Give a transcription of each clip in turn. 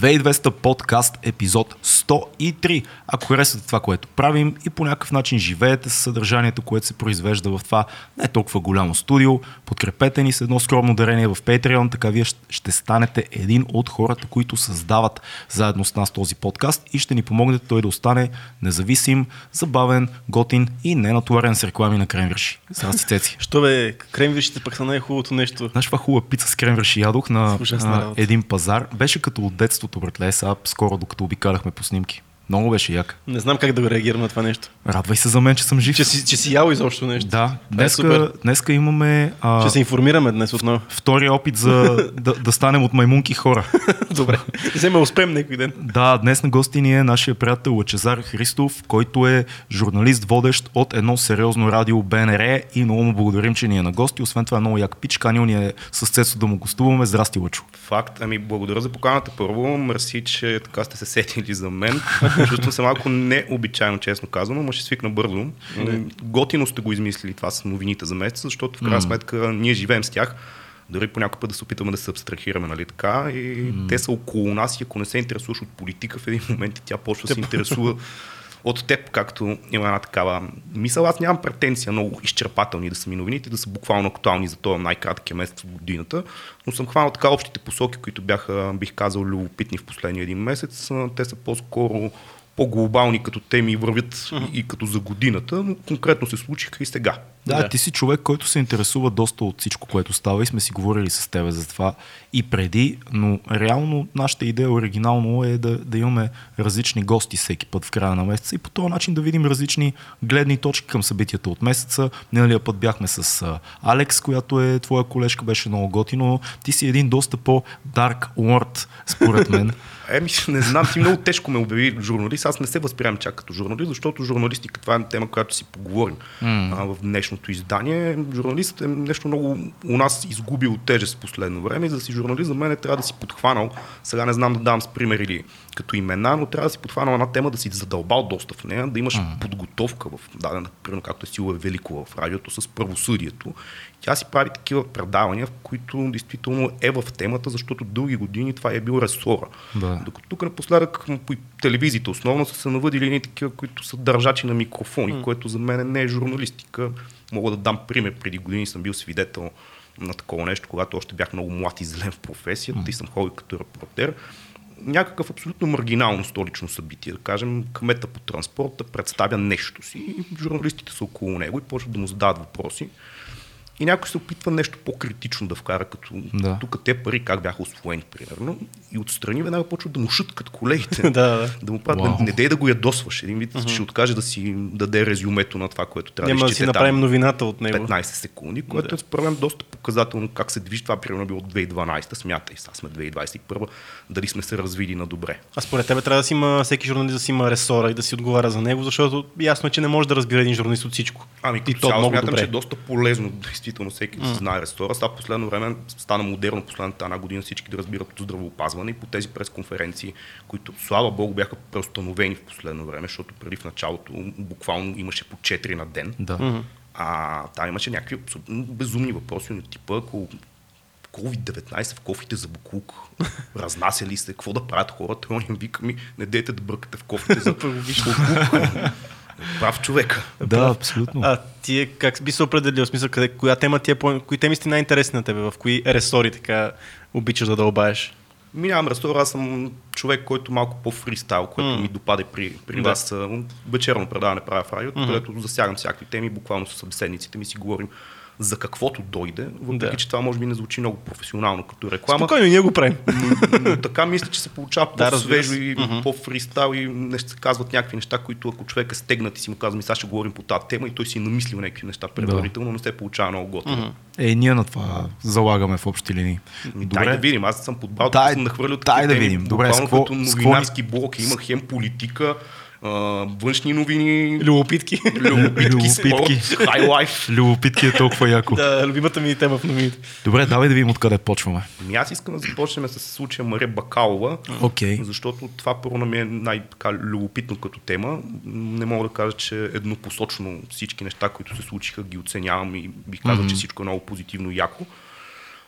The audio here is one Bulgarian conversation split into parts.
2200 подкаст епизод 103. Ако харесвате това, което правим и по някакъв начин живеете с съдържанието, което се произвежда в това не толкова голямо студио, подкрепете ни с едно скромно дарение в Patreon, така вие ще станете един от хората, които създават заедно с нас този подкаст и ще ни помогнете той да остане независим, забавен, готин и ненатоварен с реклами на кремвирши. Здрасти, Цеци. Що бе, кремвиршите пък са най-хубавото нещо. Знаеш, това хубава пица с кремвирши ядох на Ужасна а, работа. един пазар. Беше като от детството, братле, сега скоро, докато обикаляхме по снимки. снимки. Много беше як. Не знам как да го реагирам на това нещо. Радвай се за мен, че съм жив. Че си, че си ял изобщо нещо. Да, е днеска, супер. днеска имаме а, Ще се информираме днес отново. втори опит за да, да станем от маймунки хора. Добре. Вземе успеем някой ден. Да, днес на гости ни е нашия приятел Лъчезар Христов, който е журналист, водещ от едно сериозно радио БНР и много му благодарим, че ни е на гости. Освен това е много як пич, канил ни е с Цецо да му гостуваме. Здрасти, Лъчо. Факт. Ами, благодаря за поканата първо. Мерси, че така сте се сетили за мен. Чувствам се малко необичайно, честно казано, но ще свикна бързо. М, Готино сте го измислили това с новините за месец, защото в крайна сметка ние живеем с тях. Дори по някой път да се опитваме да се абстрахираме, нали така? И те са около нас и ако не се интересуваш от политика, в един момент тя почва да се интересува от теб, както има една такава мисъл. Аз нямам претенция много изчерпателни да са ми новините, да са буквално актуални за този най-краткия месец от годината, но съм хванал така общите посоки, които бяха, бих казал, любопитни в последния един месец. Те са по-скоро по-глобални като теми и вървят и, и като за годината, но конкретно се случиха и сега. Да, Да. ти си човек, който се интересува доста от всичко, което става и сме си говорили с тебе за това и преди, но реално нашата идея оригинално е да, да имаме различни гости всеки път в края на месеца и по този начин да видим различни гледни точки към събитията от месеца. Миналия път бяхме с Алекс, която е твоя колежка, беше много готино. Ти си един доста по-дарк lord, според мен. Еми, не знам, ти много тежко ме обяви журналист. Аз не се възприемам чак като журналист, защото журналистика това е тема, която си поговорим mm. а, в днешното издание. Журналистът е нещо много у нас изгубил тежест в последно време. И за да си журналист, за мен е трябва да си подхванал. Сега не знам да давам с пример или като имена, но трябва да си подхванал една тема, да си задълбал доста в нея, да имаш mm. подготовка в дадена, примерно както е Сила Великова в радиото с правосъдието. Тя си прави такива предавания, в които действително е в темата, защото дълги години това е бил ресора. Да. Докато тук напоследък по телевизиите основно са се навъдили едни такива, които са държачи на микрофони, mm. което за мен не е журналистика. Мога да дам пример. Преди години съм бил свидетел на такова нещо, когато още бях много млад и зелен в професията mm. и съм ходил като репортер. Някакъв абсолютно маргинално столично събитие, да кажем, кмета по транспорта представя нещо си и журналистите са около него и почват да му задават въпроси. И някой се опитва нещо по-критично да вкара, като Да. тук те пари как бяха освоени, примерно. И отстрани веднага почват да му шуткат колегите. Да, да. да му правят, не, не дей да го ядосваш. Един вид ще откаже да си даде резюмето на това, което трябва Няма да да си направим новината от него. 15 секунди, което е според мен доста показателно как се движи. Това примерно било от 2012, смятай, сега сме 2021, дали сме се развили на добре. А според тебе трябва да си има, всеки журналист да си има ресора и да си отговаря за него, защото ясно е, че не може да разбира един журналист от всичко. Ами, и то много смятам, добре. че е доста полезно, действително, всеки си знае ресора. Сега в последно време стана модерно, последната една година всички да разбират от здравеопазване и по тези пресконференции, които, слава богу, бяха преустановени в последно време, защото преди в началото буквално имаше по 4 на ден. да. А там имаше някакви безумни въпроси на типа, ако COVID-19 в кофите за буклук, разнася ли се, какво да правят хората, он им вика ми, не дейте да бъркате в кофите за буклук. Прав човека. Да, абсолютно. А ти е, как би се определил, в смисъл, къде, коя тема ти е, кои теми сте най-интересни на тебе, в кои ресори така обичаш да дълбаеш? Минавам ресор, аз съм човек, който малко по-фристайл, което М. ми допаде при, при Да. вас. Вечерно предаване правя в радиото, където засягам всякакви теми, буквално с събеседниците ми си говорим за каквото дойде, въпреки Да. че това може би не звучи много професионално като реклама. Спокойно, ние го правим. но, но така мисля, че се получава Да, по-свежо разбира и се. по-фристайл и не се казват някакви неща, които ако човек е стегнат и си му казва, ми сега ще говорим по тази тема и той си е намислил някакви неща предварително, не се получава много готино. Е, ние на това залагаме в общи линии. Ами, Дай да видим, аз съм подбрал, Дай- дай, съм нахвърлил дай да видим. Добре, с като новинарски блок, има хем политика, а, външни новини, Любопитки. любопитки, спорт, хайлайф. Любопитки е толкова яко. да, любимата ми тема в новините. Добре, давай да видим откъде почваме. Ами аз искам да започнем с случая Мария Бакалова, Окей. защото това първо на ми е най-любопитно като тема. Не мога да кажа, че еднопосочно всички неща, които се случиха, ги оценявам и бих казал, че всичко е много позитивно и яко.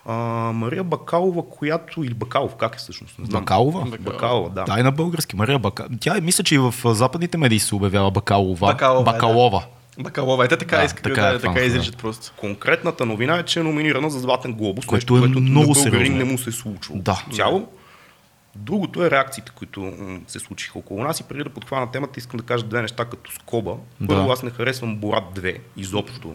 А, Мария Бакалова, която... Или Бакалов, как е всъщност? Не знам. Бакалова? Бакалова, да. Да, и на български. Мария Бака... Тя е, мисля, че и в западните медии се обявява Бакалова. Бакалова, е, да. Бакалова. Бакалова. Ете така, Да, да, иска, така така, е да, така изричат просто. Конкретната новина е, че е номинирана за Златен глобус, Което нещо, е което много сериозно. не му се е случвало. Да. Цяло. Другото е реакциите, които се случиха около нас и преди да подхвана темата, искам да кажа две неща като скоба. Първо, Да. аз не харесвам Борат 2, изобщо.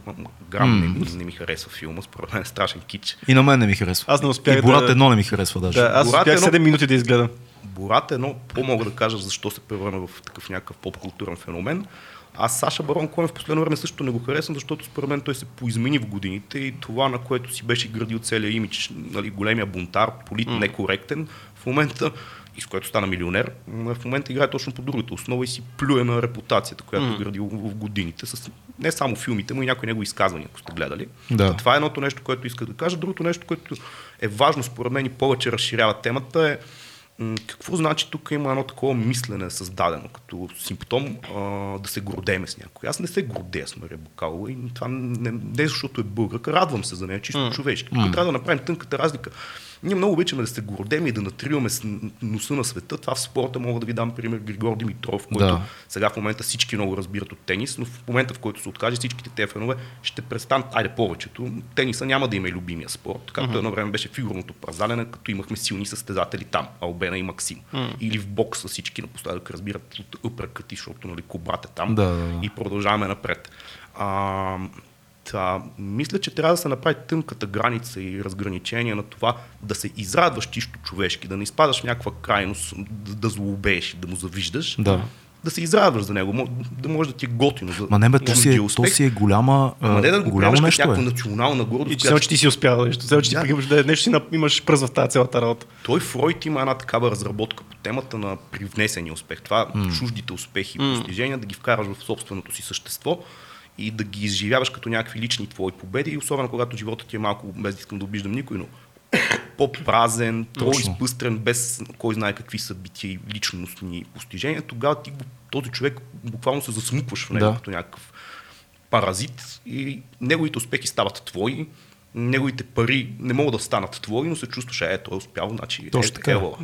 Грам не, не, ми харесва филма, според мен е страшен кич. И на мен не ми харесва. Аз не успях И Борат да- едно не ми харесва даже. Да, аз Борат успях едно- 7 минути да изгледам. Борат е едно, по-мога да кажа защо се превърна в такъв някакъв поп-културен феномен. Аз Саша Барон Коен в последно време също не го харесвам, защото според мен той се поизмени в годините и това, на което си беше градил целия имидж, нали, големия бунтар, полит, mm. некоректен, в момента и с което стана милионер, в момента играе точно по другата основа и си плюе на репутацията, която mm. е градил в годините, с не само филмите, но и някои негови изказвания, ако сте гледали. Да. Това е едното нещо, което иска да кажа. Другото нещо, което е важно според мен и повече разширява темата е какво значи тук има едно такова мислене създадено като симптом а, да се гордеме с някой. Аз не се гордея с Мария Бакалова и това не, не защото е българка, радвам се за нея, чисто mm. човешки. Тук трябва да направим тънката разлика. Ние много обичаме да се гордеем и да натриваме с носа на света. Това в спорта мога да ви дам пример Григор Димитров, който Да. сега в момента всички много разбират от тенис, но в момента в който се откаже всичките тези фенове ще престанат, айде повечето, тениса няма да има и любимия спорт, както едно време беше фигурното празалене, като имахме силни състезатели там, Албена и Максим. Или в бокса всички напоследък разбират от упрекати, защото нали, кобрат е там Да, да, да. и продължаваме напред. А, та, мисля, че трябва да се направи тънката граница и разграничение на това да се израдваш чисто човешки, да не изпадаш в някаква крайност, да, да злоубееш, да му завиждаш. Да. Да се израдваш за него, да може да ти е готино. За Ма не бе, то си, е, то си е голяма, а, Ама не да го голямо нещо някаква е. национална гордост. И че която- че ти си успял нещо. Все, че ти Да. пък да, нещо си на- имаш пръз в тази цялата работа. Той Фройд има една такава разработка по темата на привнесения успех. Това чуждите успехи и постижения да ги вкараш в собственото си същество и да ги изживяваш като някакви лични твои победи, и особено когато животът ти е малко, без да искам да обиждам никой, но по-празен, по-изпъстрен, без кой знае какви събития и личностни постижения, тогава ти този човек буквално се засмукваш в него Да. като някакъв паразит и неговите успехи стават твои, неговите пари не могат да станат твои, но се чувстваш, е, той е успял, значи Точно е, така. елала.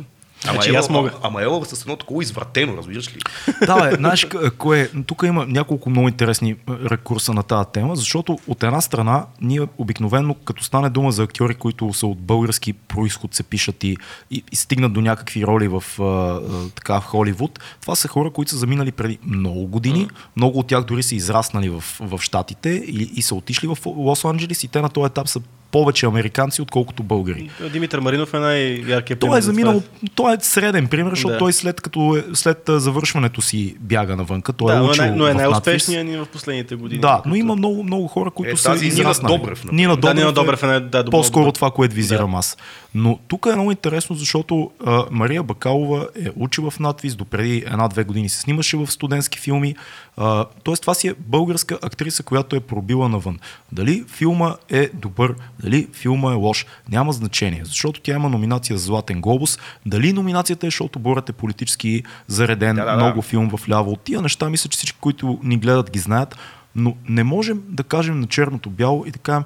Ама, ела, аз мога. ама ела с едно такова извратено, разбираш ли? Да, бе, знаеш кое е? Тук има няколко много интересни а, рекурса на тази тема, защото от една страна ние обикновено, като стане дума за актьори, които са от български происход, се пишат и, и, и стигнат до някакви роли в, а, а, така, в Холивуд, това са хора, които са заминали преди много години, много от тях дори са израснали в, в Штатите и, и са отишли в Лос Анджелес и те на този етап са повече американци, отколкото българи. Димитър Маринов е най-яркият пример. Той е за това. заминал, той е среден пример, защото Да. той след, като е, след завършването си бяга навънка. Той Да, е но е, но е най-успешният ни в последните години. Да, но има много, много хора, които Е, са тази Нина. Добрев, например. Нина Да, Добрев, Нина Добрев е най- да, добро- по-скоро това, което визирам аз. Но тук е много интересно, защото а, Мария Бакалова е учила в надвис, допреди една-две години се снимаше в студентски филми. А, тоест това си е българска актриса, която е пробила навън. Дали филма е добър, дали филма е лош, няма значение, защото тя има номинация за Златен глобус. Дали номинацията е, защото Борът е политически зареден, Да, да, да. много филм в ляво. От тия неща мисля, че всички, които ни гледат, ги знаят, но не можем да кажем на черното бяло и да кажем,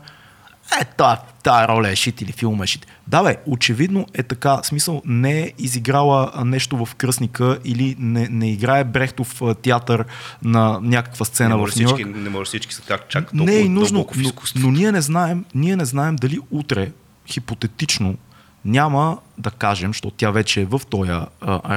е, тая, тая роля е шит или филма е шит. Да, бе, очевидно е така. Смисъл, не е изиграла нещо в кръсника или не, не играе Брехтов театър на някаква Не сцена може, в Нью всички, Йорк. не може всички са как чак толкова Не е и нужно, в но, изкуството. но ние, не знаем, ние не знаем дали утре, хипотетично, няма да кажем, защото тя вече е в този а,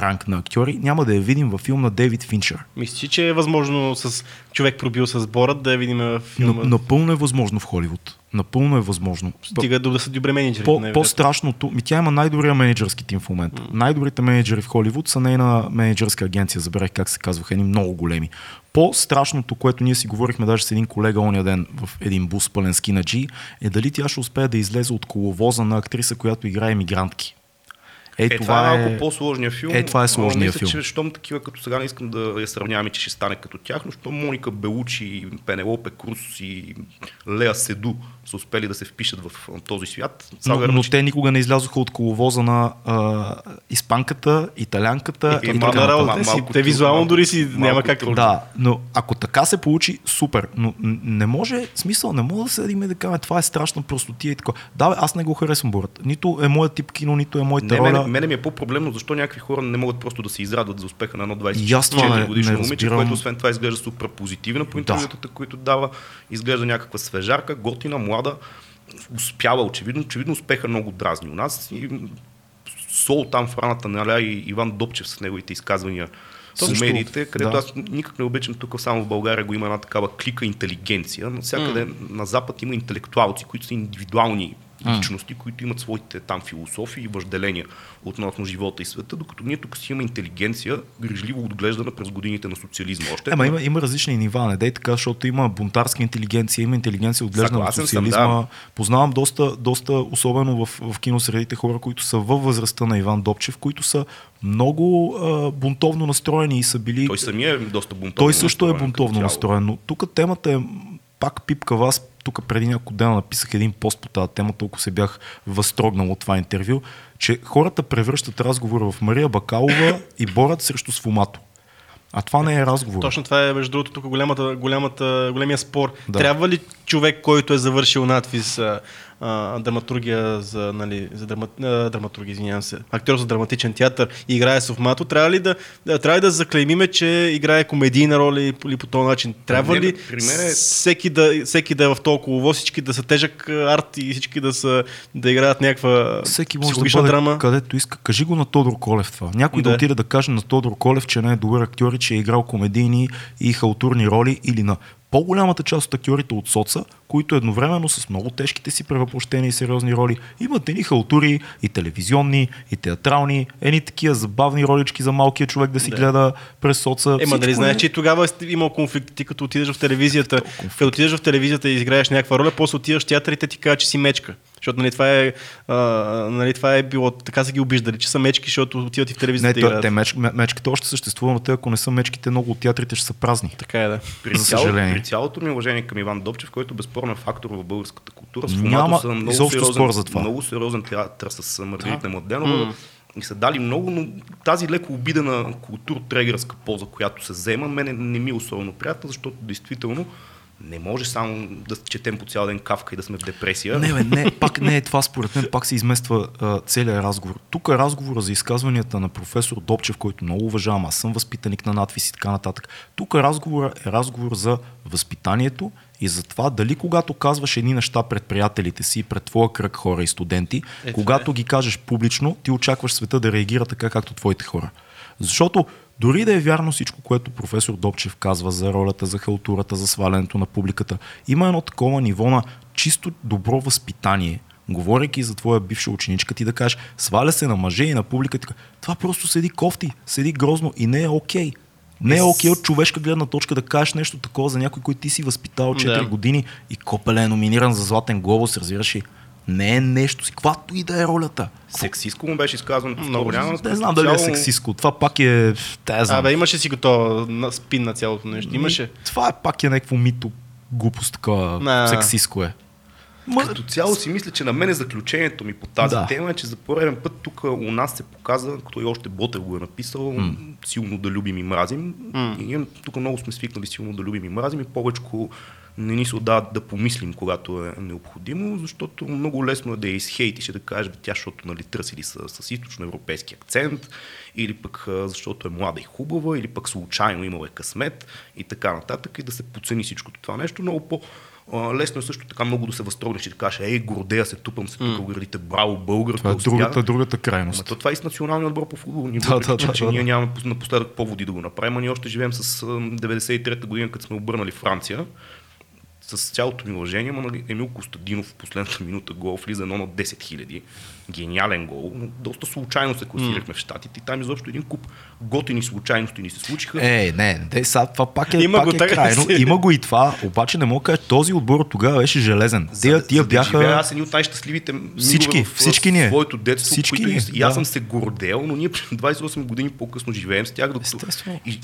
ранг на актьори, няма да я видим във филм на Дейвид Финчер. Мисля, че е възможно с човек пробил с борът да я видим в филма. напълно е възможно в Холивуд. Напълно е възможно. Стига да са добре менеджери. По, по-страшното, ми тя има най-добрия менеджерски тим в момента. Най-добрите менеджери в Холивуд са нейна менеджерска агенция, забравих как се казваха, едни много големи. По-страшното, което ние си говорихме даже с един колега оня ден в един бус пълен с кинаджи, е дали тя ще успее да излезе от коловоза на актриса, която играе мигрантки. Е, Е, това, това е е малко по-сложния филм. Е, това е сложния мисля, филм. Че, щом такива като сега не искам да я сравняваме, че ще стане като тях, но щом Моника Белучи, Пенелопе Крус и Лея Седу са успели да се впишат в този свят. Но, верно, но че- те никога не излязоха от коловоза на а, испанката, италянката Е, и е, така малко- на нататък. работа си. малко Те визуално дори си малко няма как. трудно. Да, но ако така се получи, супер. Но не може, смисъл, не мога да седим и да кажем, това е страшна простотия и така. Да, бе, аз не го харесвам борът. Нито е моят тип кино, нито е моята Не, роля. Мене, ми е по-проблемно, защо някакви хора не могат просто да се израдват за успеха на едно И аз това не- 24 годишно не момиче, което освен това изглежда супер позитивна по интервютата, които дава, изглежда някаква свежарка, готина, млада, успяла очевидно, очевидно успеха много дразни у нас и сол там в раната наля и Иван Добчев с неговите изказвания в Също, медиите, където да. аз никак не обичам тук само в България го има една такава клика интелигенция, но всякъде на Запад има интелектуалци, които са индивидуални личности, които имат своите там философии и въжделения относно живота и света, докато ние тук си имаме интелигенция, грижливо отглеждана през годините на социализма. Още Ема има, има различни нива, не дей така, защото има бунтарска интелигенция, има интелигенция отглеждана от Съгласен съм, социализма. да. Познавам доста, доста, особено в, в киносредите, хора, които са във възрастта на Иван Добчев, които са много а, бунтовно настроени и са били... Той самия е доста бунтовен. Той също е бунтовно настроен, но тук темата е пак пипка вас. Тук преди няколко дена написах един пост по тази тема, толкова се бях възторгнал от това интервю, че хората превръщат разговора в Мария Бакалова и борят срещу Сфумато. А това не е разговор. Точно това е, между другото, тук голямата, голямата, големия спор. Да. Трябва ли човек, който е завършил надвис а, драматургия за, нали, за драма, а, драматургия, извинявам се, актьор за драматичен театър и играе Софмато, трябва ли да, да, трябва ли да заклеймиме, че играе комедийна роля или, по този начин? Трябва ли при мен е- всеки, да, всеки да е в толкова, всички да са тежък арт и всички да, са, да играят някаква Всеки може да бъде драма? където иска. Кажи го на Тодор Колев това. Някой да. Да. отиде да каже на Тодор Колев, че не е добър актьор и че е играл комедийни и халтурни роли или на по-голямата част от актьорите от соца, които едновременно с много тежките си превъплощени и сериозни роли имат едни халтури и телевизионни, и театрални, едни такива забавни ролички за малкия човек да си Да. гледа през соца. Ема нали Всичко знаеш, е- че и тогава е имал конфликт, ти като отидеш в телевизията, като отидеш в телевизията и изиграеш някаква роля, после отиваш в театър и ти кажат, че си мечка. Защото нали, това, е, а, нали, това е било, така са ги обиждали, че са мечки, защото отиват и в Не, телевизията и те, играят. те меч, ме- мечките още съществуват, но те, ако не са мечките, много от театрите ще са празни. Така е, да. При, За цяло, съжаление. при цялото ми уважение към Иван Добчев, който безспорно е фактор в българската култура, с Няма са много сериозен, за това. много сериозен театър с Маргарита Младенова. И са дали много, но тази леко обидена култур-трегерска поза, която се взема, мене не ми е особено приятна, защото действително не може само да четем по цял ден кавка и да сме в депресия. Не, бе, не, пак не е това според мен, пак се измества а, целият разговор. Тук е разговора за изказванията на професор Добчев, който много уважавам, аз съм възпитаник на надвис и така нататък. Тук разговора е разговор за възпитанието и за това дали когато казваш едни неща пред приятелите си, пред твоя кръг хора и студенти, Е, когато ги кажеш публично, ти очакваш света да реагира така, както твоите хора. Защото дори да е вярно всичко, което професор Добчев казва за ролята, за халтурата, за свалянето на публиката, има едно такова ниво на чисто добро възпитание, говорейки за твоя бивша ученичка, ти да кажеш, сваля се на мъже и на публиката. Това просто седи кофти, седи грозно и не е окей. Не е окей от човешка гледна точка да кажеш нещо такова за някой, който ти си възпитал 4 Да. години и Копеле е номиниран за Златен глобус, разбираш ли? Не е нещо си, каквато и да е ролята. Сексистко му беше изказването. Много. мен, Не знам дали е цяло- сексистко. Това пак е... Те, знам. Абе, имаше си готова на спин на цялото нещо. Имаше. Това е пак е някакво мито глупост, такова На. сексистко е. Ма, Като цяло си мисля, че на мен заключението ми по тази Да. да. тема е, че за пореден път тук у нас се показа, като и още Ботев го е написал, mm. силно да любим и мразим. Mm. И ние тук много сме свикнали силно да любим и мразим и повече не ни се отдават да помислим, когато е необходимо, защото много лесно е да я изхейтиш и да кажеш, тя, защото нали, търсили с, с източноевропейски акцент, или пък защото е млада и хубава, или пък случайно имала е късмет и така нататък, и да се подцени всичкото това нещо. Много по- лесно е също така много да се възторгнеш и да кажеш, ей, гордея се, тупам се тук градите, браво, българ. това е другата, другата Ама крайност. то това е и с националния отбор по футбол. Ние, Да, да, да, че да, ние нямаме пос- напоследък поводи да го направим, а ние още живеем с а, 93-та година, като сме обърнали Франция. С цялото ми уважение, но Емил Костадинов в последната минута гол влиза едно на 10 хиляди. Гениален гол, но доста случайно се класирахме mm. в щатите и там изобщо един куп готини случайности ни се случиха. Е, не, не, сега това пак е, Има пак го е крайно. си. Има го и това, обаче не мога да кажа, този отбор от тогава беше железен. За- Тия, тия за да живея бяха... аз едни от най-щастливите Всички, в, всички ние. своето детство, Всички които ние, и аз да. съм се гордел, но ние 28 години по-късно живеем с тях, докато Естествено. и,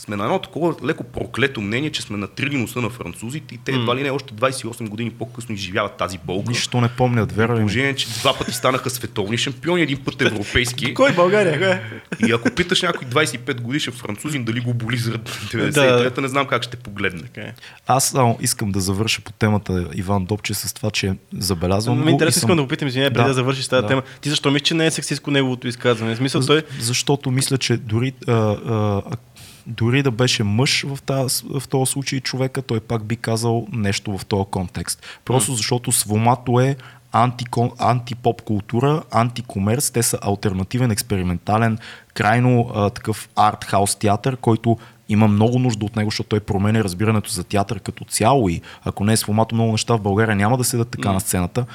сме на едно такова леко проклето мнение, че сме натрили носа на французите и те едва ли не още 28 години по-късно изживяват тази болка. Нищо не помнят, вярвай ми. Положение, че два пъти станаха световни шампиони, един път европейски. Кой България? Кой? И ако питаш някой 25 годишен французин дали го боли заради 93-та, не знам как ще погледне. Е. Аз само искам да завърша по темата Иван Добче с това, че забелязвам Ме го и интересно искам да го питам, извиня, преди Да, да завършиш тази да. тема. Ти защо мислиш, че не е сексистко неговото изказване? Смисъл, той... Защото мисля, че дори, а, а, дори да беше мъж в, тази, в този случай човека, той пак би казал нещо в този контекст. Просто защото свомато е антикон, антипоп култура, антикомерс, те са альтернативен, експериментален, крайно а, такъв арт-хаус театър, който има много нужда от него, защото той променя разбирането за театър като цяло и ако не е свомато много неща в България няма да седат така на сцената,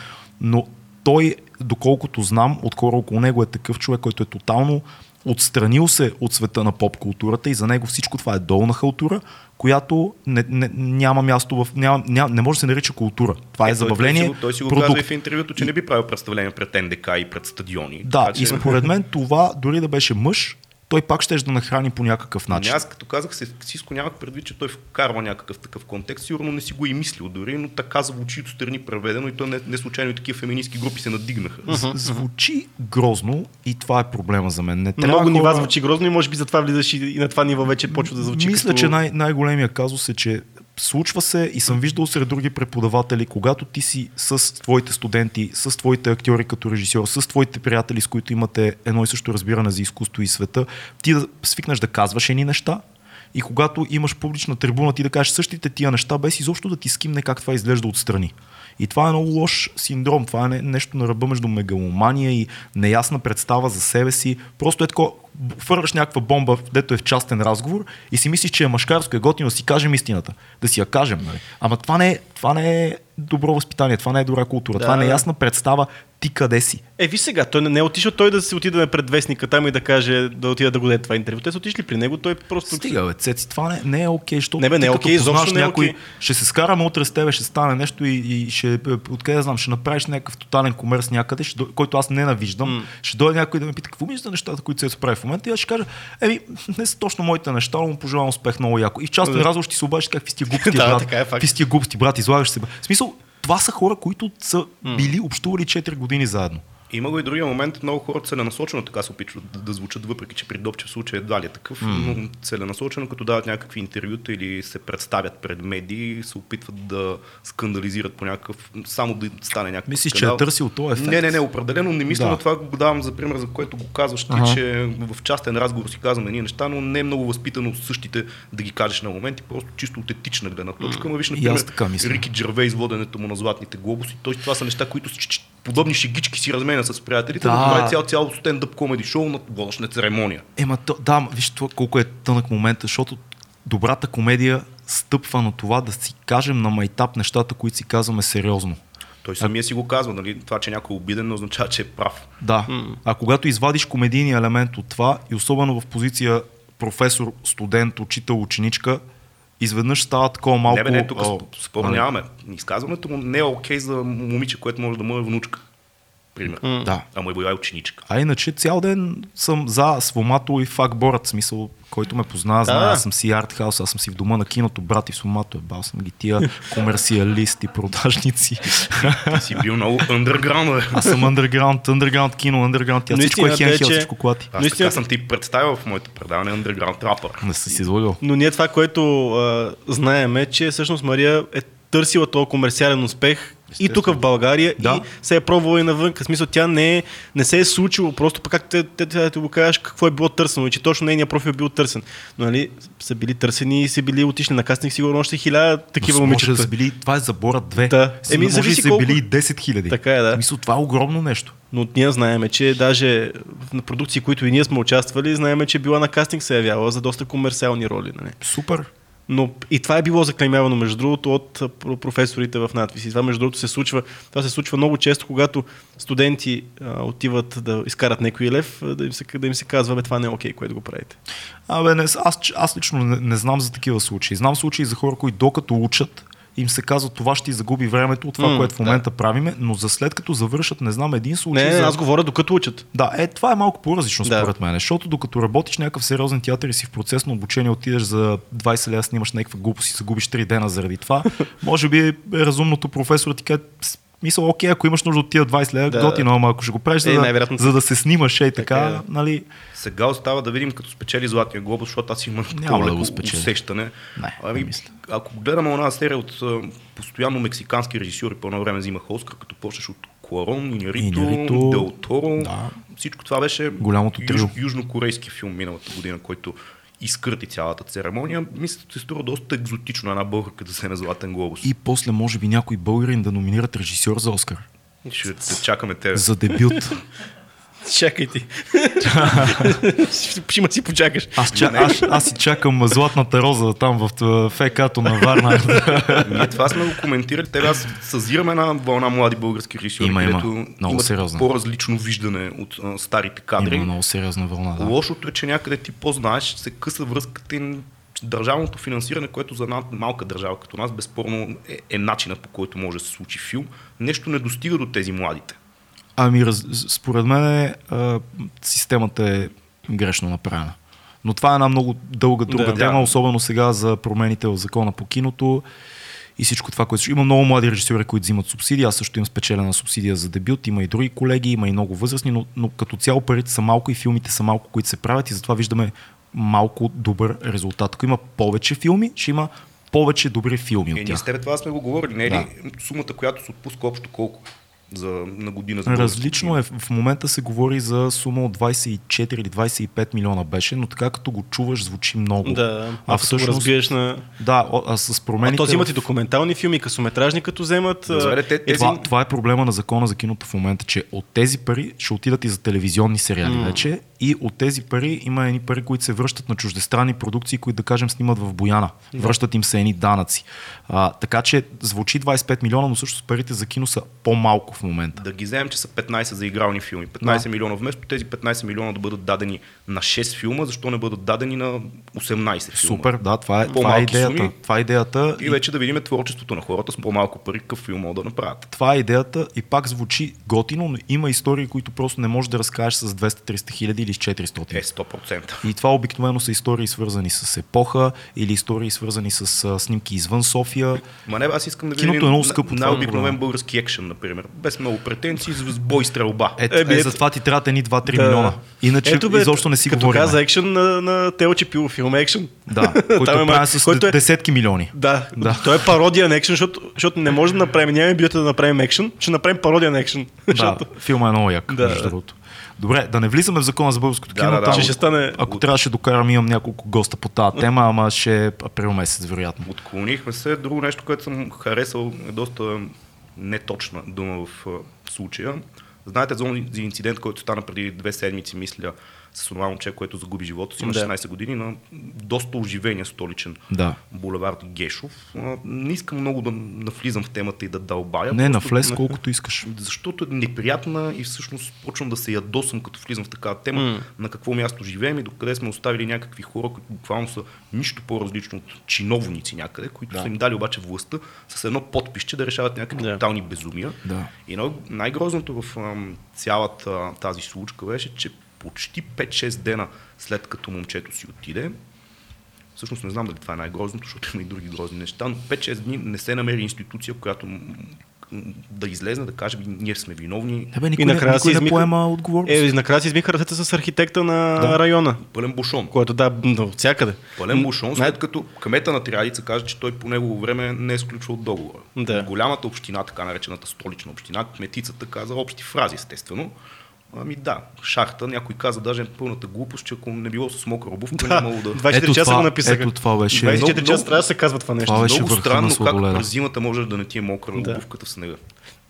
но той, доколкото знам, от хора около него е такъв човек, който е тотално отстранил се от света на поп културата и за него всичко това е долна халтура, която не, не, няма място в... Няма, няма, не може да се нарича култура. Това е, той- забавление, Той, си го- той си го казва и в интервюто, че не би правил представление пред НДК и пред стадиони. Да, Така че- и според мен това, дори да беше мъж, той пак ще да нахрани по някакъв Не, начин. аз като казах сексистко нямах предвид, че той вкарва някакъв такъв контекст. Сигурно не си го и мислил дори, но така звучи отстрани преведено и то не, не случайно и такива феминистки групи се надигнаха. Звучи грозно и това е проблема за мен. Не трябва много нива звучи грозно и може би затова влизаш и и на това ниво вече почва да звучи Мисля, като... че най- най-големия казус е, че случва се и съм виждал сред други преподаватели, когато ти си с твоите студенти, с твоите актьори като режисьор, с твоите приятели, с които имате едно и също разбиране за изкуство и света, ти да свикнеш да казваш едни неща, и когато имаш публична трибуна, ти да кажеш същите тия неща, без изобщо да ти скимне как това изглежда отстрани. И това е много лош синдром. Това е не- нещо на ръба между мегаломания и неясна представа за себе си. Просто е тако, фърляш някаква бомба, дето е в частен разговор и си мислиш, че е машкарско, е готино да си кажем истината. Да си я кажем. Нали? Ама това не, е, това не е добро възпитание, това не е добра култура. Да, това е да. неясна представа ти къде си. Е, виж сега, той не, не е отишъл той да се отиде пред вестника там и да каже, да отида да го даде това интервю. Те са отишли при него, той просто... Стига, бе, цеци, това не, не е окей, защото Не, бе, не е окей, изобщо познаваш не е някой, ще се скараме утре с тебе, ще стане нещо и, и ще, е, откъде знам, ще направиш някакъв тотален комерс някъде, ще, който аз ненавиждам, М. ще дойде някой да ме пита какво мислиш за нещата, които се прави в момента и аз ще кажа, еми, не са точно моите неща, но му пожелавам успех много яко. И в частен Да. разговор ще си обадиш какви сте глупости, Да, брат, така е, сте глупости, брат, излагаш се. В смисъл, това са хора, които са били общували 4 години заедно. Има го и другия момент, много хора целенасочено така се опитват да, да звучат, въпреки че при Добчев случай едва ли е такъв, mm. но целенасочено, като дават някакви интервюта или се представят пред медии, се опитват да скандализират по някакъв, само да стане някакъв Мислиш, че скандал. е търсил този ефект? Не, не, не, определено не мисля, Да. но това го давам за пример, за което го казваш ти, Ага. че в частен разговор си казваме ние неща, но не е много възпитано същите да ги кажеш на моменти, просто чисто от етична гледна точка. Ма виж, например. Рики Джервейс, воденето му на златните глобуси, той това са неща, които подобни шегички си разменя с приятелите, да, Да. да прави цял, цял стендъп комеди шоу на водъчна церемония. Ема, то, да, м, виж това, колко е тънък момент, защото добрата комедия стъпва на това да си кажем на майтап нещата, които си казваме сериозно. Той самия си го казва, нали? това, че някой е обиден, не означава, че е прав. Да. А когато извадиш комедийния елемент от това и особено в позиция професор, студент, учител, ученичка, изведнъж става такова малко... не, бе, не, тук о, спор нали? Изказването му не е окей за момиче, което може да му е внучка. Пример. Да. Ама е била и ученичка. А иначе цял ден съм за Свомато и факборът, смисъл, който ме познава, знае, Да. аз съм си артхаус, аз съм си в дома на киното, брат и Свомато е бал съм ги тия комерциалисти, продажници. Ти си бил много underground, бе. Аз съм underground, underground кино, underground Но всичко е истината е, хен че- всичко клати. Аз така съм ти представил в моето предаване underground рапър. Не си си излагал. Но ние това, което а, знаем е, че всъщност Мария е търсила този комерциален успех и тук в България, Да. и се е пробвала и навън. В смисъл, тя не, е, не се е случило, просто пък как те, те, те, те го кажеш какво е било търсено и че точно нейният профил е бил търсен. Но нали, са били търсени и са били отишли на кастинг сигурно още хиляда такива момичета. да са били, това е забора 2. Да. Еми, може да са колко- били и 10 хиляди. Така е, да. В смисъл, това е огромно нещо. Но ние знаеме, че даже на продукции, които и ние сме участвали, знаеме, че била на кастинг се явяла за доста комерциални роли. Нали? Супер. Но и това е било заклеймявано, между другото, от професорите в надвис. И това, между другото, се случва, това се случва много често, когато студенти а, отиват да изкарат някой лев, да им се, да им се казва, бе, това не е окей, което го правите. Абе, не, аз, аз лично не, не знам за такива случаи. Знам случаи за хора, които докато учат, им се казва това ще ти загуби времето от това, М, което в момента правиме, но за след като завършат, не знам един случай. Не, за... аз говоря докато учат. Да, е, това е малко по-различно Да. според мен, защото докато работиш някакъв сериозен театър и си в процес на обучение, отидеш за 20 лева, снимаш някаква глупост и загубиш 3 дена заради това, може би е разумното професор да ти каже, мисъл, окей, ако имаш нужда от тия 20 лева, Да. да. готино, ама ако ще го правиш, Е, за, да, за да се снимаш, е така, Така е, да. нали, Сега остава да видим като спечели Златния глобус, защото аз имам такова да леко спечели. усещане. Не, ами, не мисля. ако гледаме една серия от постоянно мексикански режисьори, по едно време взимах Оскар, като почнеш от Куарон, Инярито, Иньяррито, Дел Торо. да. Всичко това беше Голямото трио. южнокорейски филм миналата година, който изкърти цялата церемония. Мисля, че се струва доста екзотично една българка да вземе Златен глобус. и после може би някой българин да номинират режисьор за Оскар. Ще те чакаме те. За дебют. Чакай ти. Ще си почакаш. Аз, ча, аз, аз си чакам златната роза там в ФК-то на Варна. Ние това сме го коментирали. Те аз съзираме една вълна млади български режисьори, Има, има. Много имат сериозно. по-различно виждане от а, старите кадри. Има много сериозна вълна. Да. Лошото е, че някъде ти по-знаеш, се къса връзката и държавното финансиране, което за една малка държава като нас безспорно е, е начинът по който може да се случи филм. Нещо не достига до тези младите. Ами, раз, според мен а, системата е грешно направена. Но това е една много дълга друга Да. тема, Да. особено сега за промените в закона по киното и всичко това, което... Има много млади режисьори, които взимат субсидии. Аз също имам спечелена субсидия за дебют. Има и други колеги, има и много възрастни, но, но като цяло парите са малко и филмите са малко, които се правят и затова виждаме малко добър резултат. Ако има повече филми, ще има повече добри филми Е, от ние тях. с тебе това сме го говорили. Не е Да. ли сумата, която се отпуска общо колко? За, на година за Различно е. В момента се говори за сума от 24 или 25 милиона беше, но така като го чуваш, звучи много. Да, а а всъщност... го разбиеш на... Да, а с А промените. то имат и документални филми, късометражни, като вземат. а, Добре, те- тези- това, това е проблема на закона за киното в момента, че от тези пари ще отидат и за телевизионни сериали М. вече и от тези пари има едни пари, които се връщат на чуждестранни продукции, които да кажем снимат в Бояна. Връщат им се едни данъци. А, така че звучи 25 милиона, но всъщност парите за кино са по-малко в момента. Да ги вземем, че са 15 за игрални филми. 15 Да. милиона. Вместо тези 15 милиона да бъдат дадени на 6 филма, защо не бъдат дадени на 18 филма? Супер, да, това е, това е идеята. суми. Това е идеята. И вече да видим творчеството на хората с по-малко пари, какъв филм могат да направят. Това е идеята и пак звучи готино, но има истории, които просто не можеш да разкажеш с 200-300 хиляди или с 400. Е, 100%. И това обикновено са истории свързани с епоха или истории свързани с а, снимки извън София. Ма не, аз искам да Киното видя е много скъпо, това е най-обикновен проблема. български екшен, например. Без много претенции, с бой стрелба. Е, Е, е, е, за това ти трябва едни 2-3 Да. милиона. Иначе Ето бе, изобщо не си като говорим. каза екшен на, на Телче Пило филм екшен. Да, който е прави с който е- десетки милиони. Да, Да. той е пародия на екшен, защото, защото не може да направим, нямаме бюджета да направим екшен, ще направим пародия на екшен. Да, филма е много як, Да, между другото. Добре, да не влизаме в закона за българското Да, кино. да, да. там, ще стане... Ако трябваше да докарам, имам няколко госта по тази тема, ама ще е април месец, вероятно. Отклонихме се. Друго нещо, което съм харесал, е доста неточна дума в случая. Знаете за инцидент, който стана преди две седмици, мисля, с това момче, което загуби живота си на Да. 16 години на доста оживения столичен Да. булевард Гешов. Не искам много да навлизам в темата и да дълбая. Не, на влез колкото искаш. защото е неприятна и всъщност почвам да се ядосам, като влизам в такава тема, М. на какво място живеем и докъде сме оставили някакви хора, които буквално са нищо по-различно от чиновници някъде, които Да. са им дали обаче властта с едно подписче да решават някакви Да. тотални безумия. Да. И най- най-грозното в цялата тази случка беше, че почти 5-6 дена след като момчето си отиде, всъщност не знам дали това е най-грозното, защото има и други грозни неща, но 5-6 дни не се намери институция, която да излезне, да каже, ние сме виновни, Не бе, никой, И накрая никой се не поема отговорност. Е, и накрая си измиха ръцете с архитекта на Да. района, пълен бушон. който да, от всякъде. Пълен бушон, след като кмета на Триадица каже, че той по негово време не е сключвал договора. Да. Голямата община, така наречената столична община, кметицата каза общи фрази, естествено. Ами да, шахта, някой каза даже пълната глупост, че ако не било с мокра обувка, Да, нямало да... 24 Ето часа това- го написаха. ето това беше- 24 Много- часа трябва да се казва това нещо. Това беше Много странно как през зимата може да не ти е мокра Да. обувката в снега.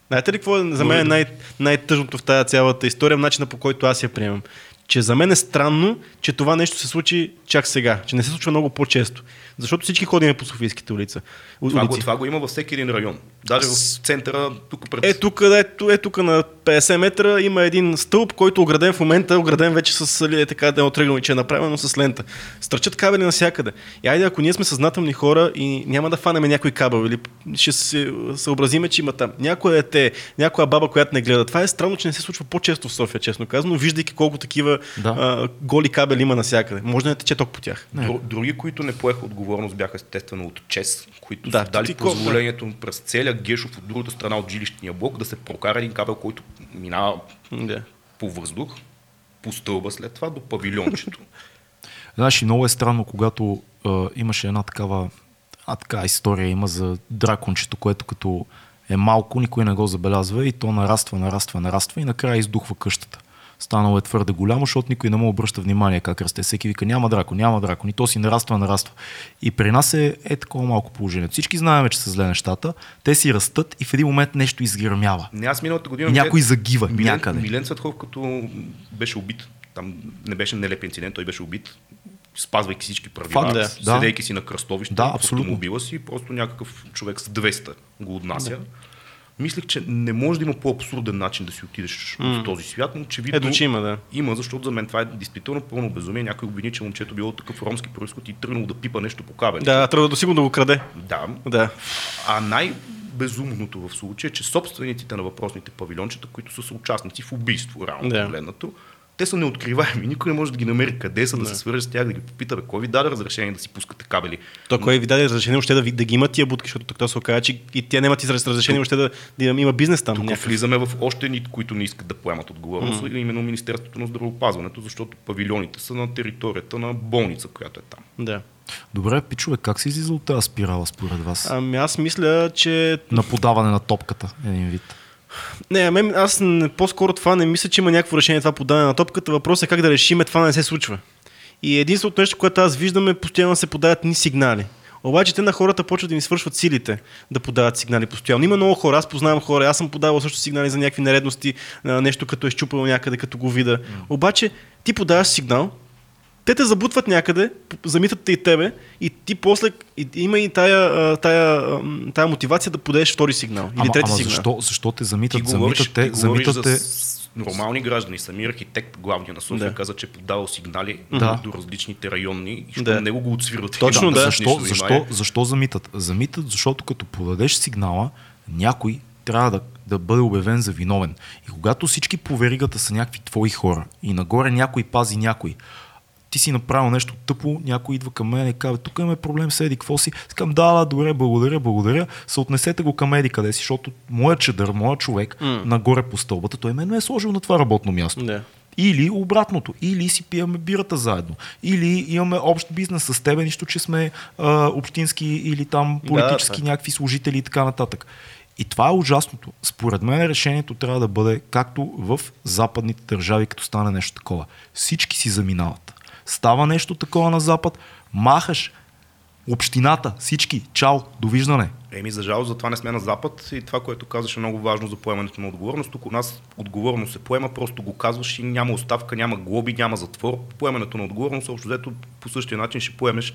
Знаете ли какво е за мен е най- най-тъжното в тази цялата история, начина по който аз я приемам? че за мен е странно, че това нещо се случи чак сега, че не се случва много по-често. Защото всички ходим по Софийските улица. Това го, улици. това го има във всеки един район. Даже в центъра, тук пред... Е, тук, е, ту- е, тук на 50 метра има един стълб, който е ограден в момента, ограден вече с али, е, така е отръгнал, че е направено с лента. Стърчат кабели навсякъде. И айде, ако ние сме съзнателни хора и няма да фанеме някой кабел или ще се съобразиме, че има там някоя дете, някоя баба, която не гледа. Това е странно, че не се случва по-често в София, честно казано, виждайки колко такива Да. а, голи кабели има навсякъде. Може да не тече ток по тях. Не. Дру- Други, които не поеха отговорност, бяха естествено от ЧЕС, които Да, са дали ти колко- позволението през целия Гешов от другата страна от жилищния блок да се прокара един кабел, който минава Да. по въздух, по стълба след това до павилиончето. Знаеш, и много е странно, когато а, имаше една такава а, така история има за дракончето, което като е малко, никой не го забелязва и то нараства, нараства, нараства и накрая издухва къщата. Станало е твърде голямо, защото никой не му обръща внимание как расте. Всеки вика, няма дракон, няма дракон. И то си нараства, нараства. И при нас е, е такова малко положение. Всички знаем, че са зле нещата. Те си растат и в един момент нещо изгърмява. Не, аз миналата година... И някой загива Милен, някъде. Милен Цветков, като беше убит, там не беше нелеп инцидент, той беше убит, спазвайки всички правила, Факт, да. седейки си на кръстовище, Да, в абсолютно. автомобила си, просто някакъв човек с 200 го отнася. Да. Мислих, че не може да има по-абсурден начин да си отидеш в този свят, но очевидно Ето, че има, да. има, защото за мен това е действително пълно безумие. Някой обвини, че момчето било такъв ромски происход и тръгнал да пипа нещо по кабел. Да, трябва да сигурно да го краде. да. Да. А най-безумното в случая е, че собствениците на въпросните павилиончета, които са съучастници в убийство, реално Да. погледнато, те са неоткриваеми. Никой не може да ги намери къде са, да, се свърже с тях, да ги попита, бе, кой ви даде разрешение да си пускате кабели. То кой ви даде разрешение още да, ви- да ги има тия будки, защото така се оказа, че и тя нямат израз- разрешение още да, да има бизнес там. Тук някакъв. влизаме в още ни, които не искат да поемат отговорност, mm. именно Министерството на здравеопазването, защото павилионите са на територията на болница, която е там. Да. Добре, пичове, как се излиза от тази спирала според вас? Ами аз мисля, че... На подаване на топката, един вид. Не, а мен, аз по-скоро това не мисля, че има някакво решение това подаване на топката. Въпросът е как да решиме това не се случва. И единственото нещо, което аз виждам е постоянно се подават ни сигнали. Обаче те на хората почват да им свършват силите да подават сигнали постоянно. Има много хора, аз познавам хора, аз съм подавал също сигнали за някакви нередности, нещо като е щупало някъде, като го вида. Обаче ти подаваш сигнал, те те забутват някъде, замитат те и тебе и ти после и, има и тая, тая, тая мотивация да подадеш втори сигнал или Ама, трети ама сигнал. защо, защо те Ти замитат? говориш, Замитат те, ти замитат те. за нормални граждани. Самия архитект, главния на София, Да. каза, че е подавал сигнали Да. до различните районни и що Да. него го отсвират. Точно, да. Защо, защо, защо замитат? Замитат, защото като подадеш сигнала, някой трябва да, да бъде обявен за виновен. И когато всички по веригата са някакви твои хора и нагоре някой пази някой, ти си направил нещо тъпо, някой идва към мен и казва, тук имаме проблем с Еди, какво си? Скам, да, да, добре, благодаря, благодаря. Съотнесете го към Еди къде си, защото моят чедър, моят човек, М. нагоре по стълбата, той мен ме е сложил на това работно място. Да. Или обратното, или си пиеме бирата заедно, или имаме общ бизнес с тебе, нищо, че сме а, общински или там политически е. някакви служители и така нататък. И това е ужасното. Според мен решението трябва да бъде както в западните държави, като стане нещо такова. Всички си заминават. Става нещо такова на запад, махаш общината, всички, чао, довиждане. Еми, за жалост, затова не сме на Запад и това, което казваш е много важно за поемането на отговорност. Тук у нас отговорност се поема, просто го казваш и няма оставка, няма глоби, няма затвор. Поемането на отговорност, общо взето по същия начин ще поемеш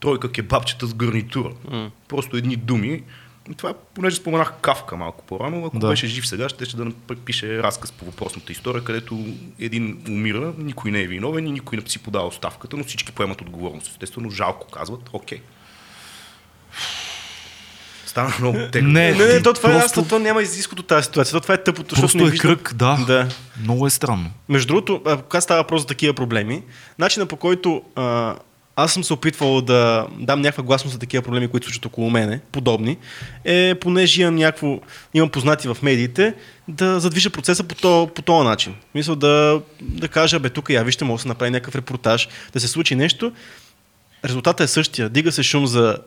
тройка кебабчета с гарнитура. М. Просто едни думи. Това, понеже споменах Кавка малко по-рано, ако Да. беше жив сега, ще, ще да пише разказ по въпросната история, където един умира, никой не е виновен и никой не си подава оставката, но всички поемат отговорност. Естествено, жалко казват, окей. Стана много тегло. Не, Не, не, то това е просто- аз, то няма изисход от тази ситуация. То това е тъпото, защото Просто не е виждам- кръг, да. да. Много е странно. Между другото, когато става въпрос за такива проблеми, начина по който а, аз съм се опитвал да дам някаква гласност за такива проблеми, които се случват около мене, подобни, е, понеже имам някакво, имам познати в медиите, да задвижа процеса по, то, по този начин. Мисля да, да кажа, бе, тук я вижте, може да се направи някакъв репортаж, да се случи нещо. Резултатът е същия. Дига се шум за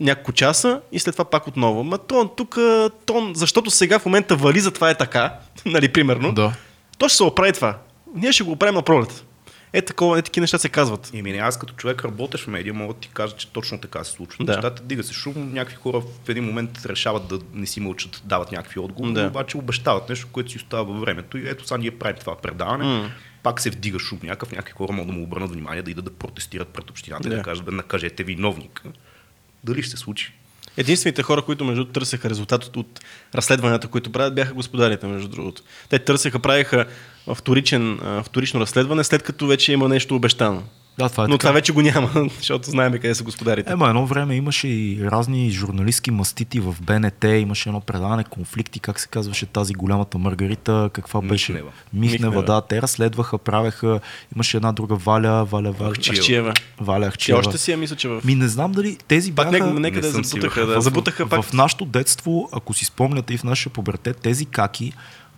няколко часа и след това пак отново. Ма тон, тук, тон, защото сега в момента вали, затова е така, нали, примерно. Да. То ще се оправи това. Ние ще го оправим на пролет. Е, такова, е, такива неща се казват. Еми, аз като човек работещ в медия, мога да ти кажа, че точно така се случва. Да. Нещата дига се шум, някакви хора в един момент решават да не си мълчат, дават някакви отговори, Да. обаче обещават нещо, което си остава във времето. И ето сега ние правим това предаване. М. пак се вдига шум някакъв, някакви хора могат да му обърнат внимание, да идат да протестират пред общината, да, Да. да кажат да накажете виновника. Дали ще се случи? Единствените хора, които между търсеха резултат от, от разследванията, които правят, бяха господарите, между другото. Те търсеха, правиха вторичен, вторично разследване, след като вече има нещо обещано. Да, това е Но така. това вече го няма, защото знаем къде са господарите. Ема едно време имаше и разни журналистски мастити в БНТ, имаше едно предаване конфликти, как се казваше тази голямата Маргарита, каква беше? Михнева. Михнева, Михнева. да, те разследваха, правеха, имаше една друга Валя, Валя, Валя, Ахчиева. Валя Тя Ахчиева. още си я мисля, че в... Ми не знам дали тези Пак бяха... нека, нека не да забутаха, да. в, Забутаха пак. в нашото детство, ако си спомняте и в нашия пубертет, тези каки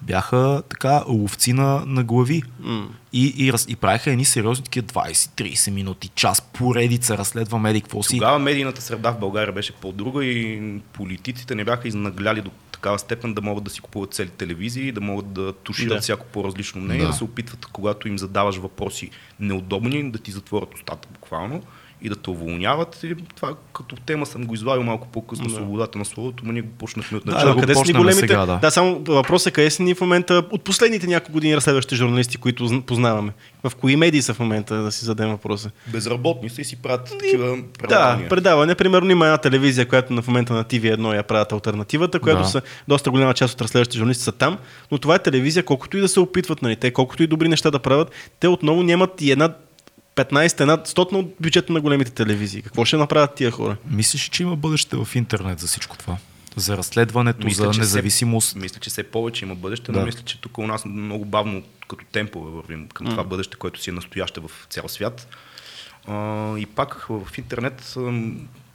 бяха така ловци на, на глави. М. И, и, раз, и правиха едни сериозни такива 20-30 минути, час, поредица, разследваме еди какво си. Тогава медийната среда в България беше по-друга и политиците не бяха изнагляли до такава степен да могат да си купуват цели телевизии, да могат да тушират Да. всяко по-различно мнение, да. да се опитват, когато им задаваш въпроси неудобни, да ти затворят устата буквално и да те уволняват. И това като тема съм го извадил малко по-късно, Да. свободата на словото, но ние го почнахме от Да, начало. да го къде са ни големите? сега, да. да, само въпросът е къде са ни в момента от последните няколко години разследващи журналисти, които зн- познаваме. В кои медии са в момента, да си зададем въпроса? Безработни са и си правят такива Да, предавания. предаване. Примерно има една телевизия, която на в момента на TV1 я правят альтернативата, която Да. са доста голяма част от разследващите журналисти са там, но това е телевизия, колкото и да се опитват, нали, те, колкото и добри неща да правят, те отново нямат и една 15, една стотна от бюджета на големите телевизии. Какво ще направят тия хора? Мислиш, ли, че има бъдеще в интернет за всичко това? За разследването, Мисля, за независимост. Все, мисля, че все повече има бъдеще, Да. но мисля, че тук у нас много бавно като темпове вървим към това бъдеще, което си е настояще в цял свят. А, и пак в интернет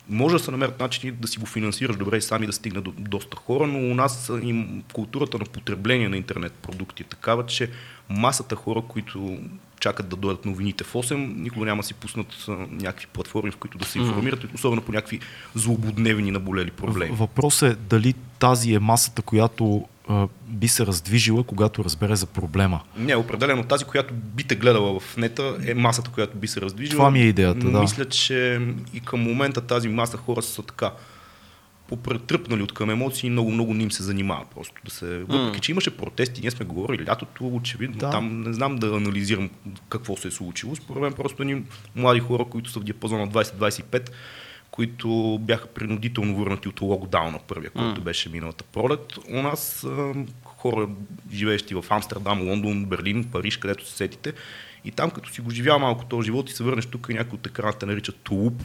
може да се намерят начини да си го финансираш добре и сами да стигне до доста хора, но у нас им, културата на потребление на интернет продукти е такава, че масата хора, които чакат да дойдат новините в 8, никога няма да си пуснат а, някакви платформи, в които да се информират, особено по някакви злободневни наболели проблеми. Въпросът е дали тази е масата, която а, би се раздвижила, когато разбере за проблема. Не, определено тази, която би те гледала в нета, е масата, която би се раздвижила. Това ми е идеята, да. Мисля, че и към момента тази маса хора са така попретръпнали от към емоции, много, много не им се занимава просто да се... Въпреки, че имаше протести, ние сме говорили лятото, очевидно, Да. там не знам да анализирам какво се е случило. Според мен просто ни млади хора, които са в диапазона от 20-25, които бяха принудително върнати от локдауна, първия, който беше миналата пролет. У нас хора, живеещи в Амстердам, Лондон, Берлин, Париж, където се сетите, и там, като си го живял малко този живот и се върнеш тук и някой от екрана те нарича тулуп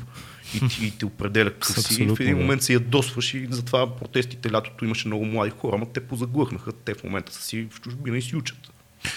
и, ти, и те определя какъв си. И в Абсолютно, един момент се ядосваш и затова протестите лятото имаше много млади хора, но те позаглъхнаха. Те в момента са си в чужбина и си учат.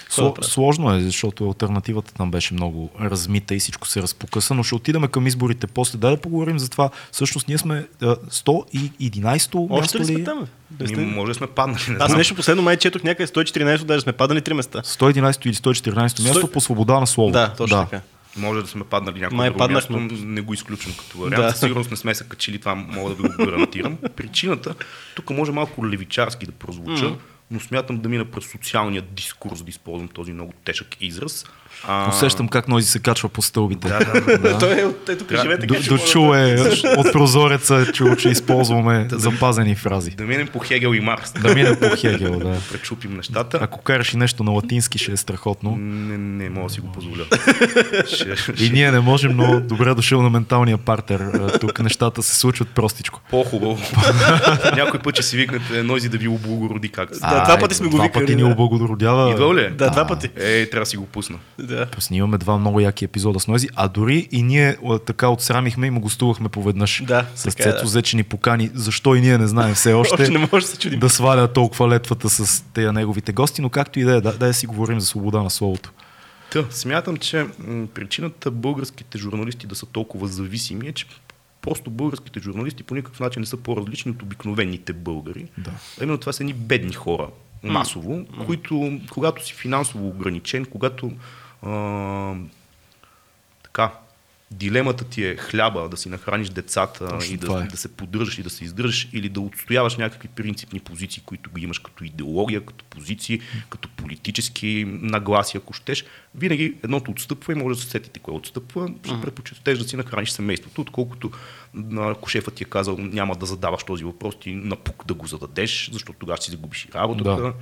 Сло, сложно е, защото альтернативата там беше много размита и всичко се разпокъса, но ще отидем към изборите после. Дай да поговорим за това. Всъщност ние сме а, 111-то Още ли сме там? Да сте... може да сме паднали. Не Аз знам. нещо последно май четох някъде 114, даже сме падали три места. 111 или 114 място Сто- по свобода на слово. Да, точно така. Може да сме паднали някакво Май друго паднахме. място, не го изключвам като вариант. Да. Със сигурност не сме се качили, това мога да ви го гарантирам. Причината, тук може малко левичарски да прозвуча, но смятам да мина през социалния дискурс, да използвам този много тежък израз. А, Усещам как Нози се качва по стълбите. Да, да, да. Той е от ето Трябва- живее така, До, че до мога да- чу е от прозореца, е чул, че използваме запазени фрази. Да минем по Хегел и Маркс. Да минем по Хегел, да. Пречупим нещата. Ако караш и нещо на латински, ще е страхотно. Не, не мога да си го позволя. ще, И ние не можем, но добре дошъл на менталния партер. Тук нещата се случват простичко. По-хубаво. Някой път ще си викнете Нози да ви облагороди как. Да, два пъти сме го Два викали, пъти ни да. облагородява. Идвал ли? е? Да, два пъти. Ей, трябва да си го пусна. Да. Снимаме два много яки епизода с Нози, а дори и ние така отсрамихме и му гостувахме поведнъж. Да, с така е, Цецо да. Зече ни покани. Защо и ние не знаем все още. Още не може да се чудим. да сваля толкова летвата с тези неговите гости, но както и да е, да, да си говорим за свобода на словото. Та, смятам, че м, причината българските журналисти да са толкова зависими е, че просто българските журналисти по никакъв начин не са по-различни от обикновените българи. Да. А именно това са едни бедни хора, масово, които, когато си финансово ограничен, когато а, така, дилемата ти е хляба, да си нахраниш децата Точно и да, е. да се поддържаш и да се издържаш или да отстояваш някакви принципни позиции, които ги имаш като идеология, като позиции, като политически нагласи, ако щеш, винаги едното отстъпва и може да се сетите кое отстъпва. Ще предпочиташ да си нахраниш семейството, отколкото ако шефът ти е казал няма да задаваш този въпрос, ти напук да го зададеш, защото тогава ще си загубиш и работата. Да.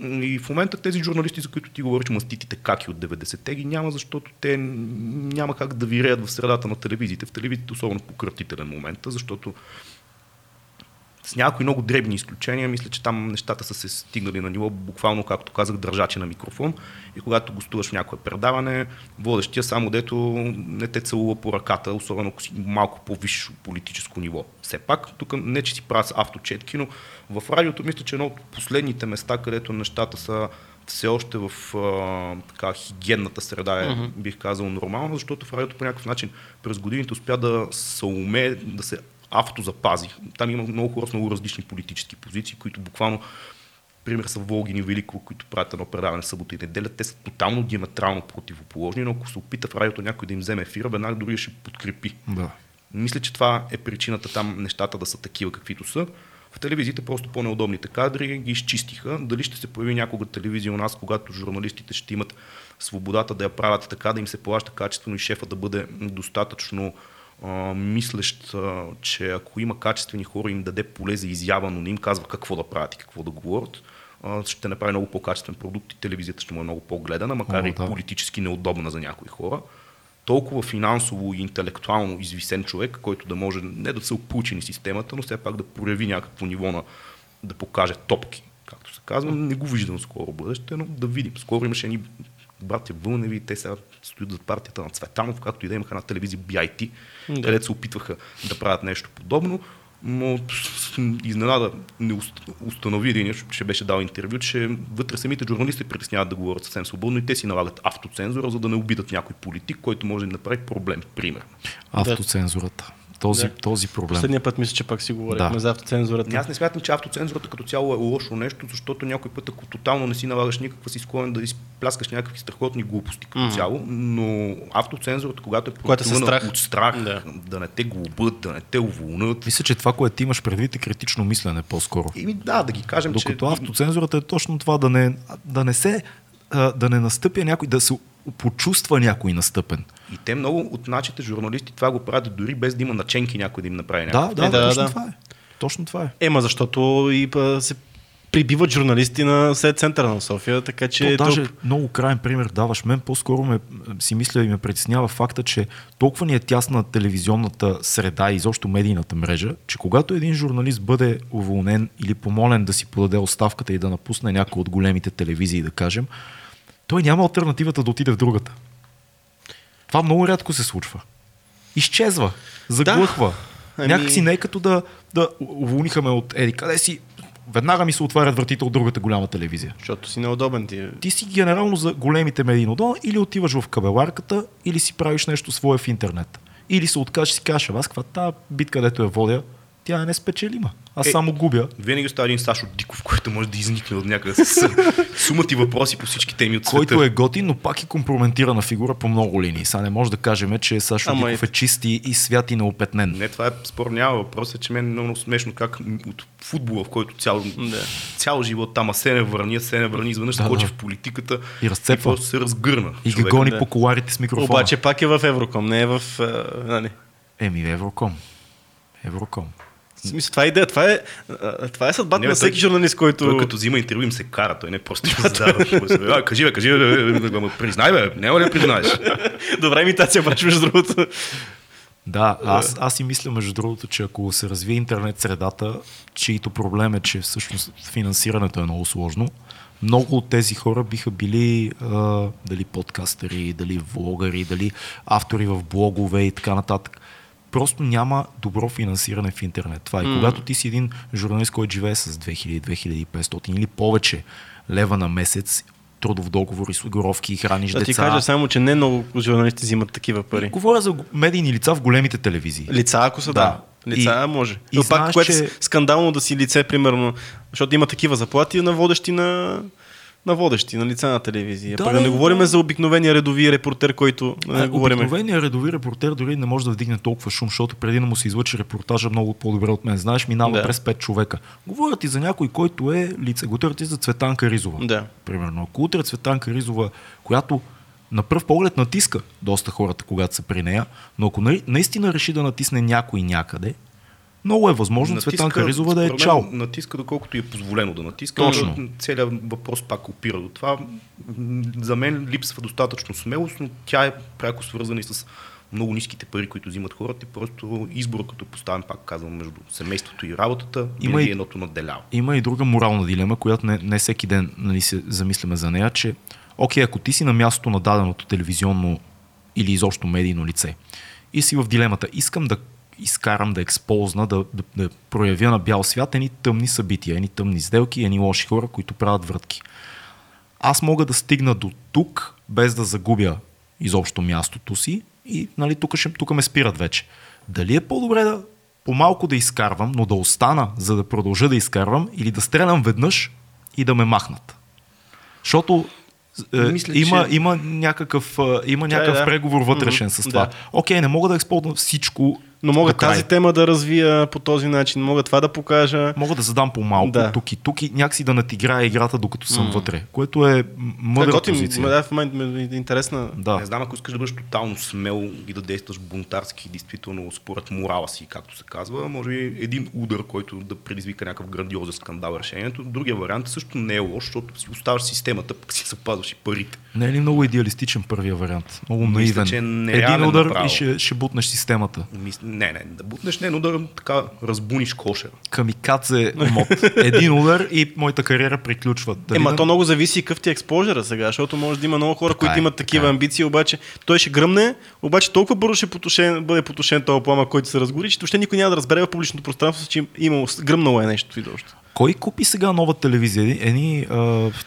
И в момента тези журналисти, за които ти говориш, маститите каки от 90-те, ги няма, защото те няма как да виреят в средата на телевизиите. В телевизиите особено пократителен момент, защото с някои много дребни изключения, мисля, че там нещата са се стигнали на ниво, буквално, както казах, държачи на микрофон. И когато гостуваш в някое предаване, водещия само дето не те целува по ръката, особено ако си малко по-висше политическо ниво. Все пак, тук не че си правя авточетки, но в радиото мисля, че едно от последните места, където нещата са все още в а, така, хигиенната среда е, uh-huh. бих казал, нормално, защото в радиото по някакъв начин през годините успя да се уме да се автозапази. Там има много хора с много различни политически позиции, които буквално пример са Волгин и Велико, които правят едно предаване събота и неделя. Те са тотално диаметрално противоположни, но ако се опита в радиото някой да им вземе ефира, веднага дори ще подкрепи. Да. Мисля, че това е причината там нещата да са такива, каквито са. В телевизиите просто по-неудобните кадри ги изчистиха. Дали ще се появи някога телевизия у нас, когато журналистите ще имат свободата да я правят така, да им се плаща качествено и шефа да бъде достатъчно а, мислещ, а, че ако има качествени хора, им даде поле за изява, но не им казва какво да правят и какво да говорят, а, ще направи много по-качествен продукт и телевизията ще му е много по-гледана, макар О, и да. политически неудобна за някои хора. Толкова финансово и интелектуално извисен човек, който да може не да се опучени системата, но все пак да прояви някакво ниво на да покаже топки, както се казва. Не го виждам скоро бъдеще, но да видим. Скоро имаше едни братя Вълневи, те сега стоят зад партията на Цветанов, както и да имаха на телевизия BIT, да. където се опитваха да правят нещо подобно. Но изненада не уст- установи един, че беше дал интервю, че вътре самите журналисти притесняват да говорят съвсем свободно и те си налагат автоцензура, за да не обидат някой политик, който може да им направи проблем, пример. Автоцензурата. Този, Да. този проблем. Последния път мисля, че пак си говорихме Да. за автоцензурата. Аз не смятам, че автоцензурата като цяло е лошо нещо, защото някой път, ако тотално не си налагаш никаква, си склонен да изпляскаш някакви страхотни глупости като Мгм. цяло, но автоцензурата, когато е Когато е продиктувана страх. от страх, Да. да. не те глобят, да не те уволнат. Мисля, че това, което ти имаш предвид е критично мислене по-скоро. И да, да ги кажем, Докато че... автоцензурата е точно това да не, да не се а, да не настъпя някой, да се почувства някой настъпен. И те много от нашите журналисти това го правят дори без да има наченки някой да им направи Да, някакво. да, Е, да, да, точно да. това е. Точно това е. Ема защото и па, се прибиват журналисти на след центъра на София, така че... То, даже тук- много крайен пример даваш. Мен по-скоро ме, си мисля и ме притеснява факта, че толкова ни е тясна телевизионната среда и изобщо медийната мрежа, че когато един журналист бъде уволнен или помолен да си подаде оставката и да напусне някои от големите телевизии, да кажем, той няма альтернативата да отиде в другата. Това много рядко се случва. Изчезва, заглъхва. Ами- Някакси не е като да, да уволниха ме от Еди. Къде си? Веднага ми се отварят вратите от другата голяма телевизия Защото си неудобен ти. ти си генерално за големите медийни отдела или отиваш в кабеларката, или си правиш нещо свое в интернет. Или се откажеш и си кажеш, аз каква тази битка, дето я водя, тя е неспечелима. Аз Е, само губя. Винаги остава един Сашо Диков, който може да изникне от някъде с сумата и въпроси по всички теми от света. Който е готин, но пак е компрометирана фигура по много линии. Сега не може да кажем, че Сашо Ама Диков и- е чист и, и свят и неопетнен. Не, това е спор, няма въпрос, е, че мен е много смешно как от футбола, в който цял, Да. цял живот там, а се не върни, а се не върни, изведнъж Да, скочи да. в политиката И разцепва. и просто се разгърна. И ги гони да. по коларите с микрофона. Обаче пак е в Евроком, не е в... Нали. Еми, Евроком. Евроком. В Смисъл, това е идея, това е, това е съдбата Не, на всеки той- журналист, който... Той като взима интервю им се кара, той не просто им задава. Кажи бе, кажи бе, признай бе, няма ли признаеш? Добра имитация, обаче, между другото. Да, аз, аз си мисля, между другото, че ако се развие интернет средата, чието проблем е, че всъщност финансирането е много сложно, много от тези хора биха били а, дали подкастери, дали влогъри, дали автори в блогове и така нататък. Просто няма добро финансиране в интернет. Това е. М. Когато ти си един журналист, който живее с 2000-2500 или повече лева на месец, трудов договор, изгоровки и храниш Да ти деца. кажа само, че не много журналисти взимат такива пари. Говоря за медийни лица в големите телевизии. Лица, ако са, да. Да. Лица И- може. и Но пак, знаеш, което че- е скандално да си лице, примерно, защото има такива заплати на водещи на, на водещи, на лица на телевизия. Да, Пък да не говорим да. за обикновения редови репортер, който не А, говорим. Обикновеният редови репортер дори не може да вдигне толкова шум, защото преди да му се излъчи репортажа много по-добре от мен. Знаеш, минава Да. през 5 човека. Говорят и за някой, който е лице. Говорят и за Цветанка Ризова. Да. Примерно. Ако утре Цветанка Ризова, която на пръв поглед натиска доста хората, когато са при нея, но ако на- наистина реши да натисне някой някъде, Много е възможно Цветанка Ризова да е мен, чао. Натиска доколкото е позволено да натиска. Точно. но Целият въпрос пак опира до това. За мен липсва достатъчно смелост, но тя е пряко свързана и с много ниските пари, които взимат хората и просто избор, като поставям, пак казвам, между семейството и работата, Има и- и едното надделява. Има и друга морална дилема, която не, не всеки ден нали, се замисляме за нея, че окей, ако ти си на мястото на даденото телевизионно или изобщо медийно лице и си в дилемата, искам да изкарам, да ексползна, да, да, да проявя на бял свят едни тъмни събития, едни тъмни сделки, едни лоши хора, които правят вратки. Аз мога да стигна до тук, без да загубя изобщо мястото си и нали, тук, ще, тук ме спират вече. Дали е по-добре да по-малко да изкарвам, но да остана, за да продължа да изкарвам или да стрелям веднъж и да ме махнат? Защото е, Мисля, има, че- има някакъв, е, има някакъв да. преговор вътрешен с Мгм, това. да. Окей, не мога да използвам всичко Но мога тази тема да развия по този начин, мога това да покажа. Мога да задам по-малко Да. тук и тук и някакси да натиграя играта, докато съм вътре, което е мъдра готин, позиция. да, в момента ме е интересна. Да. Не знам, ако искаш да бъдеш тотално смел и да действаш бунтарски, действително според морала си, както се казва, може би един удар, който да предизвика някакъв грандиозен скандал решението. Другия вариант също не е лош, защото си оставаш системата, пък си запазваш и парите. Не е ли много идеалистичен първия вариант? Много Мисля, наивен. че е Един удар направо. и ще, ще бутнеш системата. Мис- Не, не, да бутнеш не, но да така разбуниш кошера. Камикадзе мод. Един удар и моята кариера приключва. Дали Ема да- то много зависи какъв ти е експожера сега, защото може да има много хора, Така които е, имат такива е. амбиции, обаче той ще гръмне, обаче толкова бързо ще потушен, бъде потушен този пламък, който се разгори, че въобще никой няма да разбере в публичното пространство, че имало, гръмнало е нещо изобщо. Кой купи сега нова телевизия? Едни, едни, а,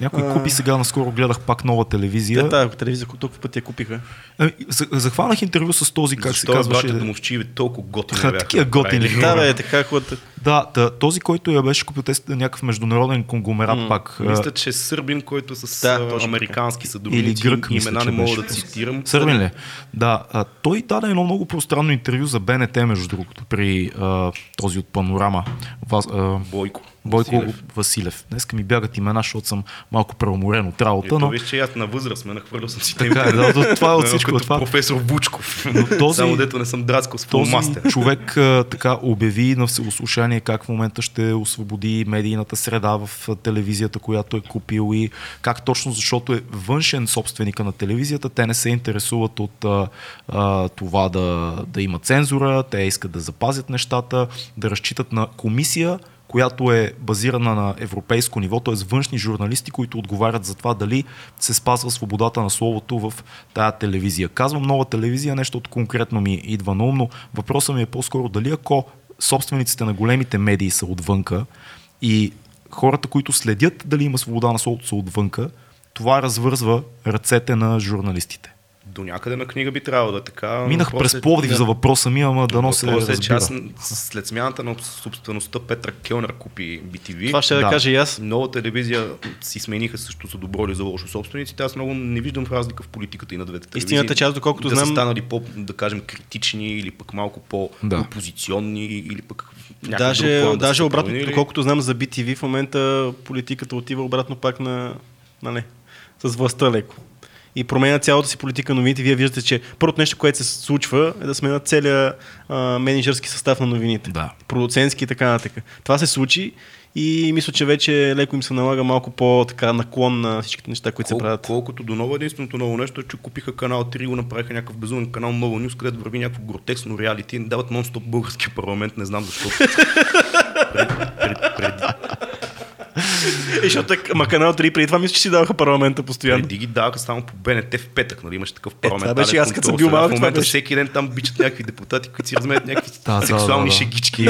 някой А. купи сега, наскоро гледах пак нова телевизия. Те тази телевизия толкова пъти я купиха. Ами, за- Захванах интервю с този, как Защо се казваше. братята Домовчиви толкова готини Ха, бяха такива готини. Да, бе, така хората. Да, да, този, който я беше купил, те някакъв международен конгломерат пак. а, Мисля, че сърбин, който е с Да, да, точно американски сътрудници, Или грък, мисля, имена че не мога да цитирам. Сърбин ли? Да, а, той даде едно много пространно интервю за БНТ, между другото, при а, този от Панорама. Вас, а, Бойко. Бойко Василев. Василев. Днеска ми бягат имена, защото съм малко преуморен от работа, Ето, но виж, че аз на възраст ме нахвърлял съм си така е, да, да, това е от всичко. Това, професор Вучков. Но този- Само дето не съм драскал с този фулмастер. човек а, така обяви на всеослушание как в момента ще освободи медийната среда в телевизията, която е купил и как точно защото е външен собственика на телевизията, те не се интересуват от а, а, това да, да има цензура, те искат да запазят нещата, да разчитат на комисия, която е базирана на европейско ниво, т.е. външни журналисти, които отговарят за това дали се спазва свободата на словото в тая телевизия. Казвам нова телевизия, нещо конкретно ми идва на ум, но въпросът ми е по-скоро дали ако собствениците на големите медии са отвънка и хората, които следят дали има свобода на словото са отвънка, това развързва ръцете на журналистите. До някъде на книга би трябвало да е така. Минах през Пловдив да. за въпроса ми, ама дано се Въпросът е, че аз след смяната на собствеността Петра Келнер купи BTV. Това ще да, Да. кажа и аз. Нова телевизия си смениха също за добро или за лошо собствениците. Аз много не виждам разлика в политиката и на двете телевизии. Истината е, аз доколкото да знам- са станали по, да кажем, критични или пък малко по-опозиционни или пък Даже, друг план да даже са обратно, променили. доколкото знам за BTV, в момента политиката отива обратно пак на, нали, с властта леко. И променя цялата си политика новините. Вие виждате, че първото нещо, което се случва е да сменят целият а, менеджерски състав на новините. Да. Продуцентски и така нататък. Това се случи и мисля, че вече леко им се налага малко по-така наклон на всичките неща, които се Кол, правят. колкото до ново, единственото ново нещо е, че купиха канал 3 и го направиха някакъв безумен канал Ново Нюс, където върви някакво гротексно реалити. Дават нон-стоп българския парламент, не знам защо. пред, пред, пред, Е, защото ма канал 3 преди това мисля, че си даваха парламента постоянно. преди ги даваха само по БНТ в петък, нали? Имаше такъв Е, това беше аз като съм бил малък, В момента всеки ден там бичат някакви депутати, които си размеят някакви Да, сексуални да, да. шегички.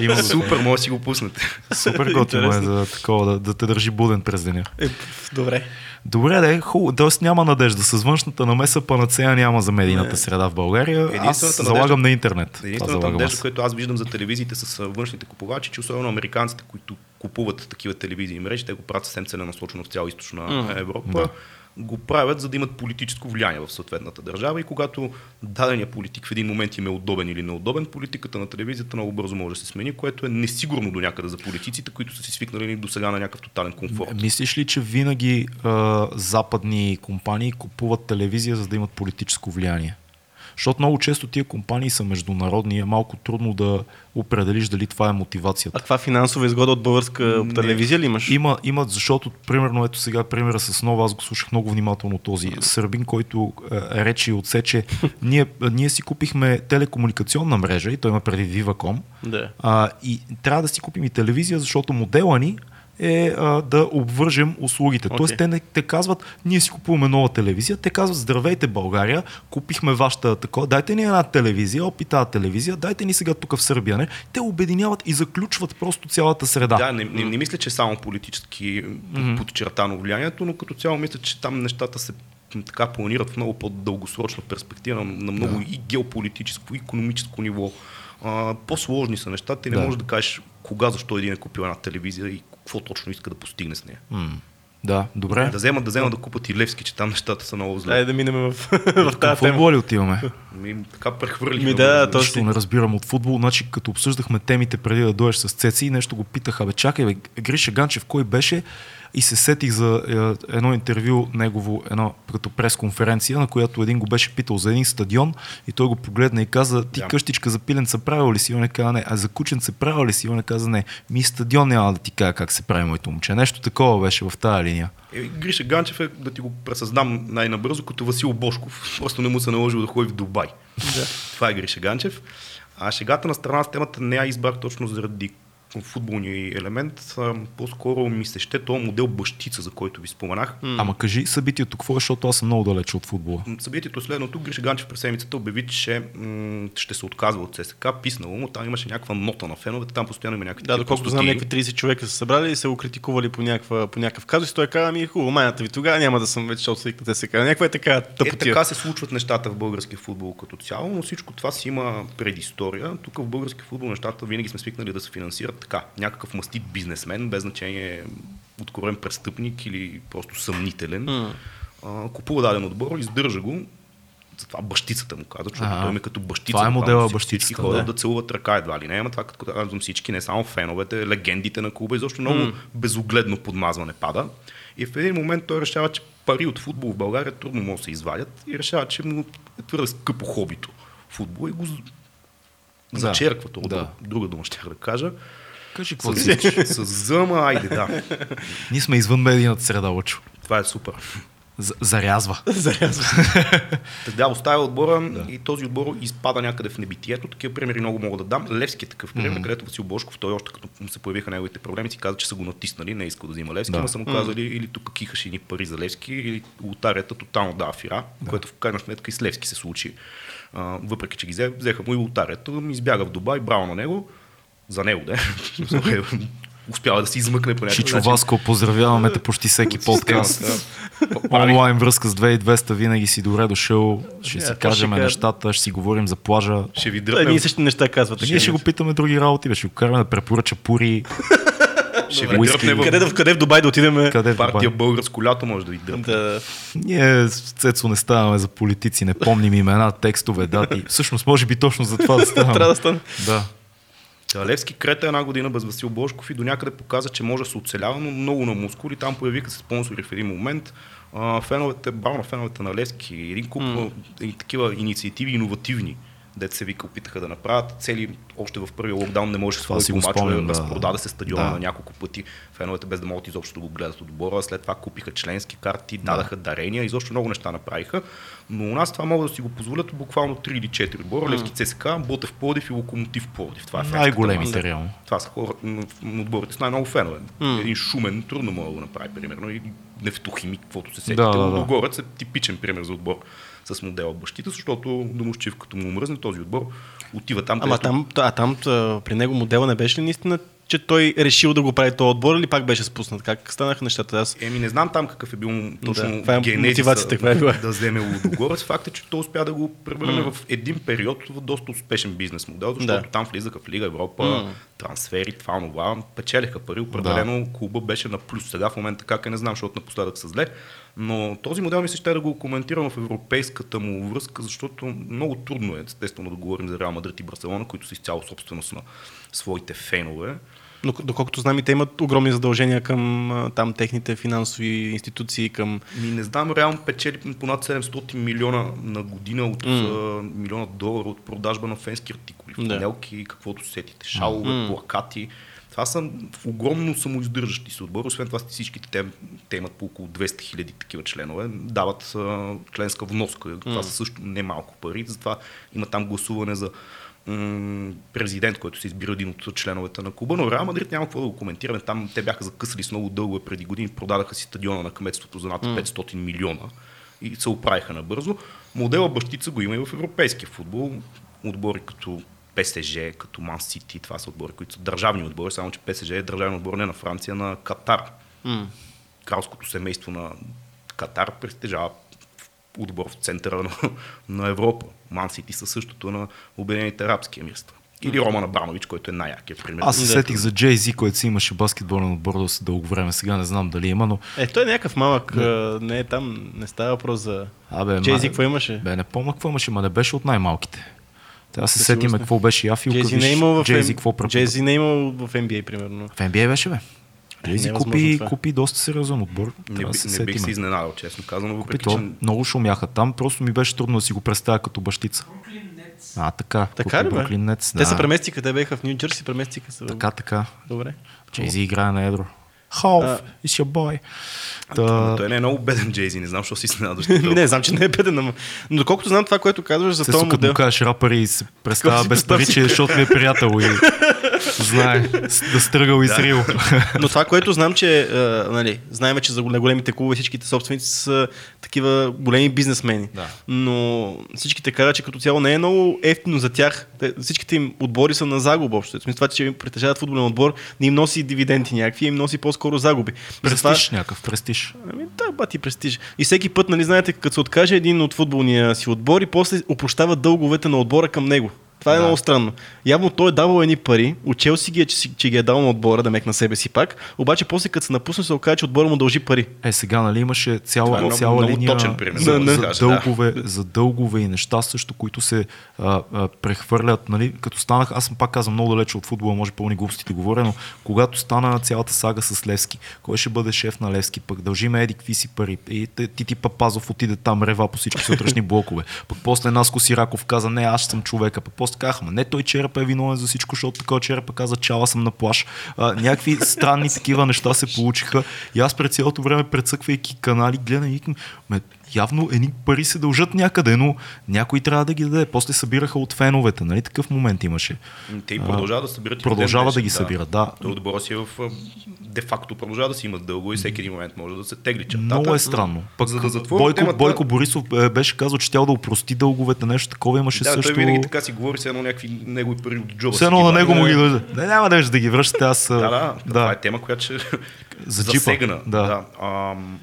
Има. Супер, може да си го пуснете. Супер готино е за такова, да, да те държи буден през деня. Е, добре. Добре, да е хубаво. Тоест няма надежда. С външната намеса панацея няма за медийната среда в България. Аз залагам надежда- на интернет. Единствената надежда, която аз виждам за телевизиите с външните купувачи, че особено американците, които купуват такива телевизии и мрежи, те го правят съвсем целенасочено в цяла източна Мгм. Европа. Да. Го правят, за да имат политическо влияние в съответната държава и когато дадения политик в един момент им е удобен или неудобен, политиката на телевизията много бързо може да се смени, което е несигурно до някъде за политиците, които са си свикнали до сега на някакъв тотален комфорт. Мислиш ли, че винаги а, западни компании купуват телевизия, за да имат политическо влияние? Защото много често тия компании са международни и е малко трудно да определиш дали това е мотивацията. А това финансова изгода от българска Не. телевизия ли имаш? Има, имат, защото, примерно, ето сега примера с Нова, аз го слушах много внимателно този сърбин, който е, рече и отсече. ние, ние си купихме телекомуникационна мрежа и той има преди Viva.com. Да. А, и трябва да си купим и телевизия, защото модела ни е а, да обвържем услугите. Окей. Тоест те не те казват, ние си купуваме нова телевизия, те казват, здравейте България, купихме вашата такова, дайте ни една телевизия, опи тази телевизия, дайте ни сега тук в Сърбия. Не? Те обединяват и заключват просто цялата среда. Да, не, не, не мисля, че е само политически mm-hmm. подчертано влиянието, но като цяло мисля, че там нещата се така планират в много по-дългосрочна перспектива, на, на много и геополитическо, и економическо ниво. А, по-сложни са нещата и не Да. можеш да кажеш кога, защо един е купил една телевизия и какво точно иска да постигне с нея. М, да, добре. Да вземат, да вземат да купат и Левски, че там нещата са много зле. Дай да минем в, в Към тази тема. футбола ли отиваме? Ми, така прехвърлих. Ми да, то- Нищо не разбирам от футбол. Значи, като обсъждахме темите преди да дойдеш с Цеци, нещо го питах, абе чакай, бе, Гриша Ганчев кой беше? И се сетих за е, едно интервю негово, едно като пресконференция, на която един го беше питал за един стадион и той го погледна и каза, ти Да. къщичка за пиленца правил ли си? И он не каза не. А за кученце правил ли си? И он не каза не. Ми стадион няма да ти кажа как се прави моето момче. Нещо такова беше в тая линия. Е, Гриша Ганчев е, да ти го пресъздам най-набързо, като Васил Бошков. Просто не му се наложило да ходи в Дубай. Да. Това е Гриша Ганчев. А шегата на страна с темата не я избрах точно заради футболния елемент. По-скоро ми се ще този модел бащица, за който ви споменах. Ама кажи събитието, какво е, защото аз съм много далеч от футбола. Събитието е следното. Гриша Ганчев през седмицата обяви, че м- ще се отказва от ССК. Писнало му, там имаше някаква нота на феновете, там постоянно има някакви Да, доколкото знам, някакви 30 човека са събрали и са го критикували по, някаква, по някакъв казус. Той каза, ми хубаво, майната ви тогава няма да съм вече, защото свикнате се казва. Някаква е така Е, тъпотия. така се случват нещата в българския футбол като цяло, но всичко това си има предистория. Тук в българския футбол нещата винаги сме свикнали да се финансират така. Някакъв мастит бизнесмен, без значение откровен престъпник или просто съмнителен. М. А, купува даден отбор, издържа го. Затова бащицата му казва, защото той ми е като бащица. Това е модела всички бащицата, ходят да. да. целуват ръка едва ли не. Ама това като казвам всички, не само феновете, легендите на клуба, изобщо много М. безогледно подмазване пада. И в един момент той решава, че пари от футбол в България трудно могат да се извадят и решава, че му е твърде скъпо хобито футбол и го Да. зачерква. Това Да. друга дума ще да кажа. Кажи какво С, си. с зъма, айде да. Ние сме извън медийната среда, Лъчо. Това е супер. З- Зарязва. Зарязва. Така, оставя отбора да. и този отбор изпада някъде в небитието. Такива примери много мога да дам. Левски е такъв пример, mm-hmm. където Васил Бошков, той още като му се появиха неговите проблеми, си каза, че са го натиснали, не е искал да взима Левски, Да. да. но са му казали или тук кихаш ни пари за Левски, или лотарията тотално дава фира, да. което в крайна сметка и с Левски се случи. А, въпреки, че ги взе, взеха му и лотарията, избяга в Дубай, браво на него, за него, да. Успява да си измъкне по някакъв Чичо Васко, поздравяваме те почти всеки подкаст. Онлайн връзка с 2200 винаги си добре дошъл. Ще Я, си кажем нещата, ще си говорим за плажа. Ще ви Той дръпне, ние същи неща казват. Ние ще го питаме други работи, бе, ще го караме да препоръча пури. ще ви дръпне в Къде, в, къде в Дубай да отидем? Къде в партия Дубай? българско лято може да ви дръпне. Да. Ние Цецо не ставаме за политици, не помним имена, текстове, дати. Всъщност, може би точно за това да ставаме. Трябва да стане. Да. Та, Левски крета една година без Васил Бошков и до някъде показа, че може да се оцелява, но много на мускули. Там появиха се спонсори в един момент. А, феновете, браво на феновете на Левски, един куп М. и такива инициативи, иновативни, дете се вика, опитаха да направят. Цели, още в първия локдаун не можеше Това си го мачове, да. разпродаде се стадиона Да. на няколко пъти. Феновете без да могат изобщо да го гледат отбора. След това купиха членски карти, дадаха дарения, изобщо много неща направиха. Но у нас това могат да си го позволят буквално 3 или 4 отбора. Левски ЦСКА, Ботев Плодив и Локомотив Плодив. Това е Най-големите реално. Това са хора отборите с най-много фенове. М. Един шумен трудно може да го направи, примерно. И нефтохимик, каквото се сетите. Да, да, да. Лудогорец е типичен пример за отбор с модела бащите, защото Домощив, като му омръзне този отбор, отива там, Ама където- там, а там при него модела не беше ли наистина, че той решил да го прави този отбор или пак беше спуснат? Как станаха нещата? Аз Еми, не знам там какъв е бил точно Да, е генезиса мотивацията, каква е била. да вземе Лудогорец. Факт е, че той успя да го превърне в един период в доста успешен бизнес модел, защото Да. там влизаха в Лига Европа, М. трансфери, това, това, печелиха пари. Определено клуба беше на плюс. Сега в момента как е, не знам, защото напоследък са зле. Но този модел ми се ще да го коментирам в европейската му връзка, защото много трудно е, естествено, да говорим за Реал Мадрид и Барселона, които са изцяло собственост на своите фенове. Но доколкото знам и те имат огромни задължения към там техните финансови институции, към... Ми не знам, реално печели по над 700 милиона на година от mm. милиона долара от продажба на фенски артикули, Да. фанелки, каквото сетите, шалове, плакати. Това са огромно самоиздържащи се отбори. Освен това всичките те, те имат по около 200 хиляди такива членове. Дават а, членска вноска. Това са също немалко пари. Затова има там гласуване за президент, който се избира един от членовете на клуба, но Реал Мадрид няма какво да го коментираме. Там те бяха закъсали с много дълго преди години, продадаха си стадиона на кметството за над 500 милиона и се оправиха набързо. Модела бащица го има и в европейския футбол. Отбори като ПСЖ, като Ман Сити, това са отбори, които са държавни отбори, само че ПСЖ е държавен отбор не на Франция, на Катар. М. Кралското семейство на Катар притежава отбор в центъра на, на Европа. Ман Сити са същото на Обединените арабски емирства. Или Роман Абрамович, който е най-якият пример. Аз се сетих за Джей Зи, който си имаше баскетболен отбор доста дълго време. Сега не знам дали има, но... Е, той е някакъв малък, а, не е там, не става въпрос за... Абе, Джейзи ма- какво имаше? Бе, не помня какво имаше, ма не беше от най-малките. Трябва да се не. какво беше Яфил. Джейзи не е имал в, Джейзи какво. Джейзи не е имал в NBA, примерно. В NBA беше, бе. Джейзи невъзможно купи, това. купи доста сериозен отбор. не, да се не бих се изненадал, честно казано, Купи въпреки че Много шумяха там, просто ми беше трудно да си го представя като бащица. А, така. Така купи ли? Бруклин Нетс, Те да. се преместиха, те беха в Нью Джерси, преместиха се. Така, така. Добре. Джейзи играе на едро. Халф, А. is your boy. Но Та, той не е много беден Джейзи, не знам, защо си изненадваш. Не, знам, че не е беден, ама... Но доколкото знам това, което казваш за този като модел... му кажеш рапъри и се представя без представи париче, си? защото ми е приятел и знае да стръгал и срил. Но това, което знам, че а, нали, знаем, че за големите клубове всичките собственици са такива големи бизнесмени. Да. Но всичките казват, че като цяло не е много ефтино за тях. Те, всичките им отбори са на загуба общо. Смисъл това, че притежават футболен отбор, не им носи дивиденти някакви, им носи по-скоро загуби. Престиж някакъв, престиж. Ами, да, бати престиж. И всеки път, нали, знаете, като се откаже един от футболния си отбор и после опрощава дълговете на отбора към него. Това е Да. много странно. Явно той е давал едни пари, учел си ги, е, че, че ги е дал на отбора, да мек на себе си пак, обаче после като се напусне се оказа, че отбора му дължи пари. Е, сега, нали, имаше цяла, Това е много- цяла много линия точен пример, за, да за, да. дългове, за дългове и неща също, които се а, а, прехвърлят, нали, като станах, аз съм пак казвам много далече от футбола, може пълни глупости да говоря, но когато стана цялата сага с Левски, кой ще бъде шеф на Левски, пък дължиме еди какви си пари, и Тити Папазов отиде там, рева по всички сутрешни блокове, пък после Наско Сираков каза, не, аз съм човека, пък после казаха, «Ма не, той черепа е виновен за всичко, защото такова черепа каза, чала съм на плаш. А, някакви странни такива неща се получиха и аз през цялото време прецъквайки канали, гледам и викам, явно едни пари се дължат някъде, но някой трябва да ги даде. После събираха от феновете, нали? Такъв момент имаше. Те и продължават да събират. и продължава до ден да ги днешен, събират, да. Той отбора си е в... Де-факто продължава да си имат дълго и всеки един момент може да се тегли чертата. Много е странно. Пък за да затворим Бойко, темата- Бойко Борисов е, беше казал, че тял да упрости дълговете, нещо такова имаше Да, също. той винаги така си говори, все едно някакви негови пари от джоба. Все едно на него му ги дължа. Не, няма да да ги връщате, аз... а, Да, да, това е да. тема, която ще засегна. да. да. Ам,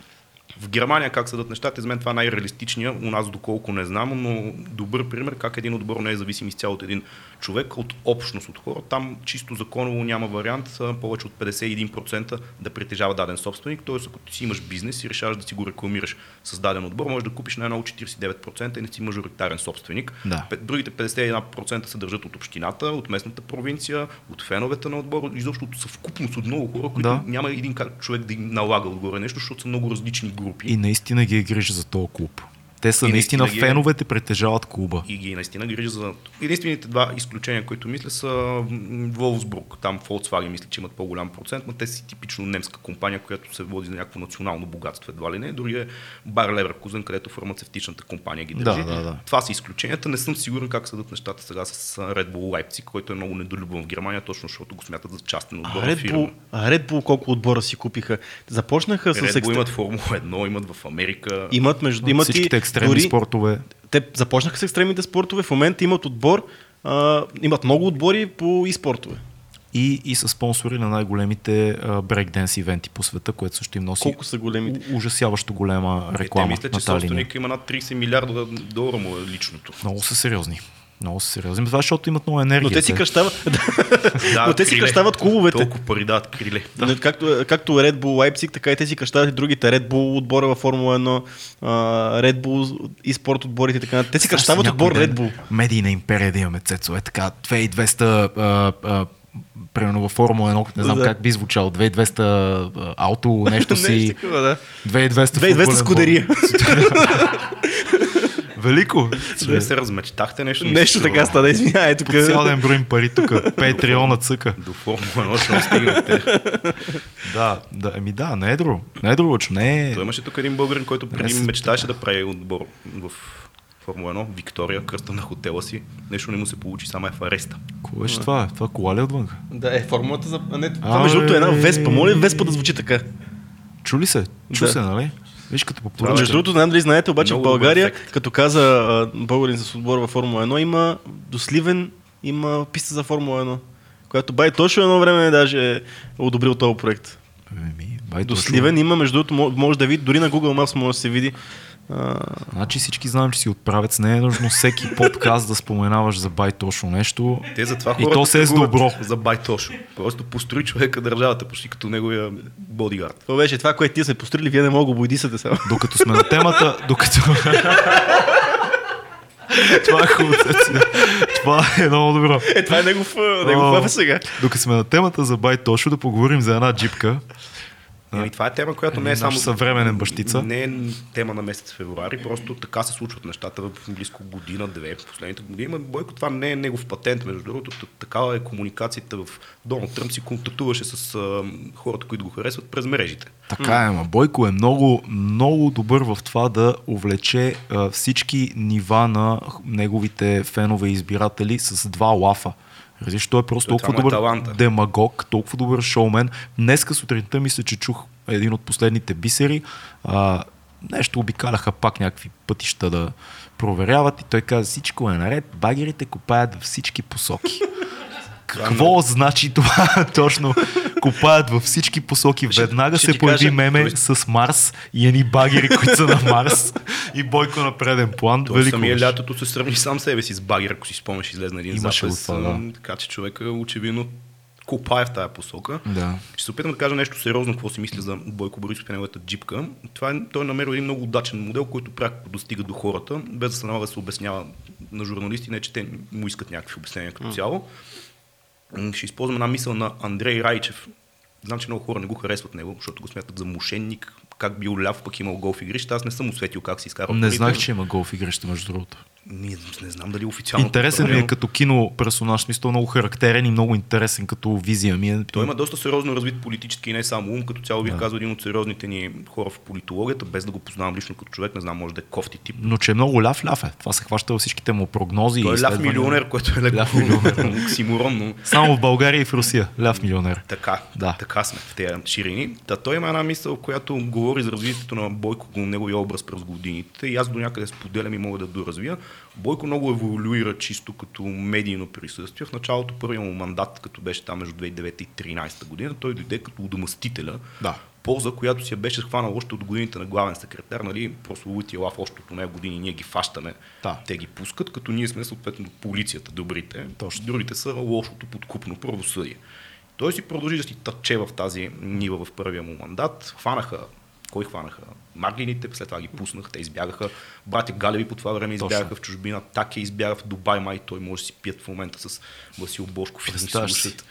в Германия как съдат нещата, за мен това е най-реалистичния, у нас доколко не знам, но добър пример как един отбор не е зависим изцяло от един човек, от общност от хора. Там чисто законово няма вариант повече от 51% да притежава даден собственик, т.е. ако ти си имаш бизнес и решаваш да си го рекламираш с даден отбор, можеш да купиш най-много 49% и не си мажоритарен собственик. Да. Другите 51% се държат от общината, от местната провинция, от феновете на отбора, изобщо от съвкупност от много хора, които Да. няма един как- човек да им налага отгоре нещо, защото са много различни групи. И наистина ги е грижа за този клуб. Те са И наистина, наистина феновете притежават клуба. и ги наистина грижа за... Единствените два изключения, които мисля са Волсбрук. Там Volkswagen мисля, че имат по-голям процент, но те си типично немска компания, която се води за някакво национално богатство едва ли не. Дори е Бар Леверкузен, където фармацевтичната компания ги Да, държи. да, да. Това са изключенията. Не съм сигурен как съдат нещата сега с Red Bull Leipzig, който е много недолюбван в Германия, точно защото го смятат за частен отбор. Red. Bull, Red Bull колко отбора си купиха? Започнаха с Red Bull екстра... имат Формула 1, имат в Америка. Имат, между... имат и екстремни дори... спортове. Те започнаха с екстремните спортове, в момента имат отбор, а, имат много отбори по и спортове. И, и са спонсори на най-големите брейкденс ивенти по света, което също им носи Колко са големите? ужасяващо голема Е, реклама те мисля, че собственик има над 30 милиарда долара му е личното. Много са сериозни. Много сериозни. Това, защото имат много енергия. Но те си кръщават, Да, но те си кръщават клубовете. Толкова пари дават криле. Да. Както, както Red Bull Leipzig, така и те си кръщават и другите. Red Bull отбора във Формула 1, а, Red Bull и спорт отборите така. Те си кръщават отбор ден Red Bull. Медийна империя да имаме цецове. Така, 2200 а, а, примерно във Формула 1, не знам Да. как би звучал, 2200 а, ауто, нещо си, Нещо такова, да. 2200 2200 футболен скудерия. Велико. Вие се размечтахте нещо. Нещо така стана, извинявай, тук. По цял ден броим пари тук. Патреона цъка. До Формула 1 ще стигнете. Да, да, еми да, не е друго. Не е друго, че не е... Той имаше тук един българин, който преди Не, мечтаеше да прави отбор в Формула 1, Виктория, кръста на хотела си. Нещо не му се получи, само е в ареста. Кое ще това? Това кола ли отвън? Да, е формулата за... Не, А, това между другото е една веспа. Моля веспа да звучи така? Чули се? Чу Да. се, нали? Виж като по Това Между другото, не дали знаете, обаче Много в България, ефект. като каза българин с отбор във Формула 1, има до Сливен има писта за Формула 1, която бай точно едно време даже е одобрил този проект. Еми, бай, До. Сливен има, между другото, мо- може да види, дори на Google Maps може да се види. Значи всички знаем, че си отправец. Не е нужно всеки подкаст да споменаваш за бай точно нещо. Те затова И хората то се е с добро. За Байтошо. Просто построи човека държавата почти като неговия бодигард. това беше това, което ние сме построили, вие не мога да го бойдисате само. Докато сме на темата, докато... Това е хубаво. Това е много добро. Е, това е негов, негов сега. Докато сме на темата за бай точно, да поговорим за една джипка. Еми, това е тема, която не е Наш само... съвременен бащица. Не е тема на месец февруари, просто така се случват нещата в близко година, две, в последните години. Бойко, това не е негов патент, между другото. Такава е комуникацията в Доналд Тръмп си контактуваше с а, хората, които го харесват през мрежите. Така е, ма Бойко е много, много добър в това да увлече а, всички нива на неговите фенове и избиратели с два лафа. Разбираш, той е просто Той толкова е добър таланта. демагог, толкова добър шоумен. Днеска сутринта мисля, че чух един от последните бисери. А, нещо обикаляха пак някакви пътища да проверяват и той каза всичко е наред, багерите копаят във всички посоки. Какво значи това точно? Копаят във всички посоки. Ще- Веднага ще се появи кажа, меме той- с Марс и едни багери, които са на Марс и Бойко на преден план. Той Велико самия беше. лятото се сравни сам себе си с багер, ако си спомняш, излезна един Имаше запис. това, да. Така че човек очевидно копае в тая посока. Да. Ще се опитам да кажа нещо сериозно, какво си мисля за Бойко Борисов и неговата джипка. Това е, той е намерил един много удачен модел, който пряко достига до хората, без да се налага да се обяснява на журналисти, не че те му искат някакви обяснения като цяло. М, Ще използвам една мисъл на Андрей Райчев. Знам, че много хора не го харесват него, защото го смятат за мошенник, как бил ляв, пък имал голф игрища. Аз не съм усветил как си изкарал. Не парите. знаех, че има голф игрище, между другото. Не, не знам дали официално. Интересен ми е като кино персонаж, смисъл много характерен и много интересен като визия ми е. Той има доста сериозно развит политически и не само ум, като цяло бих казал един от сериозните ни хора в политологията, без да го познавам лично като човек, не знам, може да е кофти тип. Но че е много ляв, ляв е. Това се хваща във всичките му прогнози. Той е ляв милионер, което е леко Ляв милионер. но Само в България и в Русия. Ляв милионер. така, Да. така сме в тези ширини. Та той има една мисъл, която говори за развитието на Бойко, неговия образ през годините и аз до някъде споделям и мога да доразвия. Бойко много еволюира чисто като медийно присъствие. В началото първия му мандат, като беше там между 2009 и 2013 година, той дойде като удомъстителя. Да. Полза, която си я беше схванал още от годините на главен секретар, нали, прословутия лав още нея години, ние ги фащаме, Да. те ги пускат, като ние сме съответно полицията, добрите, Точно. другите са лошото подкупно правосъдие. Той си продължи да си тъче в тази нива в първия му мандат. Хванаха, кой хванаха? Маглините, след това ги пуснаха, те избягаха. Братя Галеви по това време избягаха Точно. в чужбина, Таке избяга в Дубай, май той може да си пият в момента с Васил Бошков и да слушат.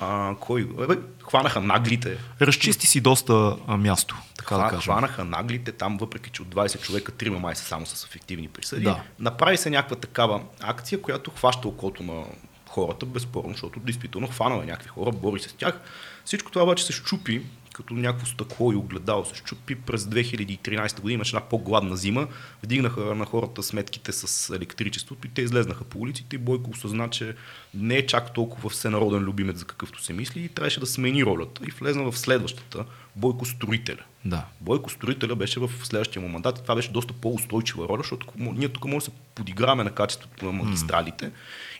А, кой? Бе, хванаха наглите. Разчисти си доста а, място, така да Хва- кажем. Хванаха наглите там, въпреки че от 20 човека, трима май са само с ефективни присъди. Да. Направи се някаква такава акция, която хваща окото на хората, безспорно, защото действително хванала е някакви хора, бори се с тях. Всичко това обаче се щупи, като някакво стъкло и огледало се щупи. През 2013 година имаше една по-гладна зима, вдигнаха на хората сметките с електричеството и те излезнаха по улиците и Бойко осъзна, че не е чак толкова всенароден любимец, за какъвто се мисли и трябваше да смени ролята и влезна в следващата Бойко Строителя. Да. Бойко Строителя беше в следващия му мандат и това беше доста по-устойчива роля, защото ние тук може да се подиграваме на качеството на магистралите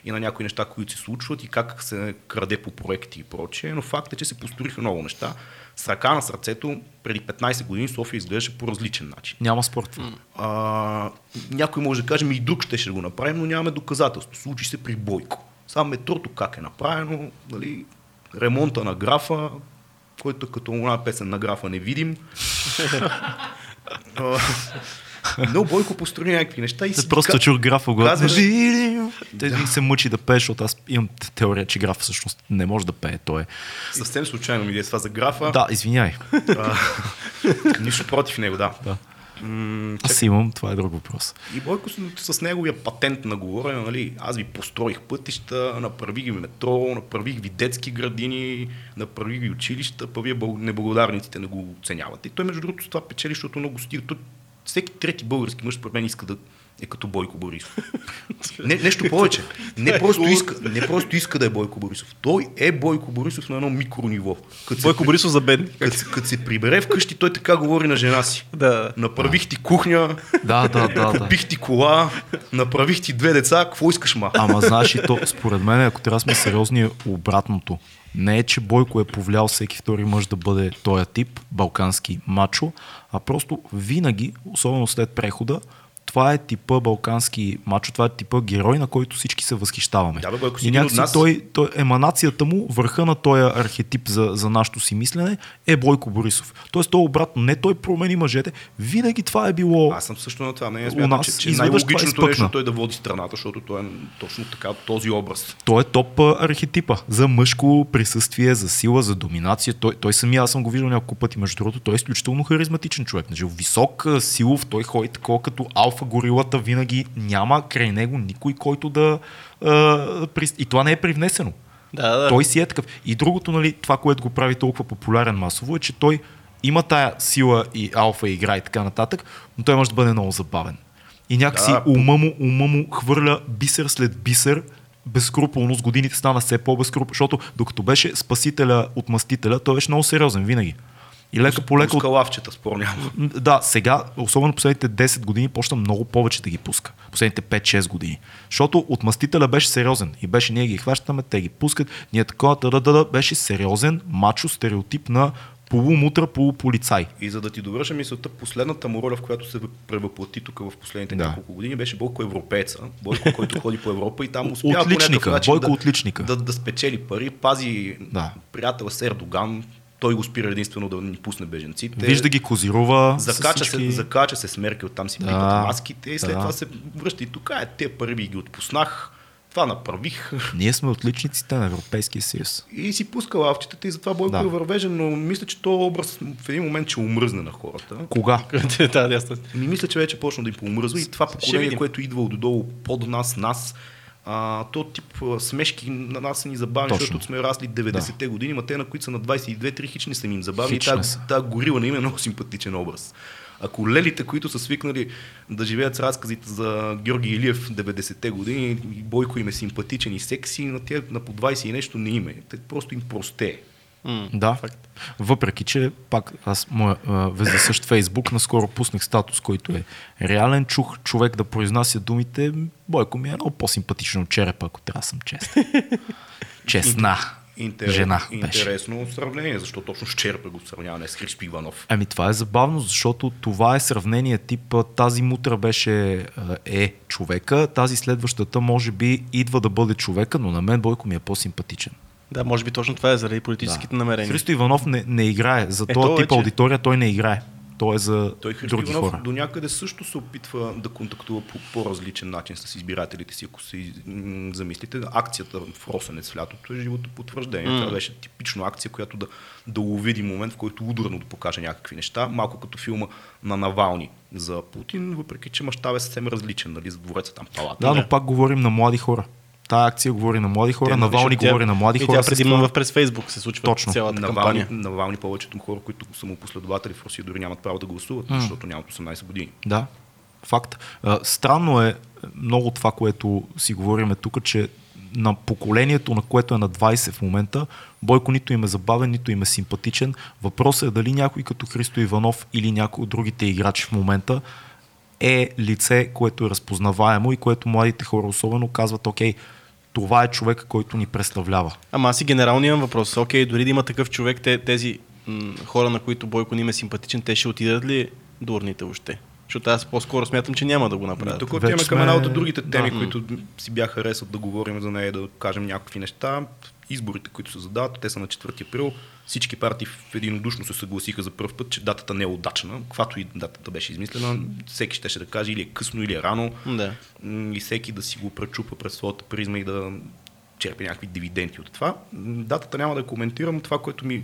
и на някои неща, които се случват и как се краде по проекти и прочее, но факт е, че се построиха много неща. С ръка на сърцето, преди 15 години София изглеждаше по различен начин. Няма спорт. А, някой може да каже, ми и друг ще, ще го направим, но нямаме доказателство. Случи се при Бойко. Само метрото как е направено, нали, ремонта на графа, който е като една песен на графа не видим. Но Бойко построи някакви неща и си Просто ка- чух графа в главата. казва, Те и се мъчи да пее, защото аз имам теория, че граф всъщност не може да пее. Той е. Съвсем случайно ми е това за графа. Да, извиняй. Нищо против него, да. Да. М, Аз имам, това е друг въпрос. И Бойко с, с неговия патент на говорене, нали, аз ви построих пътища, направих ви метро, направих ви детски градини, направих ви училища, па вие неблагодарниците не го оценявате. И той между другото това печели, защото много стига. Той, всеки трети български мъж, според мен, иска да е като Бойко Борисов. Не, нещо повече. Не просто, иска, не просто иска да е Бойко Борисов. Той е Бойко Борисов на едно микрониво. Се, Бойко Борисов за бедни. като, се- като се прибере вкъщи, той така говори на жена си. Да. Направих ти кухня, Да, да, да. Купих ти кола, направих ти две деца, какво искаш ма? Ама знаеш и то, според мен, ако трябва сме сериозни, е обратното. Не е, че Бойко е повлял всеки втори мъж да бъде този тип, балкански мачо, а просто винаги, особено след прехода, това е типа балкански мачо, това е типа герой, на който всички се възхищаваме. Да, бе, си и някакси нас. той, той, еманацията му, върха на този архетип за, за нашето си мислене е Бойко Борисов. Тоест, той обратно, не той промени мъжете, винаги това е било... Аз съм също на това. Не, У смятам, нас че, че това най-логичното нещо е той да води страната, защото той е точно така този образ. Той е топ архетипа за мъжко присъствие, за сила, за доминация. Той, той самия, аз съм го виждал няколко пъти, между другото, той е изключително харизматичен човек. Значи, висок, силов, той ходи такова като алфа горилата, винаги няма край него никой, който да... Прис- и това не е привнесено. Да, да. Той си е такъв. И другото, нали, това, което го прави толкова популярен масово, е, че той има тая сила и алфа игра и така нататък, но той може да бъде много забавен. И някакси Да, ума, му, ума му хвърля бисер след бисер, безскрупулно с годините стана все по-безскрупулно, защото докато беше спасителя от мастителя, той беше много сериозен винаги. И лека по лека Пуска лавчета, спор няма. Да, сега, особено последните 10 години, почна много повече да ги пуска. Последните 5-6 години. Защото отмъстителя беше сериозен. И беше ние ги хващаме, те ги пускат. Ние такова, да, да, да, беше сериозен, мачо, стереотип на полумутра, полуполицай. И за да ти довърша мисълта, последната му роля, в която се превъплати тук в последните Да. няколко години, беше Бойко европееца. Бойко, който ходи по Европа и там успява по Отличника, начин Бойко да, отличника. Да, да, спечели пари, пази Да. приятела с Ердоган. Той го спира единствено да ни пусне беженците. Вижда ги козирува. Закача, се, закача се с Меркел, там си Да, пипат маските и след да. това се връща и тук, е, те пари ви ги отпуснах, това направих Ние сме отличниците на Европейския съюз. и си пуска лавчетата и затова Бойко Да. е вървежен, но мисля, че този образ в един момент ще умръзне на хората. Кога? да. Ми мисля, че вече почна да им поумръзва и това поколение, което идва отдолу под нас, нас, а, то тип а, смешки на нас са ни забавни, Точно. защото сме расли 90-те години, ма те, на които са на 22-3 хич не са им забавни. И Хич не тази, горила не им е много симпатичен образ. Ако лелите, които са свикнали да живеят с разказите за Георги Илиев 90-те години, и Бойко им е симпатичен и секси, на тя на по 20 и нещо не им е. Те просто им простее. Да, факт. въпреки че пак аз моя вездесъщ Фейсбук наскоро пуснах статус, който е реален. Чух човек да произнася думите. Бойко ми е много по-симпатично от черепа, ако трябва да съм честен. Честна Интерес, жена беше. Интересно сравнение, защо точно с черпа го сравнява, не с Христо Иванов. Ами това е забавно, защото това е сравнение тип тази мутра беше е човека, тази следващата може би идва да бъде човека, но на мен Бойко ми е по-симпатичен. Да, може би точно това е заради политическите намерения. Христо Иванов не, не играе. За Е, този то тип вече- аудитория той не играе. Той е за Той Христо други Иванов хора. до някъде също се опитва да контактува по по-различен начин с избирателите си, ако се замислите. Акцията в Росенец в лятото е живото потвърждение. М. Това беше типично акция, която да, да увиди момент, в който ударно да покаже някакви неща. Малко като филма на Навални за Путин, въпреки че мащаб е съвсем различен, нали, за двореца там палата. Да, но пак говорим на млади хора. Тая акция говори на млади хора, Те, Навални Тя- говори на млади и хора. тя предимно това- през Фейсбук се случва Точно. цялата Навални, кампания. Навални повечето хора, които са му последователи в Русия, дори нямат право да гласуват, защото нямат 18 години. Да, факт. А, Странно е много това, което си говориме тук, че на поколението, на което е на 20 в момента, Бойко нито им е забавен, нито им е симпатичен. Въпросът е дали някой като Христо Иванов или някой от другите играчи в момента е лице, което е разпознаваемо и което младите хора особено казват, окей, това е човек, който ни представлява. Ама аз и генерално имам въпрос. Окей, дори да има такъв човек, те, тези м- хора, на които Бойко не им е симпатичен, те ще отидат ли до урните въобще? Защото аз по-скоро смятам, че няма да го направят. Тук отиваме към една от другите да. теми, които си бяха харесват да говорим за нея, да кажем някакви неща. изборите, които се задават, те са на 4 април. Всички партии в единодушно се съгласиха за първ път, че датата не е удачна. Каквато и датата беше измислена, всеки ще, ще да каже или е късно, или е рано. Да. И всеки да си го пречупа през своята призма и да черпи някакви дивиденти от това. Датата няма да коментирам. Това, което ми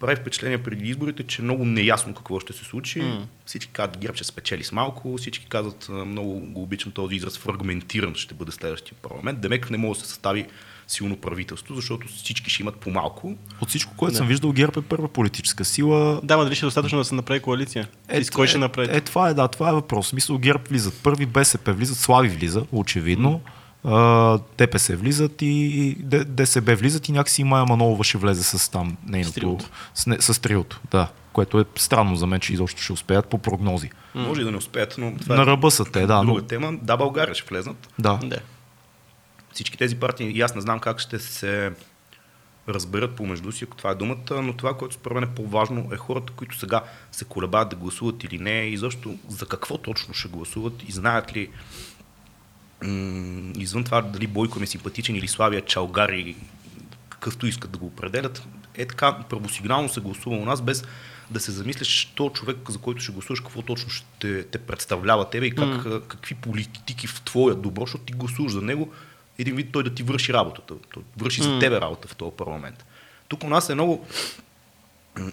прави впечатление преди изборите, че е много неясно какво ще се случи. М. Всички казват, ГЕРБ ще спечели с малко, всички казват, много го обичам този израз, фрагментиран ще бъде следващия парламент. Демек не може да се състави силно правителство, защото всички ще имат по-малко. От всичко, което съм виждал, ГЕРБ е първа политическа сила. Да, ма дали ще е достатъчно да се направи коалиция? и с кой ще направи? Е, това е, да, това е въпрос. Мисля, ГЕРБ влизат първи, БСП влизат, Слави влиза, очевидно. А, ДПС влизат и ДСБ влизат и някакси Майя Манолова ще влезе с там нейното... триото. С, не, с триото, да. Което е странно за мен, че изобщо ще успеят по прогнози. Може и да не успеят, но това На е ръба са те, да. друга Но, тема. Да, България ще влезнат. да. Да. Всички тези партии, и аз не знам как ще се разберат помежду си, ако това е думата, но това, което според мен е по-важно, е хората, които сега се колебаят да гласуват или не, и защо, за какво точно ще гласуват и знаят ли м- извън това дали Бойко е симпатичен или Славия Чалгар и какъвто искат да го определят, е така правосигнално се гласува у нас, без да се замислиш, що човек, за който ще гласуваш, какво точно ще те представлява тебе и как, а, какви политики в твоя добро, защото ти гласуваш за него, един вид той да ти върши работата. Той върши за тебе работа в този парламент. Тук у нас е много...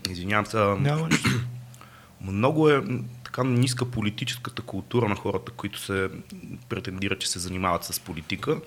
Извинявам се, Няма много е така ниска политическата култура на хората, които се претендират, че се занимават с политика.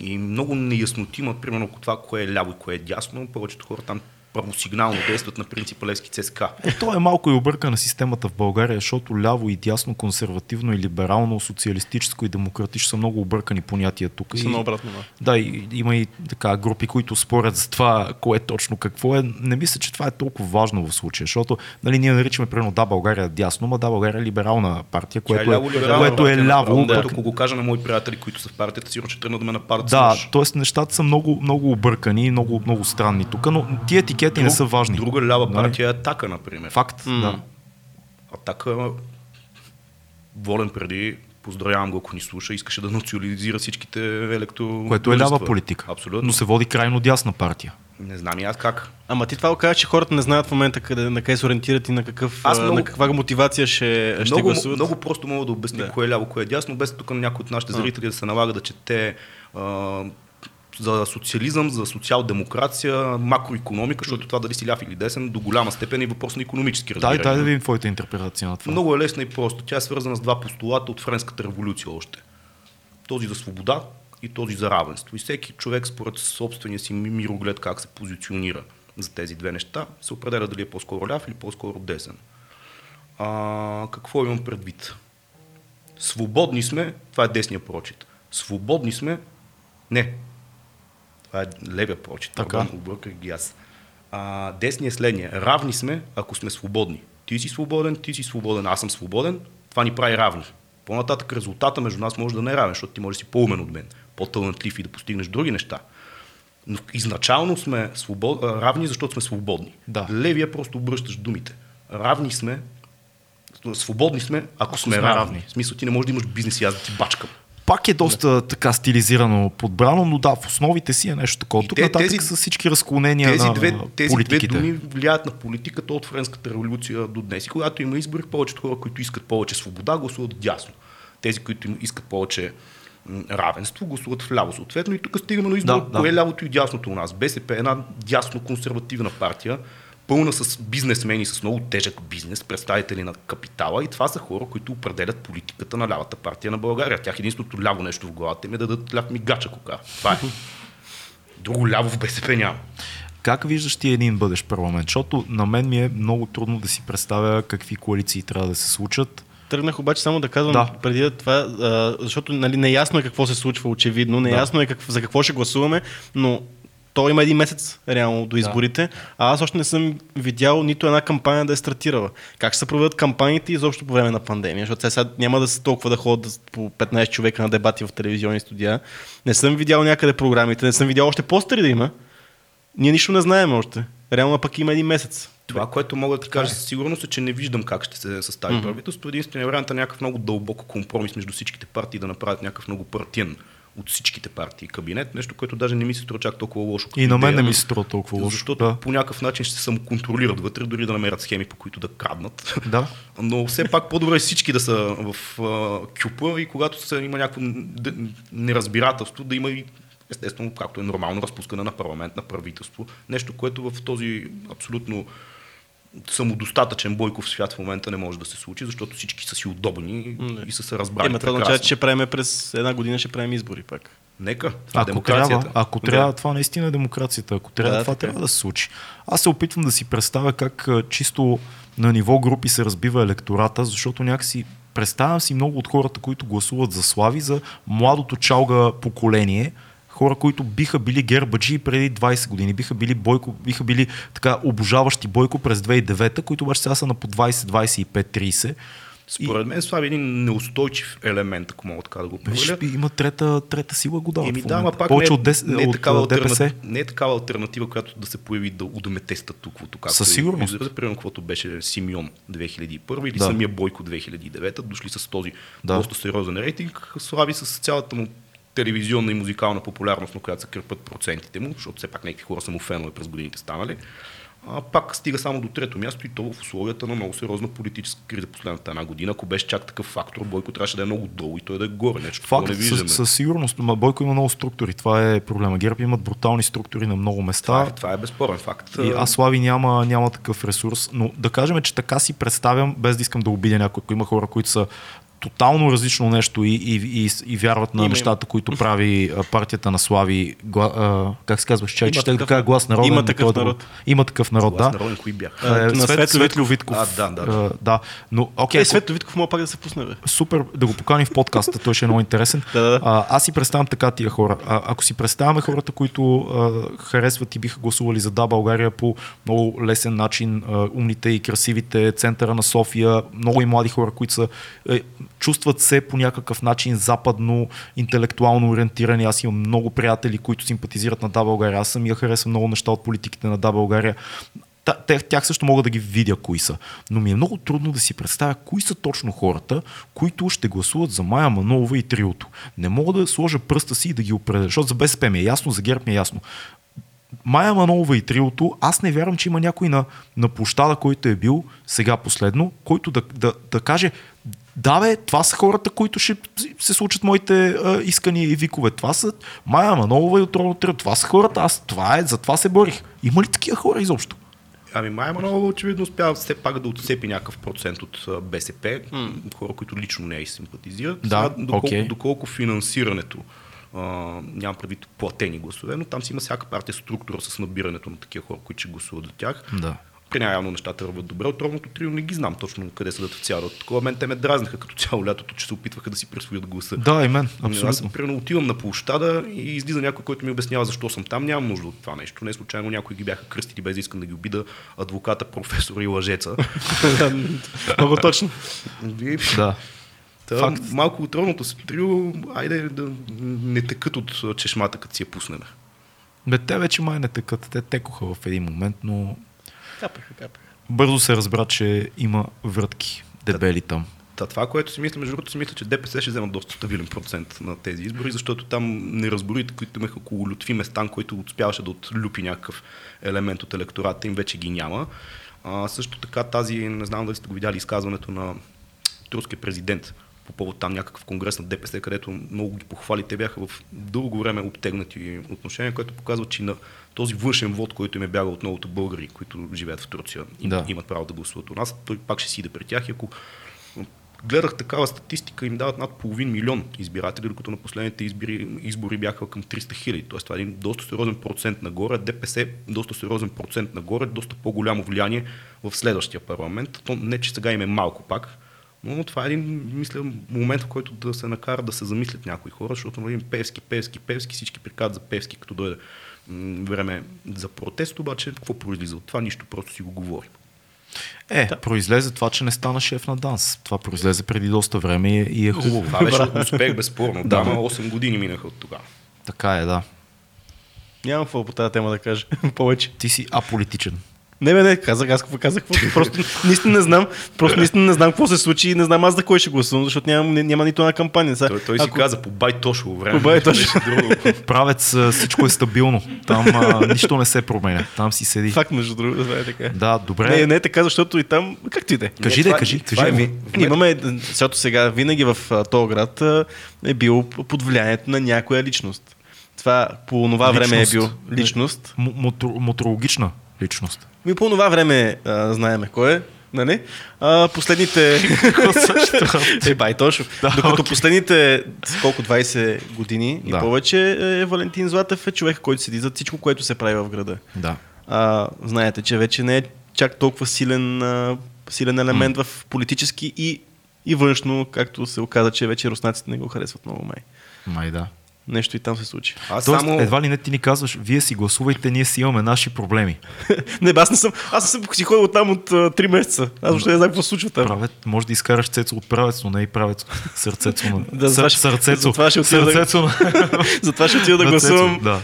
И много неясноти имат, примерно, това, кое е ляво и кое е дясно. Повечето хора там правосигнално действат на принципа Левски ЦСКА. Е, то е малко и объркана системата в България, защото ляво и дясно, консервативно и либерално, социалистическо и демократично са много объркани понятия тук. Са И- наобратно. Да. Да, и, има и така групи, които спорят за това, кое точно какво е. Не мисля, че това е толкова важно в случая, защото нали, ние наричаме примерно да, България дясно, ма да, България е либерална партия, което е, ляво-либерална което е ляво. направо, пък- Ако го кажа на мои приятели, които са в партията, сигурно ще тръгнат да ме нападат. Да, т.е. нещата са много, много объркани и много, много странни тук, но тия етикети не са важни. Друга лява Нали? партия е Атака, например. Факт, М. да. Атака волен преди, поздравявам го, ако ни слуша, искаше да национализира всичките електро... Което е лява политика. Абсолютно. Но се води крайно дясна партия. Не знам и аз как. Ама ти това казваш, че хората не знаят в момента къде, на къде се ориентират и на, какъв, Аз а, много- на каква мотивация ще, ще много, гласуват. много просто мога да обясня Да. кое е ляво, кое е дясно, без тук на някой от нашите зрители да се налага да чете а, за социализъм, за социал-демокрация, макроекономика, защото това дали си ляв или десен, до голяма степен е въпрос на економически Дай, разбирания. дай да видим твоята интерпретация на това. Много е лесна и просто. Тя е свързана с два постулата от Френската революция още. Този за свобода и този за равенство. И всеки човек според собствения си ми- мироглед как се позиционира за тези две неща, се определя дали е по-скоро ляв или по-скоро десен. А, какво имам предвид? Свободни сме, това е десния прочит. Свободни сме, не. Това е левия прочит. Така. Обърках ги аз. А, десния е следния. Равни сме, ако сме свободни. Ти си свободен, ти си свободен, аз съм свободен. Това ни прави равни. По-нататък резултата между нас може да не е равен, защото ти можеш да си по-умен от мен, по-талантлив и да постигнеш други неща. Но изначално сме свобод... равни, защото сме свободни. Да. Левия просто обръщаш думите. Равни сме, свободни сме, ако, сме, сме равни. равни. В смисъл, ти не можеш да имаш бизнес и аз да ти бачкам. Пак е доста така стилизирано, подбрано, но да, в основите си е нещо такова. И Тук те- нататък тези- са всички разклонения Тези, на две, тези две политиките. думи влияят на политиката от Френската революция до днес. И когато има избори, повечето хора, които искат повече свобода, гласуват дясно. Тези, които искат повече равенство, гласуват вляво. Съответно и тук стигаме до избора, Да, да. кое е лявото и дясното у нас. БСП е една дясно-консервативна партия, пълна с бизнесмени, с много тежък бизнес, представители на капитала и това са хора, които определят политиката на лявата партия на България. Тях единственото ляво нещо в главата им е да дадат ляв мигач, ако кажа. Това е. Друго ляво в БСП няма. Как виждаш ти един бъдещ парламент? Защото на мен ми е много трудно да си представя какви коалиции трябва да се случат. Тръгнах обаче само да казвам Да. преди да това, а, защото нали, неясно е какво се случва очевидно, неясно е как, за какво ще гласуваме, но то има един месец реално до изборите, а аз още не съм видял нито една кампания да е стартирала. Как ще се проведат кампаниите изобщо по време на пандемия, защото те сега няма да са толкова да ходят да по 15 човека на дебати в телевизионни студия. Не съм видял някъде програмите, не съм видял още постери да има. Ние нищо не знаем още. Реално пък има един месец. Това, което мога да ти кажа със сигурност е, че не виждам как ще се състави mm-hmm. правителство. Единственият вариант е някакъв много дълбок компромис между всичките партии да направят някакъв много партиен от всичките партии кабинет, нещо, което даже не ми се струва чак толкова лошо. И на мен идея, не ми се струва толкова лошо. Защото Да. по някакъв начин ще се самоконтролират вътре, дори да намерят схеми, по които да краднат. Да. Но все пак по-добре е всички да са в а, кюпа и когато се, има някакво неразбирателство, да има и естествено, както е нормално, разпускане на парламент, на правителство. Нещо, което в този абсолютно самодостатъчен Бойков свят в момента не може да се случи, защото всички са си удобни М, и са се разбрали Има това означава, че ще правим през една година ще правим избори пак. Нека, това е Ако демокрацията. трябва, ако Да. трябва, това наистина е демокрацията. Ако трябва, Да, това така е. трябва да се случи. Аз се опитвам да си представя как чисто на ниво групи се разбива електората, защото някакси представям си много от хората, които гласуват за Слави, за младото чалга поколение, хора, които биха били гербаджи преди 20 години, биха били, Бойко, биха били така обожаващи Бойко през 2009, които обаче сега са на по 20, 25, 30. Според мен Слави е един неустойчив елемент, ако мога така да го Виж, превеля. има трета, трета сила го дават Еми да, момента. пак Повече не, от, 10, не, е от такава ДПС. не е такава альтернатива, която да се появи да удомете статуквото. Както Със сигурност. излезе, Примерно, каквото беше Симеон 2001 или Да. самия Бойко 2009, дошли с този Да. доста сериозен рейтинг, слави с цялата му телевизионна и музикална популярност, на която се кърпят процентите му, защото все пак някакви хора са му фенове през годините станали. А, пак стига само до трето място и то в условията на много сериозна политическа криза последната една година. Ако беше чак такъв фактор, Бойко трябваше да е много долу и той да е горе. Нещо Факт, не виждаме. със, със сигурност. Ма Бойко има много структури. Това е проблема. ГЕРБ имат брутални структури на много места. Това, е, това е безспорен факт. И аз Слави няма, няма такъв ресурс, но да кажем, че така си представям, без да искам да обидя някой, ако има хора, които са тотално различно нещо и, и, и, и вярват на Има, нещата, които прави партията на Слави, гла, а, как се казва, че Има ще да кажа глас народен. има такъв народ. Има такъв народ, Глас да. народен, кои бяха? А, на Свет, Светло Светло Витков. А, да, да. А, да. Но, окей, Е, ако- Свето Витков мога пак да се пусне, бе. супер да го поканим в подкаста, той ще е много интересен. Да, да, да. А, аз си представям така тия хора. А, ако си представяме хората, които а, харесват и биха гласували за Да България по много лесен начин, а, умните и красивите, центъра на София, много и млади хора, които са, е, чувстват се по някакъв начин западно, интелектуално ориентирани. Аз имам много приятели, които симпатизират на Да България. Аз самия харесвам много неща от политиките на Да България. Те- Тях също мога да ги видя кои са. Но ми е много трудно да си представя кои са точно хората, които ще гласуват за Майя Манолова и Триото. Не мога да сложа пръста си и да ги определя, защото за БСП ми е ясно, за ГЕРБ ми е ясно. Майя Манолова и Триото, аз не вярвам, че има някой на, на площада, който е бил сега последно, който да, да, да каже да бе, това са хората, които ще се случат моите а, искания и викове. Това са Майя Манолова и Отровно Триото. Това са хората, аз това е, за това се борих. Има ли такива хора изобщо? Ами Майя Манова очевидно успява все пак да отцепи някакъв процент от БСП, хора, които лично не я симпатизират. Да, Сега, доколко, окей. доколко финансирането, а, нямам предвид платени гласове, но там си има всяка партия структура с набирането на такива хора, които ще гласуват за тях. Да. При явно нещата върват добре. Отровното трио не ги знам точно къде седат в цяло. От такова мен те ме дразнаха като цяло лятото, че се опитваха да си присвоят гласа. Да, и мен, Аз абсолютно. примерно отивам на площада и излиза някой, който ми обяснява защо съм там. Нямам нужда от това нещо. Не случайно някои ги бяха кръстили без да искам да ги обида адвоката, професора и лъжеца. Много точно. Да. Та, Факт. малко отровното с трио, айде да не текат от чешмата, като си я пуснем. Бе, те вече май не текат. Те текоха в един момент, но Капаха, капаха. бързо се разбра, че има вратки дебели там. Та, това, което си мисля, между другото, си мисля, че ДПС ще вземат доста стабилен процент на тези избори, защото там неразборите, които имаха около Лютви Местан, който успяваше да отлюпи някакъв елемент от електората, им вече ги няма. А, също така тази, не знам дали сте го видяли, изказването на турския президент по повод там някакъв конгрес на ДПС, където много ги похвали. Те бяха в дълго време обтегнати отношения, което показва, че на този външен вод, който им е бягал от многото българи, които живеят в Турция, им, Да. имат право да гласуват у нас, той пак ще си иде при тях и ако гледах такава статистика, им дават над половин милион избиратели, докато на последните избори, избори бяха към 300 хиляди. Тоест това е един доста сериозен процент нагоре. ДПС доста сериозен процент нагоре, доста по-голямо влияние в следващия парламент. То не, че сега им е малко пак, но това е един, мисля, момент, в който да се накара да се замислят някои хора, защото нали, Певски, Певски, Певски, всички приказват за Певски, като дойде време за протест, обаче какво произлиза от това? Нищо, просто си го говорим. Е, да. произлезе това, че не стана шеф на ДАНС. Това произлезе преди доста време и е, и е хубаво. Това беше успех, безспорно. Да. Да, ама 8 години минаха от тогава. Така е, да. Нямам какво по тази тема да кажа. Повече. Ти си аполитичен. Не, бе, не, казах, аз какво казах. Какво? Просто наистина не знам, просто наистина не знам какво се случи и не знам аз за кой ще гласувам, защото няма, няма нито една кампания. Сега, Той, той си каза по Байтошово време. По. Нещо друго. Правец всичко е стабилно. Там а, нищо не се променя. Там си седи. Факт, между другото, това е така. Да, добре. Не, не е така, защото и там, както и да е. Кажи, Не, да, кажи, това кажи. е ми. имаме, защото сега винаги в този град е бил под влиянието на някоя личност. Това по това време е Личност. бил личност. М- мотор, моторологична личност. Ми по това време а, знаеме кой е. Нали? А, последните... е, бай, точно. Да, Докато окей. последните колко 20 години и Да. повече е Валентин Златев е човек, който седи за всичко, което се прави в града. Да. А, знаете, че вече не е чак толкова силен, а, силен елемент в политически и, и външно, както се оказа, че вече руснаците не го харесват много май. Май да. Нещо и там се случи. Аз Тоест, само... едва ли не ти ни казваш, вие си гласувайте, ние си имаме наши проблеми. не, бе, аз не съм, аз не съм си ходил там от а, 3 месеца. Аз въобще не знам какво се случва там. Правец, може да изкараш цецо от правец, но не и правец сърцето на... Да, Сър, сърцето. затова ще отида да-. Затова ще отида да гласувам. Да.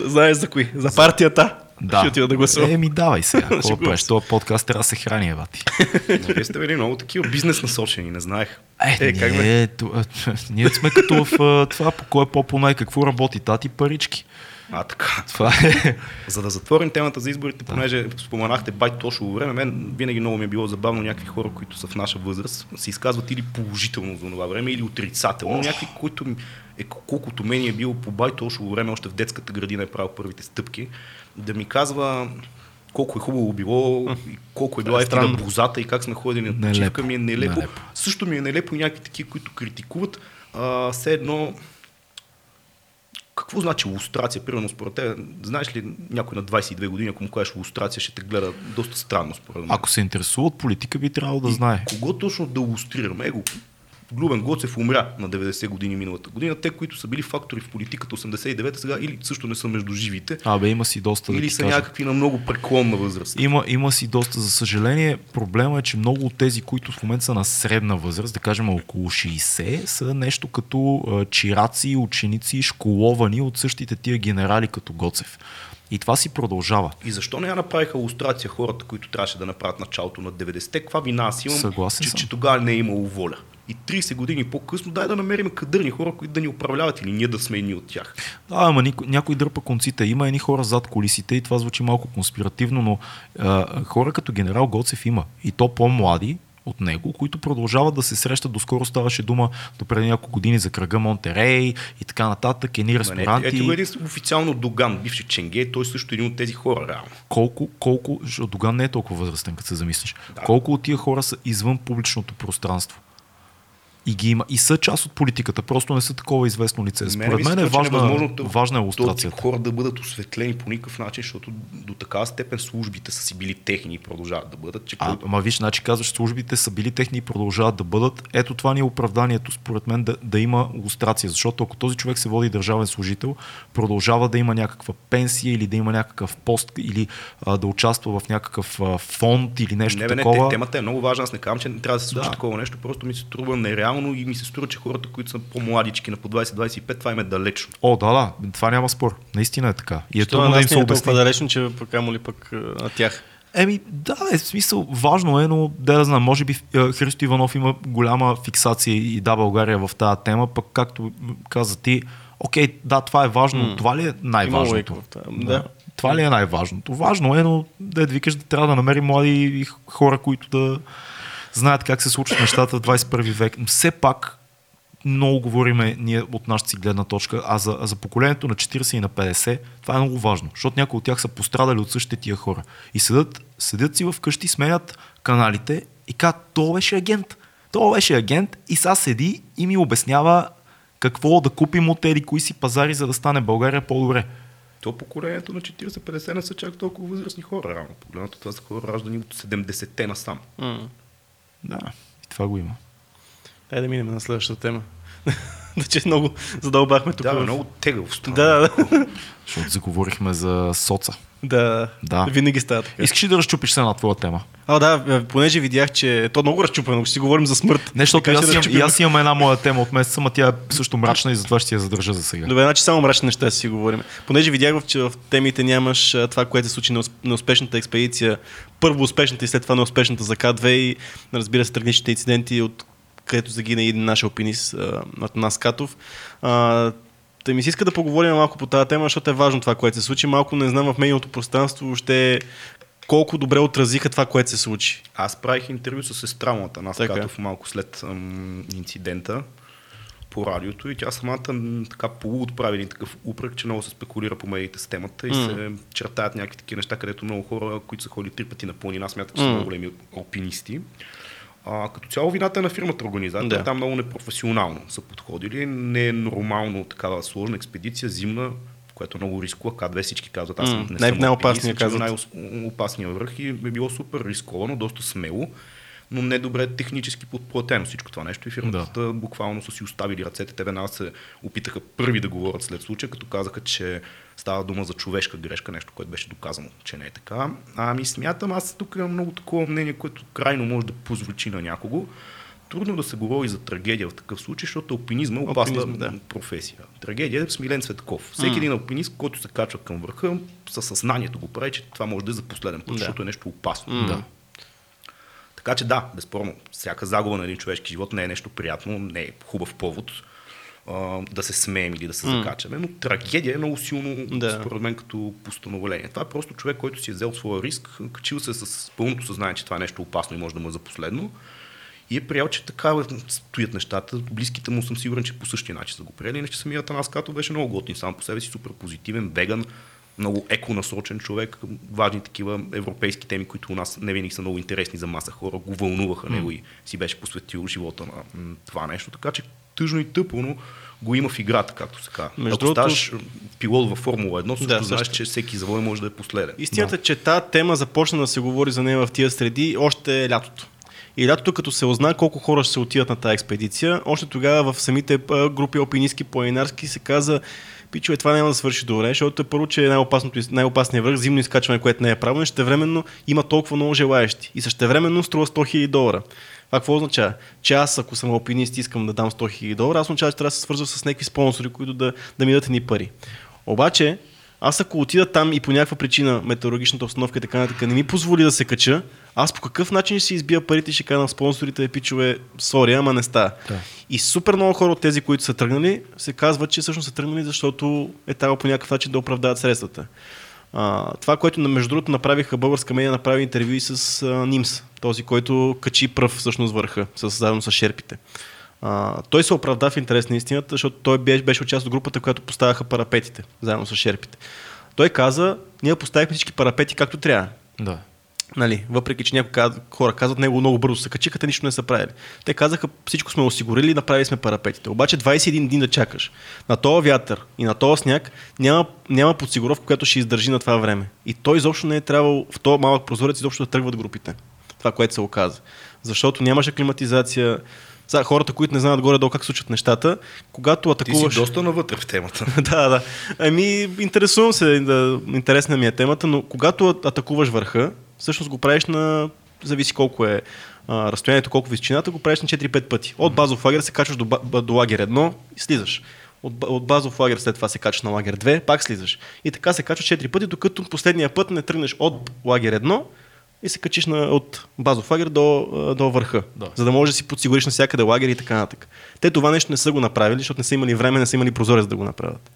Знаеш за кои? За партията. Да. Ще отида да гласувам. Еми, давай сега. Какво да правиш? Това подкаст трябва да се храни, бати. Вие сте били много такива бизнес насочени, не знаех. Е, Е, как не, това, ние сме като в това, по кой е по-понай, какво работи, тати парички. А, така. Това е... За да затворим темата за изборите, понеже споменахте бай Тошово време, мен винаги много ми е било забавно някакви хора, които са в наша възраст, се изказват или положително за това време, или отрицателно. Някакви, които е, колкото мен е било по бай Тошово време, още в детската градина е правил първите стъпки, да ми казва колко е хубаво било, и колко е била е ефтина бозата и как сме ходили на почивка ми е нелепо. Нелепо. Също ми е нелепо и някакви такива, които критикуват. А, все едно какво значи лустрация? Примерно според те, знаеш ли някой на 22 години, ако му кажеш лустрация, ще те гледа доста странно според мен. Ако се интересува от политика, би трябвало да знае. Кого точно да лустрираме? Его, Глубен Гоцев умря на 90 години миналата година. Те, които са били фактори в политиката 89-та сега, или също не са между живите, Абе, има си доста да или ти са кажа. някакви на много преклонна възраст. Има, има си доста. За съжаление, проблема е, че много от тези, които в момента са на средна възраст, да кажем около 60, са нещо като чираци, ученици, школовани от същите тия генерали като Гоцев. И това си продължава. И защо не я направиха лустрация хората, които трябваше да направят началото на 90-те? Каква вина аз имам, Съгласен че, съм. че тогава не е имало воля? И 30 години по-късно дай да намерим кадърни хора, които да ни управляват или ние да сме едни от тях. Да, ама никой, някой дърпа конците. Има едни хора зад колисите и това звучи малко конспиративно, но а, хора като генерал Гоцев има. И то по-млади от него, които продължават да се срещат. Доскоро ставаше дума до преди няколко години за кръга Монтерей и така нататък, едни ресторанти. Ето го един официално Доган, бивши Ченге, той също е един от тези хора, реално. колко, колко, Доган не е толкова възрастен, като се замислиш, Да. колко от тия хора са извън публичното пространство. И ги има. И са част от политиката, просто не са такова известно лице. Според се мен е важна, невъзможно важна е този тип лустрацията. хора да бъдат осветлени по никакъв начин, защото до такава степен службите са си били техни и продължават да бъдат, че А, ама виж, значи казваш, службите са били техни и продължават да бъдат. Ето това ни е оправданието, според мен, да, да има лустрация. Защото ако този човек се води държавен служител, продължава да има някаква пенсия или да има някакъв пост или а, да участва в някакъв а, фонд или нещо не, бе, не, такова. те- темата е много важна. Аз не казвам, че не трябва да се случи Да. такова нещо. Просто ми се струва нереално и ми се струва, че хората, които са по-младички на по 20-25, това им е далечно. О, да, да, това няма спор. Наистина е така. И е Що трудно да им се е обясни. толкова далечно, че пък амо ли пък на тях. Еми, да, е в смисъл, важно е, но да, да знам, може би е, Христо Иванов има голяма фиксация и да, България в тази тема, пък както каза ти, окей, да, това е важно, но това ли е най-важното? Да. Това ли е най-важното? Важно е, но да викаш да трябва да намери млади хора, които да знаят как се случват нещата в 21 век. Но Все пак много говориме ние от нашата си гледна точка, а за, а за поколението на 40 и на 50 това е много важно, защото някои от тях са пострадали от същите тия хора. И седят, седят си вкъщи, сменят каналите и казват, то беше агент. То беше агент и сега седи и ми обяснява какво да купим от еди кои си пазари, за да стане България по-добре. То поколението на 40-50 не са чак толкова възрастни хора. Реално погледнато това са хора раждани от 70-те насам. М. Да, и това го има. Дай да минем на следващата тема. Значи много задълбахме тук. Да, в- много тегаво стана. да, да, Защото заговорихме за соца. да, Да. Винаги става така. Искаш ли да разчупиш се на твоя тема? А, да, понеже видях, че то много разчупено, ще си говорим за смърт. Не, защото и Така аз, имам, и аз имам една моя тема от месеца, ама тя е също мрачна и затова ще я задържа за сега. Добре, значи само мрачни неща си говорим. Понеже видях, че в темите нямаш това, което се случи на успешната експедиция, първо успешната и след това неуспешната за К2 и разбира се трагичните инциденти, от където загина един наш алпинист, Атанас Катов. Та ми се иска да поговорим малко по тази тема, защото е важно това, което се случи. Малко не знам в медийното пространство ще колко добре отразиха това, което се случи. Аз правих интервю с сестра му на Така. Катов малко след ам, инцидента по радиото и тя самата м, така полуотправи един такъв упрек, че много се спекулира по медиите с темата и М. се чертаят някакви такива неща, където много хора, които са ходили три пъти на планина, смятат, че са М. много големи алпинисти. А, като цяло вината е на фирмата организатор, Да. там много непрофесионално са подходили. Не е нормално такава сложна експедиция, зимна, която е много рискова. К2 всички казват, аз М, не съм е казват. най-опасният връх и е било супер рисковано, доста смело, но не добре технически подплатено всичко това нещо и фирмата да. буквално са си оставили ръцете. Те веднага се опитаха първи да говорят след случая, като казаха, че става дума за човешка грешка, нещо, което беше доказано, че не е така. Ами смятам, аз тук имам много такова мнение, което крайно може да позвучи на някого. Трудно да се говори за трагедия в такъв случай, защото алпинизма е опасна да. професия. Трагедия е Смилен Цветков. Всеки един алпинист, който се качва към върха, със съзнанието го прави, че това може да е за последен път, Да. защото е нещо опасно. Да. Така че да, безспорно, всяка загуба на един човешки живот не е нещо приятно, не е хубав повод а, да се смеем или да се закачаме, но трагедия е много силно, Да. според мен, като постановление. Това е просто човек, който си е взел своя риск, качил се с пълното съзнание, че това е нещо опасно и може да му е за последно. И е приял, че така стоят нещата. Близките му съм сигурен, че по същия начин са го приели. Иначе самият Атанас Като беше много готин сам по себе си, супер позитивен, веган, много еконасочен човек. Важни такива европейски теми, които у нас не винаги са много интересни за маса хора, го вълнуваха него и си беше посветил живота на това нещо. Така че тъжно и тъпо, но го има в играта, както се казва. Между Ако другото- ставаш пилот във Формула 1, също Да, да, знаеш, също. че всеки завой може да е последен. Истината е, че тази тема започна да се говори за нея в тия среди още е лятото. И лятото, като се узна колко хора ще се отидат на тази експедиция, още тогава в самите групи алпинистки, планинарски се каза, пичове, това няма да свърши добре, защото е първо, че е най-опасното, най-опасният връх, зимно изкачване, което не е правилно, и същевременно има толкова много желаящи. И същевременно струва 100 000 долара. Това какво означава? Че аз, ако съм алпинист и искам да дам 100 000 долара, аз означава, че трябва да се свързва с някакви спонсори, които да, да ми дадат едни пари. Обаче, аз ако отида там и по някаква причина метеорологичната обстановка и така нататък не ми позволи да се кача, аз по какъв начин ще си избия парите и ще кажа на спонсорите, пичове, сори, ама не става. Да. И супер много хора от тези, които са тръгнали, се казват, че всъщност са тръгнали, защото е трябвало по някакъв начин да оправдават средствата. А, това, което между другото направиха българска медия, направи интервю и с а, Нимс, този, който качи пръв всъщност върха, с, заедно с шерпите. А, той се оправда в интерес на истината, защото той беше, беше част от групата, която поставяха парапетите, заедно с шерпите. Той каза, ние поставихме всички парапети както трябва. Да. Нали, въпреки, че някои хора казват, него много бързо се качиха, те нищо не са правили. Те казаха, всичко сме осигурили, направили сме парапетите. Обаче 21 дни да чакаш. На този вятър и на този сняг няма, няма подсигуровка, която ще издържи на това време. И той изобщо не е трябвало в този малък прозорец изобщо да тръгват групите. Това, което се оказа. Защото нямаше климатизация. Сега, хората, които не знаят горе-долу как се случват нещата, когато Ти си атакуваш... доста навътре в темата. да, да. Ами, интересувам се, да, интересна ми е темата, но когато атакуваш върха, всъщност го правиш на, зависи колко е а, разстоянието, колко е височината, го правиш на 4-5 пъти. От базов лагер се качваш до, до лагер 1 и слизаш. От, от базов лагер след това се качваш на лагер 2, пак слизаш. И така се качваш 4 пъти, докато последния път не тръгнеш от лагер 1 и се качиш на, от базов лагер до, до върха, Да. за да можеш да си подсигуриш навсякъде лагер и така нататък. Те това нещо не са го направили, защото не са имали време, не са имали прозорец да го направят.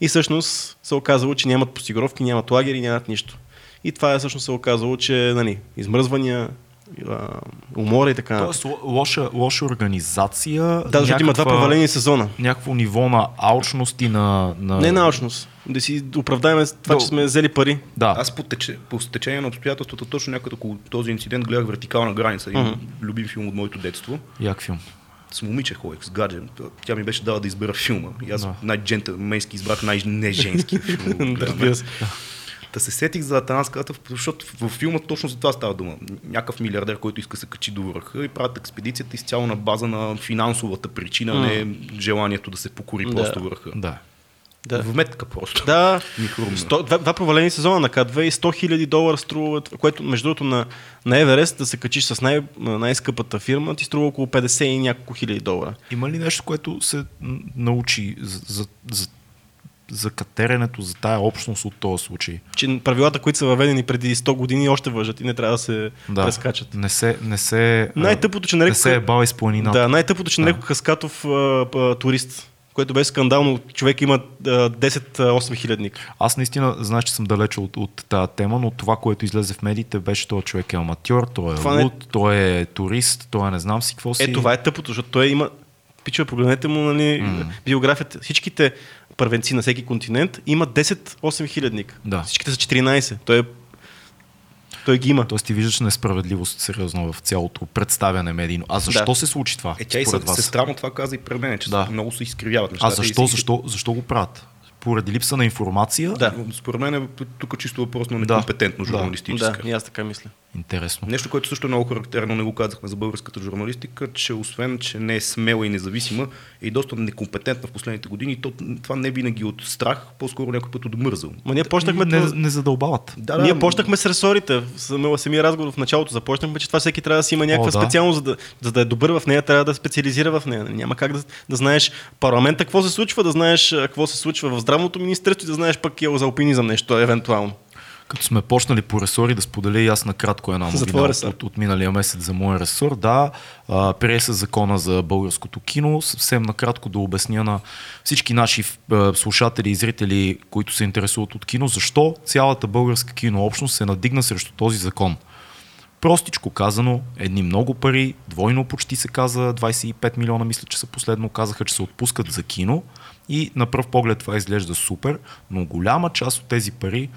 И всъщност се оказало, че нямат посигуровки, нямат лагери, нямат нищо. И това е всъщност се оказало, че нали, измръзвания, умора и така. Тоест ло- лоша, лоша организация. Да, защото има два провалени сезона. Някакво ниво на алчност и на... на... Не научност. Да си оправдаем това, Да. че сме взели пари. Да. Аз по, тече, по стечение на обстоятелствата, точно някъде около този инцидент гледах вертикална граница. Един Мгм. любим филм от моето детство. Як филм. С момиче ходех с гадже. Тя ми беше дала да избера филма. И аз Да. най-джентълменски избрах най-неженски филм. Да, се. Та се сетих за Атанас Кратов, защото във филма точно за това става дума. Някакъв милиардер, който иска да се качи до върха и правят експедицията изцяло на база на финансовата причина, не желанието да се покори Да. просто върха. Да. Да. Вметка просто. Да. Сто- два, два провалени сезона на К2 и 100 хиляди долара струва, което между другото на, на Еверест да се качиш с най- най-скъпата фирма ти струва около 50 и няколко хиляди долара. Има ли нещо, което се научи за, за, за, за катеренето, за тая общност от този случай? Че правилата, които са въведени преди 100 години, още въжат и не трябва да се Да. прескачат. Не се, не се, Най-тъпото, че не нарекоха... се е бал из планината. Да, най-тъпото, че нарекоха Хаскатов а, а, турист, което беше скандално. Човек има а, 10-8 хилядник. Аз наистина, знаеш, че съм далече от, от тази тема, но това, което излезе в медиите, беше този човек е аматьор, той е Това не- луд, той е турист, той е не знам си какво си. Е, това е тъпото, защото той има... Пичове, погледнете му нали, биографията. Всичките първенци на всеки континент има 10-8 хилядник. Да. Всичките са 14. Той, е... той ги има. Тоест ти виждаш несправедливост сериозно в цялото представяне медийно. А защо Да. се случи това? Е, тя и се- вас? сестра му това каза и пред мен, че Да. много се изкривяват нещата. А защо, защо, защо го правят? Поради липса на информация? Да. Според мен е тук чисто въпрос на некомпетентно Да. журналистическа. Да, и аз така мисля. Интересно. Нещо, което също е много характерно, не го казахме за българската журналистика, че освен, че не е смела и независима, е и доста некомпетентна в последните години. И то, това не винаги от страх, по-скоро някой път от мързъл. Ма ние почнахме не, това- не задълбават. Да, Ние почнахме с ресорите. В самия, самия разговор в началото започнахме, че това всеки трябва да си има някаква О, да. специалност, за да, за да е добър в нея, трябва да специализира в нея. Няма как да, да знаеш парламента какво се случва, да знаеш какво се случва в здравното министерство и да знаеш пък и за алпинизъм нещо, евентуално. Като сме почнали по ресори, да споделя и аз накратко една новина от, от, от миналия месец за моя ресор. Да, а, прие се закона за българското кино. Съвсем накратко да обясня на всички наши а, слушатели и зрители, които се интересуват от кино, защо цялата българска кинообщност се надигна срещу този закон. Простичко казано, едни много пари, двойно почти се каза, 25 милиона мисля, че са последно казаха, че се отпускат за кино и на пръв поглед това изглежда супер, но голяма част от тези пари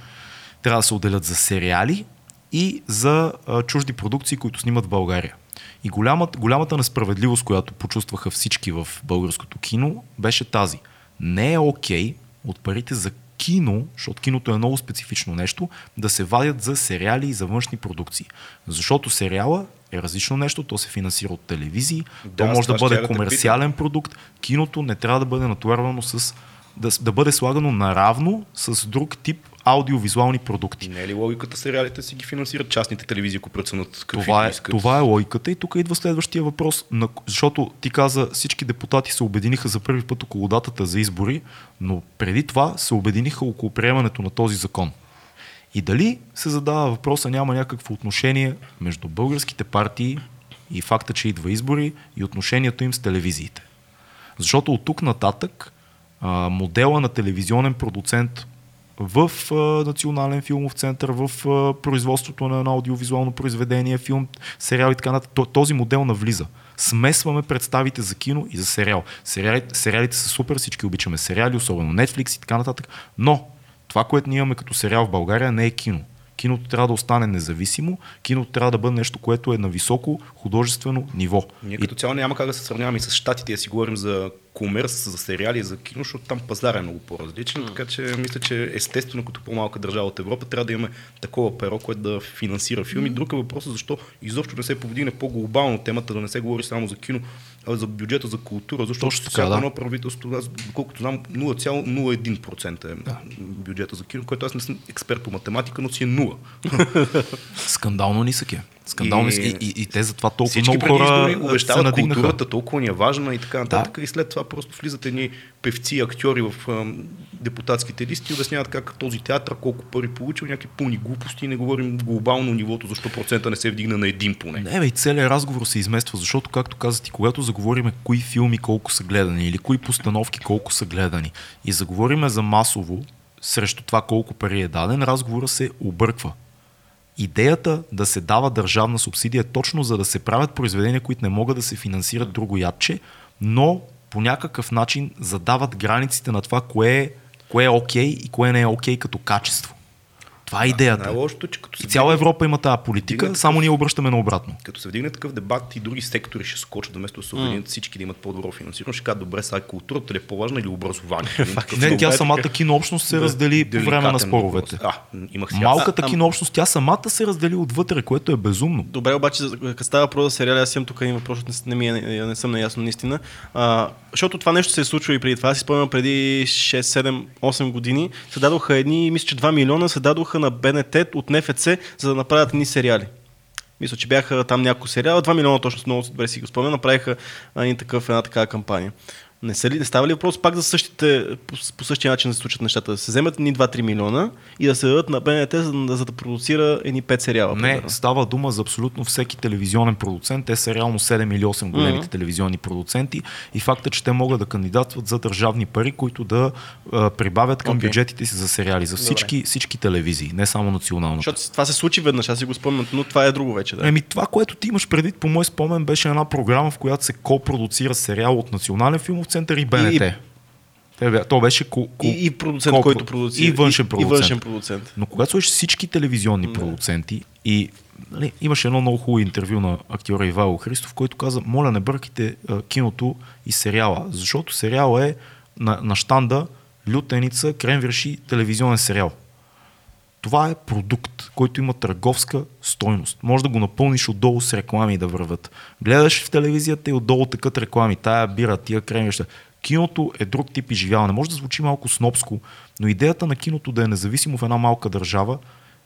трябва да се отделят за сериали и за а, чужди продукции, които снимат в България. И голямата, голямата несправедливост, която почувстваха всички в българското кино, беше тази. Не е окей от парите за кино, защото киното е много специфично нещо, да се вадят за сериали и за външни продукции. Защото сериала е различно нещо, то се финансира от телевизии, Да, то може да бъде я да комерциален продукт. Киното не трябва да бъде натоварвано с да, да бъде слагано наравно с друг тип аудиовизуални продукти. Не е ли логиката сериалите си ги финансират частните телевизии, ако преценят какви Това е, искат? това е логиката и тук идва следващия въпрос. На, защото ти каза, всички депутати се обединиха за първи път около датата за избори, но преди това се обединиха около приемането на този закон. И дали се задава въпроса, няма някакво отношение между българските партии и факта, че идва избори и отношението им с телевизиите. Защото от тук нататък а, модела на телевизионен продуцент в а, Национален филмов център, в а, производството на едно аудиовизуално произведение, филм, сериал и така нататък, то- този модел навлиза. Смесваме представите за кино и за сериал. Сериалите, сериалите са супер, всички обичаме сериали, особено Netflix и така нататък, но това, което ние имаме като сериал в България, не е кино. Киното трябва да остане независимо, киното трябва да бъде нещо, което е на високо художествено ниво. Ние като цяло няма как да се сравняваме с щатите, да си говорим за комерс, за сериали, за кино, защото там пазар е много по-различен, така че мисля, че естествено като по-малка държава от Европа трябва да имаме такова перо, което да финансира филми. Друг е въпросът защо изобщо не се повдигне по-глобално темата, да не се говори само за кино, а за бюджета за култура, защото Точно така, всяко да. едно правителство, аз, доколкото знам, 0,01% е бюджета за кино, който аз не съм експерт по математика, но си е 0. Скандално нисък е. Скандално И-. И, и, и те затова толкова Всички много хора се обещават надигнаха. културата, толкова ни е важна и така нататък. Да. И след това просто влизат едни певци, актьори в ам, депутатските листи и обясняват как този театър колко пари получил, някакви пълни глупости, не говорим глобално нивото, защо процента не се вдигна на един поне. Не, бе, и целият разговор се измества, защото, както каза ти, когато заговориме кои филми колко са гледани или кои постановки колко са гледани и заговориме за масово срещу това колко пари е даден, разговора се обърква. Идеята да се дава държавна субсидия точно за да се правят произведения, които не могат да се финансират друго ядче, но по някакъв начин задават границите на това кое е, кое е окей и кое не е окей като качество. Това е идеята. Най-лошото, че като се И цяла Европа има тази политика, Вдигнат само ние обръщаме на обратно. като се вдигне такъв дебат и други сектори ще скочат, вместо да се обединят всички да имат по-добро финансиране, ще кажат, добре, сега културата ли е по-важна или такъв Не, тя е самата кинообщност се раздели по време на споровете. А, имах си Малката кинообщност, тя самата се раздели отвътре, което е безумно. Добре, обаче, като става въпрос за сериали, аз имам тук един въпрос, защото не, ми е, не, не съм наясно наистина. А, защото това нещо се е случило и преди това. Аз си спомням преди 6, 7, 8 години се дадоха едни, мисля, че 2 милиона се дадоха на БНТ от НФЦ, за да направят едни сериали. Мисля, че бяха там няколко сериала, 2 милиона точно много добре си го спомням, направиха един такъв, една такава кампания. Не, са ли, не става ли въпрос пак за същите, по, по същия начин да се случат нещата? Да се вземат ни 2-3 милиона и да се дадат на БНТ, за, да- за да продуцира едни 5 сериала. Не, примерно. става дума за абсолютно всеки телевизионен продуцент. Те са реално 7 или 8 големите Мгм. телевизионни продуценти и факта, че те могат да кандидатстват за държавни пари, които да а, прибавят към Окей. бюджетите си за сериали, за всички, всички телевизии, не само националната. Защото това се случи веднъж, аз си го спомням, но това е друго вече. Да. Еми това, което ти имаш предвид, по мой спомен, беше една програма, в която се копродуцира сериал от Национален филмов център и БНТ. И- Те То беше ко, ко, и, и продуцент, ко- който продуцира. И външен продуцент. и външен продуцент. Но когато сложиш всички телевизионни продуценти и нали, имаше едно много хубаво интервю на актьора Ивайло Христов, който каза, моля не бъркайте а, киното и сериала, защото сериал е на, на штанда лютеница, кремвирши, телевизионен сериал. Това е продукт, който има търговска стойност. Може да го напълниш отдолу с реклами да върват. Гледаш в телевизията и отдолу такът реклами. Тая бира, тия кремвирща. Киното е друг тип изживяване. Може да звучи малко снобско, но идеята на киното да е независимо в една малка държава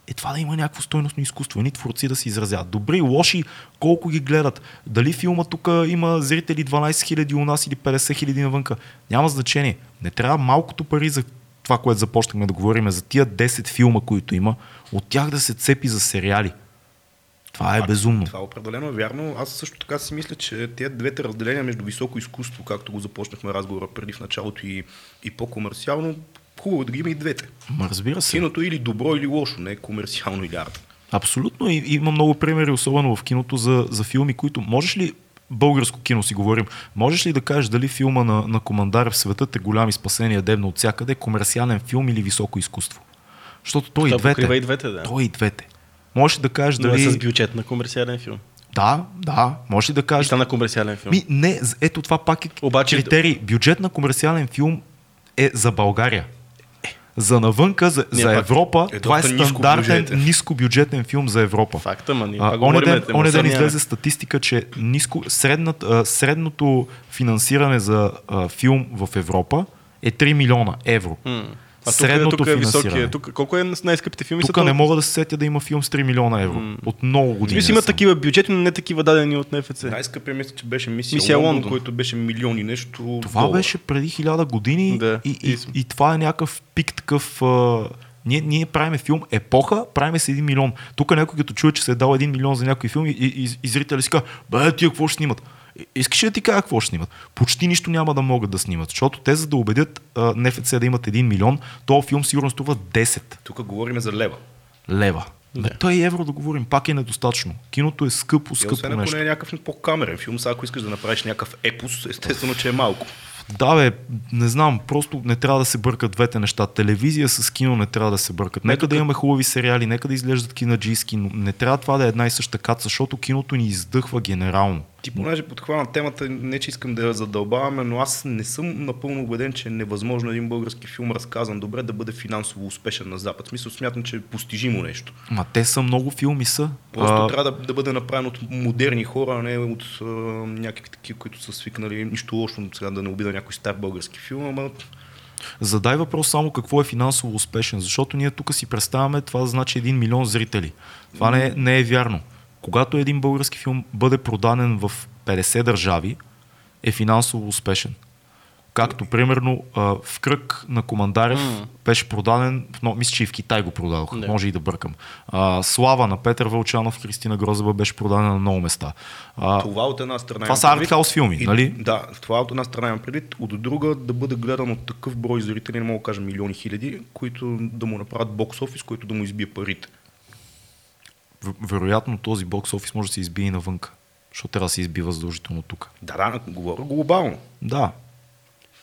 е това да има някакво стойностно изкуство, едни творци да се изразяват. Добри, лоши, колко ги гледат. Дали филма тук има зрители 12 000 у нас или 50 000 навънка. Няма значение. Не трябва малкото пари за това, което започнахме да говорим, за тия 10 филма, които има, от тях да се цепи за сериали. Това е безумно. Това определено е вярно. Аз също така си мисля, че тези двете разделения между високо изкуство, както го започнахме разговора преди в началото и, и по-комерциално, хубаво е да ги има и двете. Ма разбира се. Киното е или добро, или лошо, не е комерциално или арт. Абсолютно. И, има много примери, особено в киното, за, за филми, които можеш ли българско кино си говорим. Можеш ли да кажеш дали филма на, на Командарев Светът е голями спасения дебна от всякъде, комерциален филм или високо изкуство? Защото той и двете. и двете, да. Той и двете. Можеш ли да кажеш Но дали... е с бюджет на комерциален филм. Да, да. Можеш ли да И кажеш... стана комерциален филм. Ми, не, ето това пак е Обаче- критерий. Бюджет на комерциален филм е за България. За навънка, за, Не, за Европа, е това е стандартен нискобюджетен. нискобюджетен филм за Европа. Факта, ма ние А, оне ден, оне ден излезе статистика, че ниско, средната, а, средното финансиране за а, филм в Европа е 3 милиона евро. М. А тук, Средното е, тук е финансиране. високия. Тук, колко е с най-скъпите филми? Тук не мога да се сетя да има филм с 3 милиона евро. От много години. Мисля, има такива бюджети, но не такива дадени от НФЦ. Най-скъпия мисля, че беше мисия, Мисия Лондон, Лондон. който беше милиони нещо. Това долара. беше преди хиляда години Да, и, и, и- и, това е някакъв пик такъв... А, ние, ние правиме филм епоха, правиме с един милион. Тук някой като чуе, че се е дал един милион за някой филм и, и, и, и зрители си казват, бе, тия какво ще снимат? И- Искаш ли да ти кажа какво ще снимат? Почти нищо няма да могат да снимат, защото те за да убедят а, НФЦ да имат един милион, този филм сигурно струва 10 Тук говорим за лева. лева. Да. Той и евро да говорим, пак е недостатъчно. Киното е скъпо, И скъпо освен ако не е някакъв по-камерен филм, сега ако искаш да направиш някакъв епос, естествено, че е малко. Да, бе, не знам, просто не трябва да се бъркат двете неща. Телевизия с кино не трябва да се бъркат. Нека да имаме хубави сериали, нека да изглеждат кинаджийски, но не трябва това да е една и съща каца, защото киното ни издъхва генерално. Ти понеже подхвана темата, не че искам да я задълбаваме, но аз не съм напълно убеден, че е невъзможно един български филм, разказан добре, да бъде финансово успешен на Запад. Смисъл смятам, че е постижимо нещо. Ма те са много филми са. Просто а... трябва да, да бъде направен от модерни хора, а не от а, някакви такива, които са свикнали. Нищо лошо сега да не обида някой стар български филм, ама Задай въпрос само какво е финансово успешен, защото ние тук си представяме това значи един милион зрители. Това не е, не е вярно. Когато един български филм бъде продаден в 50 държави, е финансово успешен. Както примерно а, в кръг на Командарев М. беше продаден, но, мисля, че и в Китай го продадоха, Да. може и да бъркам. А, Слава на Петър Вълчанов, Христина Грозева беше продадена на много места. А, това от една страна. това са артхаус филми, И- нали? Да, това от една страна имам предвид. От друга да бъде гледан от такъв брой зрители, не мога да кажа милиони хиляди, които да му направят бокс офис, който да му избие парите. В- вероятно този бокс офис може да се избие и навънка, защото трябва да се избива задължително тук. Да, да, говоря глобално. Да,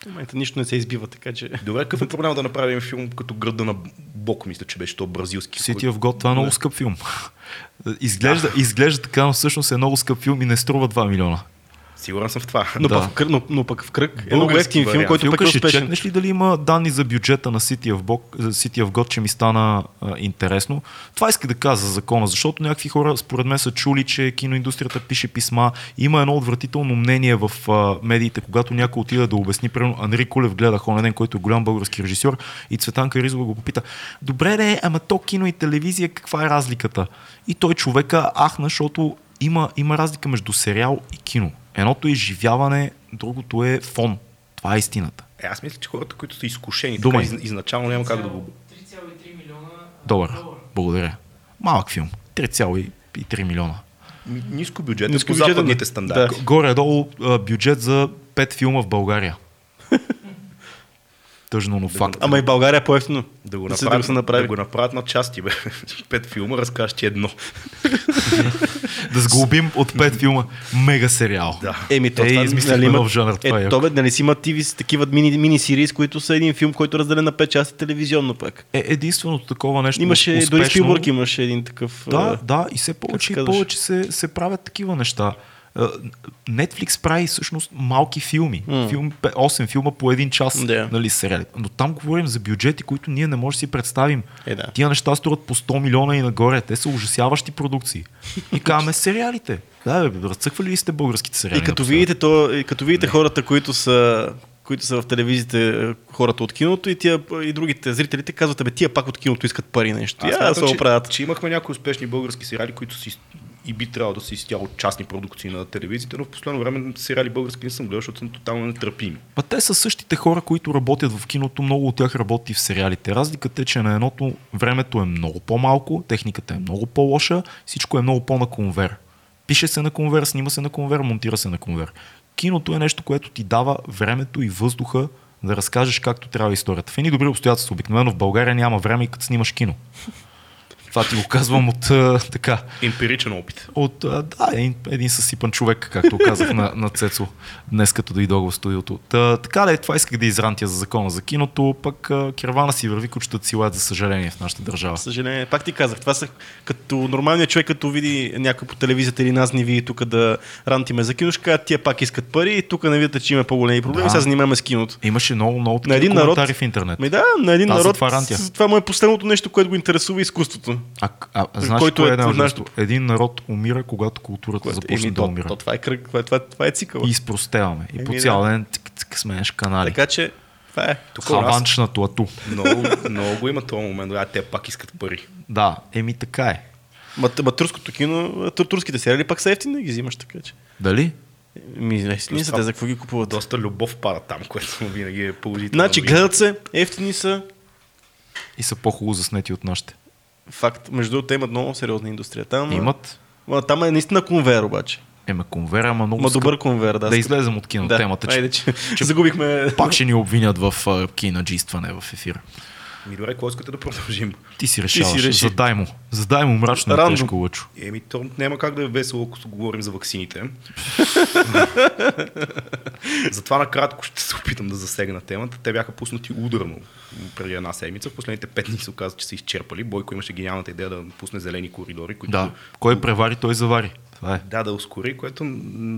момента нищо не се избива, така че... Добре, какъв е проблема да направим филм като града на Бог, мисля, че беше то бразилски. City of God, това е много скъп филм. Изглежда, изглежда така, но всъщност е много скъп филм и не струва 2 милиона. Сигурен съм в това. Но, Да. пък, в кръг, но, но пък в кръг е много Български ефтин филм, който пък Филка, е ще успешен. чекнеш ли дали има данни за бюджета на City of, God, за City of God, че ми стана а, интересно? Това иска да кажа за закона, защото някакви хора според мен са чули, че киноиндустрията пише писма. Има едно отвратително мнение в а, медиите, когато някой отиде да обясни. Примерно Анри Кулев гледах онен ден, който е голям български режисьор и Цветанка Ризова го попита. Добре, де, ама то кино и телевизия, каква е разликата? И той човека ахна, защото има, има разлика между сериал и кино. Едното е изживяване, другото е фон. Това е истината. Е, аз мисля, че хората, които са изкушени, Думай. така, из, изначално няма как да го... 3,3 милиона Долара. Благодаря. Малък филм. 3,3 милиона. Ми- Ниско бюджет, Ниско по бюджетен, западните да. стандарти. Да. Горе-долу бюджет за 5 филма в България. Тъжно, но факт. Ама и в България е по-ефтино. Да го, Да направят, да го се направи. да го направят на части, бе. Пет филма, разкажеш ти едно. Да сглобим от 5 филма. Мега сериал. Да. Еми, то Ей, това, измислихме има- нов жанр, това е Е, то бе, нали си има тиви с такива мини, мини серии, които са един филм, който е разделен на 5 части телевизионно пак. Е, единственото такова нещо Имаше, успешно, дори Спилбърг имаше един такъв... Да, да, и все повече се и повече се, се правят такива неща. Е, Netflix прави всъщност малки филми. М. Филм, 8 филма по един час, Да. нали, сериали. Но там говорим за бюджети, които ние не можем да си представим. Е, да. Тия неща струват по 100 милиона и нагоре. Те са ужасяващи продукции. И казваме сериалите. Да, бе, разцъквали ли сте българските сериали? И като напоследък? видите, то, и като видите хората, които са които са в телевизиите, хората от киното и, тия, и другите зрителите казват, бе, тия пак от киното искат пари нещо. Аз смятам, се че, оправят. че имахме някои успешни български сериали, които си и би трябвало да са изцяло частни продукции на телевизията, но в последно време сериали български не съм гледал, защото са тотално нетърпими. Ма те са същите хора, които работят в киното, много от тях работи в сериалите. Разликата е, че на едното времето е много по-малко, техниката е много по-лоша, всичко е много по-на конвер. Пише се на конвер, снима се на конвер, монтира се на конвер. Киното е нещо, което ти дава времето и въздуха да разкажеш както трябва историята. В едни добри обстоятелства. Обикновено в България няма време и като снимаш кино. Това ти го казвам от така. Емпиричен опит. От, да, един, един съсипан човек, както казах на, на Цецо днес, като дойдох в студиото. Та, така да е, това исках да изрантя за закона за киното, пък кервана си върви, кучетата си лаят, за съжаление, в нашата държава. Съжаление, пак ти казах, това са като нормалният човек, като види някой по телевизията или нас ни види тук да рантиме за кино, ще кажат, тия пак искат пари и тук не видите, че има по-големи проблеми, Да. сега занимаваме с киното. Имаше много, много На един народ. в интернет. Ми да, на един Аз народ. затова рантя. с- Това му е последното нещо, което го интересува изкуството. А, а, а знаеш който кое е е нашето- Един народ умира, когато културата Което, започне да умира. то, това е кръг, това, е- това, това е цикъл. И изпростяваме. И по Еми, цял ден цик, цик, сменяш канали. Така че, това е. Тук у нас Хаванч на туату. много, много го има този момент, а те пак искат пари. Да, еми така е. Ма, ма турското кино, тур- турските сериали пак са ефтини ги взимаш, така че. Дали? Ми, не, не са те, за какво ги купуват. Доста любов пада там, което винаги е положително. Значи, гледат се, ефтини са. И са по-хубаво заснети от нашите. Факт. Между другото, те имат много сериозна индустрия. Там, Имат. Ма, там е наистина конвейер обаче. Еме конвера, ама много Ма скъп. добър конвейер, да. Да скъп. излезем от кино темата, че, Айде, че, че загубихме... пак ще ни обвинят в а, кинаджистване в ефира. Ми добре, какво искате да продължим? Ти си решаваш. реши. Задай му. Задай му мрачно и Рандом. тежко лъчо. Еми, то няма как да е весело, ако говорим за ваксините. Затова накратко ще се опитам да засегна темата. Те бяха пуснати ударно преди една седмица. В последните пет дни се оказа, че са изчерпали. Бойко имаше гениалната идея да пусне зелени коридори, които Да. Кой превари, той завари. Това е. Да, да ускори, което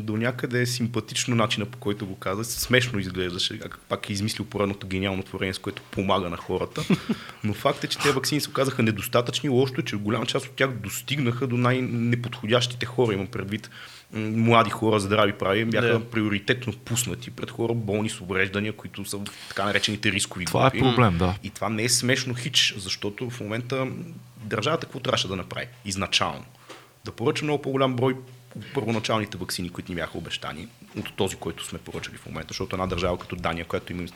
до някъде е симпатично начина по който го каза. Смешно изглеждаше, как пак е измислил поредното гениално творение, с което помага на хората. Но факт е, че тези вакцини се оказаха недостатъчни. Лошото е, че голяма част от тях достигнаха до най-неподходящите хора, имам предвид млади хора, здрави прави, бяха Да. приоритетно пуснати пред хора болни с увреждания, които са в така наречените рискови Това е групи. проблем, да. И това не е смешно хич, защото в момента държавата какво трябваше да направи изначално? Да поръча много по-голям брой първоначалните вакцини, които ни бяха обещани, от този, който сме поръчали в момента, защото една държава като Дания, която има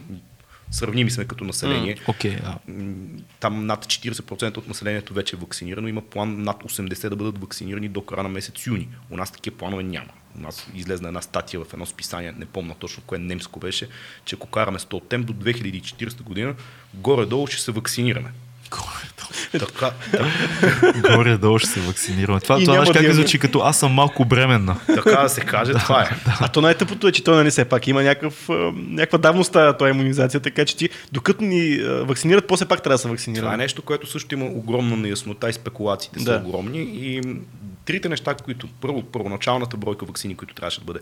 сравними сме като население, Окей, да. м, там над 40% от населението вече е вакцинирано, има план над 80% да бъдат вакцинирани до края на месец юни. У нас такива планове няма. У нас излезна една статия в едно списание, не помня точно кое немско беше, че ако караме 100 тем до 2040 година, горе-долу ще се вакцинираме. Така, Горе-долу ще се вакцинираме. Това, И това знаеш как звучи като аз съм малко бременна. така да се каже, това е. А то най-тъпото е, че той нали все пак има някакъв, някаква давност тази тази иммунизация, така че ти докато ни вакцинират, после пак трябва да се вакцинираме. Това е нещо, което също има огромна неяснота и спекулациите са огромни. И трите неща, които първо, първоначалната бройка вакцини, които трябваше да бъде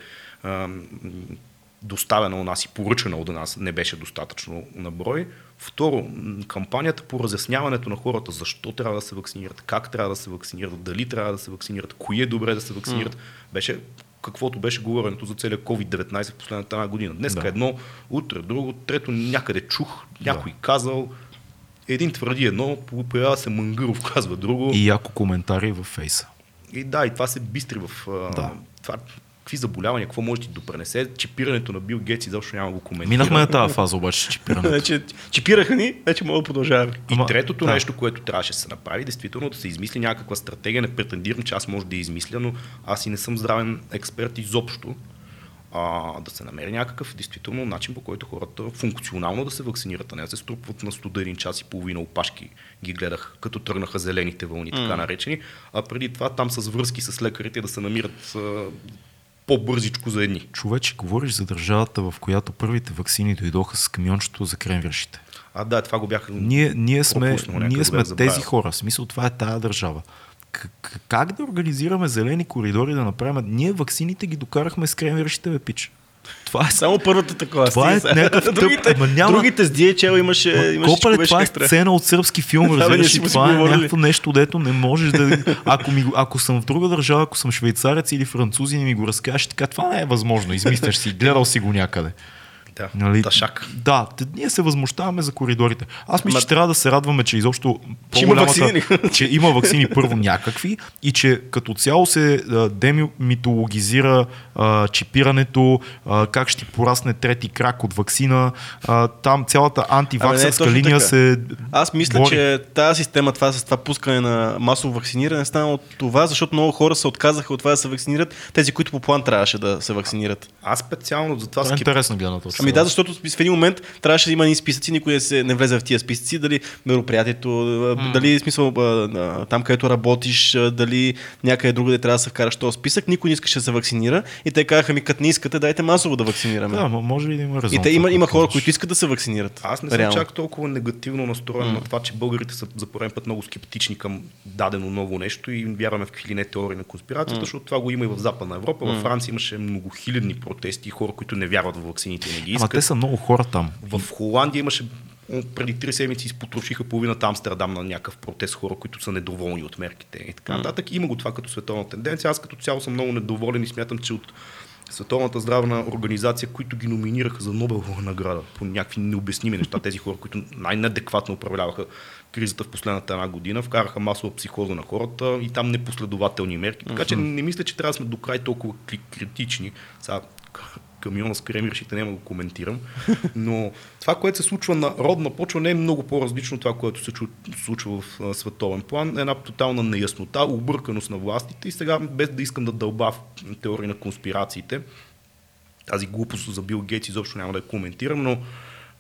доставена у нас и поръчана от нас, не беше достатъчно на брой. Второ, кампанията по разясняването на хората защо трябва да се вакцинират, как трябва да се вакцинират, дали трябва да се вакцинират, кои е добре да се вакцинират, беше каквото беше говоренето за целия COVID-19 в последната една година. Днес Да. едно, утре друго, трето някъде чух, някой казал, един твърди едно, появява се Мангъров, казва друго. И, яко коментари във фейса. и да, и това се бистри в Да. това. Какви заболявания, какво може да ти допренесе? Чипирането на Бил Гейтс изобщо няма да го коментира. Минахме на тази фаза обаче, чипирането. Вече чипираха ни, вече мога да продължаваме. И Ама, третото да. нещо, което трябваше да се направи, действително да се измисли някаква стратегия. Не претендирам, че аз може да измисля, но аз и не съм здравен експерт изобщо. А, да се намери някакъв действително начин, по който хората функционално да се вакцинират, а не да се струпват на студа един час и половина опашки. Ги гледах, като тръгнаха зелените вълни, така наречени. А преди това там с връзки с лекарите да се намират по-бързичко за едни. Човече, говориш за държавата, в която първите вакцини дойдоха с камиончето за кремвиршите. А да, това го бях Ние, ние сме, ние сме тези хора. В смисъл, това е тая държава. К- к- как да организираме зелени коридори да направим? Ние ваксините ги докарахме с кремвиршите, бе, пич. Това е Само първата такова. Това е някакъв тъп, другите, ама няма- другите с DHL имаше, имаше всичко Копале, това е сцена от сръбски филм, Да, разбираш си Това е някакво нещо, дето не можеш да... Ако, ми, ако съм в друга държава, ако съм швейцарец или французин и ми го разкажеш, така това не е възможно. Измисляш си, гледал си го някъде. Да, Нали? ташак. Да, ние се възмущаваме за коридорите. Аз мисля, Ма- че трябва да се радваме, че изобщо Че има ваксини. че има вакцини първо някакви и че като цяло се а, демитологизира а, чипирането, а, как ще порасне трети крак от вакцина. А, там цялата антиваксърска линия така. се Аз мисля, бори. че тази система, това с това пускане на масово вакциниране стана от това, защото много хора се отказаха от това да се вакцинират, тези, които по план трябваше да се вакцинират. Аз специално за това Това е скеп... интересна гледна точка. Ами да, защото в един момент трябваше да има ни списъци, никой не, се, не влезе в тия списъци, дали мероприятието, mm. дали смисъл там, където работиш, дали някъде другаде трябва да се вкараш този списък, никой не искаше да се вакцинира и те казаха ми, като не искате, дайте масово да вакцинираме. Да, може ли да има резон? и те, има, има хора, които искат да се вакцинират. Аз не съм Реално. чак толкова негативно настроен mm. на това, че българите са за пореден път много скептични към дадено ново нещо и вярваме в какви не теории на конспирацията, mm. защото това го има и в Западна Европа. Mm. Във Франция имаше многохилядни протести, хора, които не вярват в вакцините и не ги Ама искат. те са много хора там. В Холандия имаше преди три седмици изпотрошиха половината Амстердам на някакъв протест хора, които са недоволни от мерките и така нататък. Има го това като световна тенденция. Аз като цяло съм много недоволен и смятам, че от Световната здравна организация, които ги номинираха за Нобелова награда по някакви необясними неща, тези хора, които най-неадекватно управляваха кризата в последната една година, вкараха масова психоза на хората и там непоследователни мерки. Така че не мисля, че трябва да сме до край толкова кри- критични. Сега, камиона с кремиршите няма да го коментирам, но това, което се случва на родна почва, не е много по-различно от това, което се случва в световен план. Една тотална неяснота, обърканост на властите и сега, без да искам да дълба в теории на конспирациите, тази глупост за Бил Гейтс изобщо няма да я коментирам, но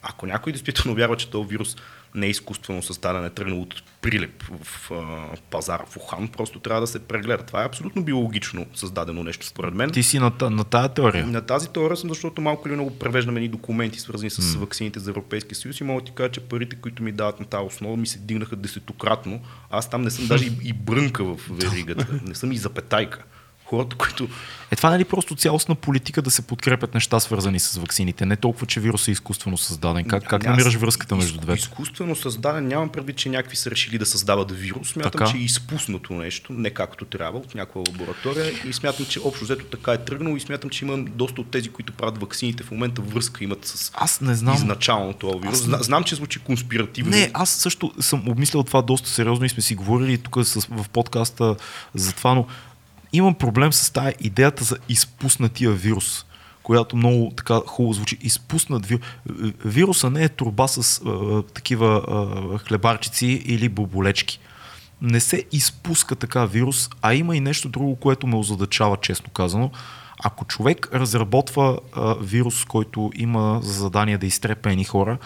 ако някой действително вярва, че този вирус не е изкуствено създаден, е тръгнал от прилеп в а, пазара в Ухан, просто трябва да се прегледа. Това е абсолютно биологично създадено нещо, според мен. Ти си на, на тая теория. На тази теория съм, защото малко или много превеждаме ни документи, свързани с mm. вакцините за Европейския съюз и мога да ти кажа, че парите, които ми дават на тази основа, ми се дигнаха десетократно. Аз там не съм даже и, и брънка в веригата, не съм и запетайка. Хората, които Е, това нали просто цялостна политика да се подкрепят неща, свързани с ваксините? Не толкова, че вирусът е изкуствено създаден. Как, как Ами намираш връзката между двете? Изкуствено създаден, нямам предвид, че някакви са решили да създават вирус. Смятам, Така. че е изпуснато нещо, не както трябва, от някаква лаборатория. И смятам, че общо взето така е тръгнало и смятам, че има доста от тези, които правят ваксините в момента връзка имат с Аз не знам. изначално това вирус. Аз- Зна, знам, че звучи конспиративно. Не, аз също съм обмислял това доста сериозно и сме си говорили тук с, в подкаста за това, но имам проблем с тази идеята за изпуснатия вирус която много така хубаво звучи. Изпуснат вирус. Вируса не е турба с а, такива а, хлебарчици или боболечки. Не се изпуска така вирус, а има и нещо друго, което ме озадачава, честно казано. Ако човек разработва а, вирус, който има за задание да изтрепе едни хора,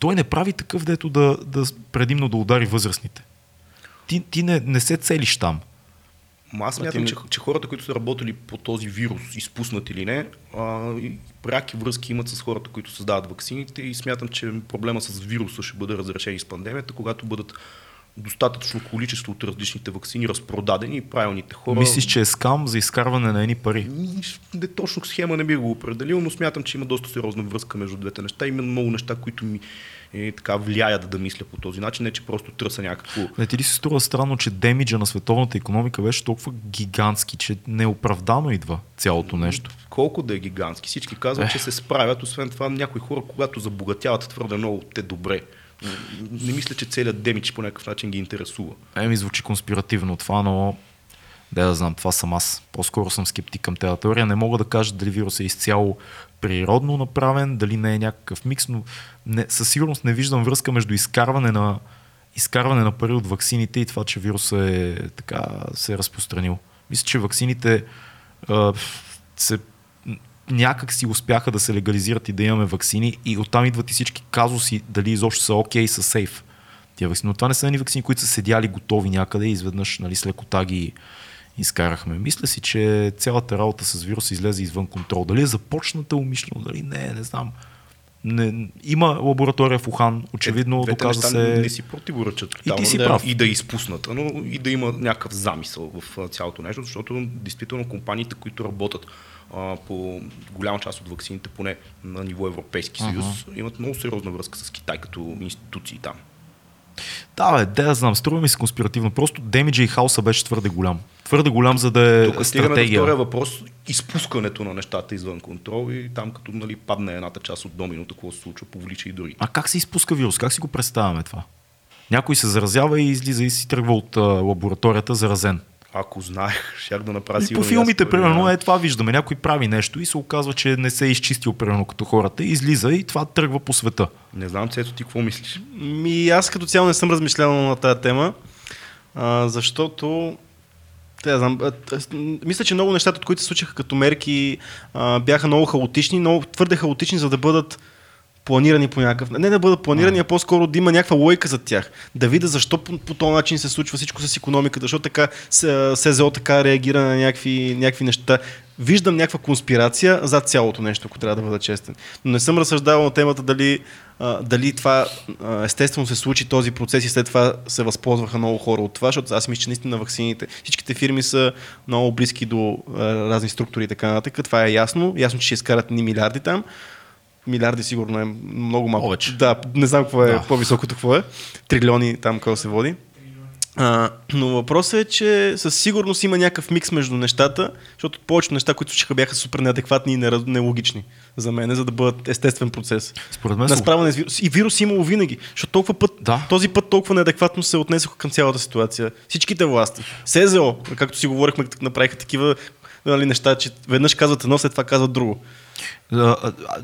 той не прави такъв, дето да, да предимно да удари възрастните. ти, ти не, не се целиш там. Ма аз смятам, че, че хората, които са работили по този вирус, изпуснат или не, а, пряки връзки имат с хората, които създават ваксините и смятам, че проблема с вируса ще бъде разрешен с пандемията, когато бъдат достатъчно количество от различните вакцини разпродадени и правилните хора. Мислиш, че е скам за изкарване на едни пари? Не точно схема не би го определил, но смятам, че има доста сериозна връзка между двете неща. Има много неща, които ми е, така влияят да мисля по този начин, не че просто търся някакво. Не ти ли се струва странно, че демиджа на световната економика беше толкова гигантски, че неоправдано идва цялото нещо? Колко да е гигантски? Всички казват, че се справят. Освен това, някои хора, когато забогатяват твърде много, те добре. Не мисля, че целият демидж по някакъв начин ги интересува. Еми, звучи конспиративно това, но да да знам, това съм аз. По-скоро съм скептик към тази теория. Не мога да кажа дали вирус е изцяло природно направен, дали не е някакъв микс, но не, със сигурност не виждам връзка между изкарване на, изкарване на пари от ваксините и това, че вирусът е, така, се е разпространил. Мисля, че ваксините а, се някак си успяха да се легализират и да имаме вакцини и оттам идват и всички казуси, дали изобщо са окей, okay, са сейф. Тия вакцини. Но това не са едни вакцини, които са седяли готови някъде и изведнъж нали, с лекота ги изкарахме. Мисля си, че цялата работа с вируса излезе извън контрол. Дали е започната умишлено, дали не, не знам. Не, има лаборатория в Ухан, очевидно е, доказа се. Не, не си противоречат. И ти си да, прав. И да е изпуснат, но и да има някакъв замисъл в цялото нещо, защото действително компаниите, които работят а, по голяма част от вакцините, поне на ниво Европейски съюз, uh-huh. имат много сериозна връзка с Китай като институции там. Да, бе, да, знам, струва ми се конспиративно. Просто демиджа и хаоса беше твърде голям. Твърде голям, за да е Тук стратегия. Тук въпрос, изпускането на нещата извън контрол и там като нали, падне едната част от доминото, какво се случва, повлича и други. А как се изпуска вирус? Как си го представяме това? Някой се заразява и излиза и си тръгва от а, лабораторията заразен. Ако знаех, щях да направя По филмите, примерно, е това виждаме. Някой прави нещо и се оказва, че не се е изчистил, примерно, като хората, излиза и това тръгва по света. Не знам, Цето, ти какво мислиш? Ми, аз като цяло не съм размишлял на тази тема, а, защото те, знам, мисля, че много нещата, от които се случиха като мерки, а, бяха много хаотични, много твърде хаотични, за да бъдат планирани по някакъв Не да бъдат планирани, а по-скоро да има някаква лойка за тях. Да видя защо по, по този начин се случва всичко с економиката, защо така СЗО така реагира на някакви, някакви неща. Виждам някаква конспирация за цялото нещо, ако трябва да бъда честен. Но не съм разсъждавал на темата дали, а, дали това а, естествено се случи този процес и след това се възползваха много хора от това, защото аз мисля, че наистина вакцините, всичките фирми са много близки до а, разни структури и така нататък. Това е ясно. Ясно, че ще изкарат ни милиарди там милиарди сигурно е много малко. Повече. Да, не знам какво е да. по-високото какво е. Трилиони там какво се води. А, но въпросът е, че със сигурност има някакъв микс между нещата, защото повечето неща, които случиха, бяха супер неадекватни и нелогични за мен, за да бъдат естествен процес. Според мен. На справяне с вирус. И вирус имало винаги. Защото толкова път, да. този път толкова неадекватно се отнесоха към цялата ситуация. Всичките власти. СЗО, както си говорихме, направиха такива нали, неща, че веднъж казват едно, след това казват друго.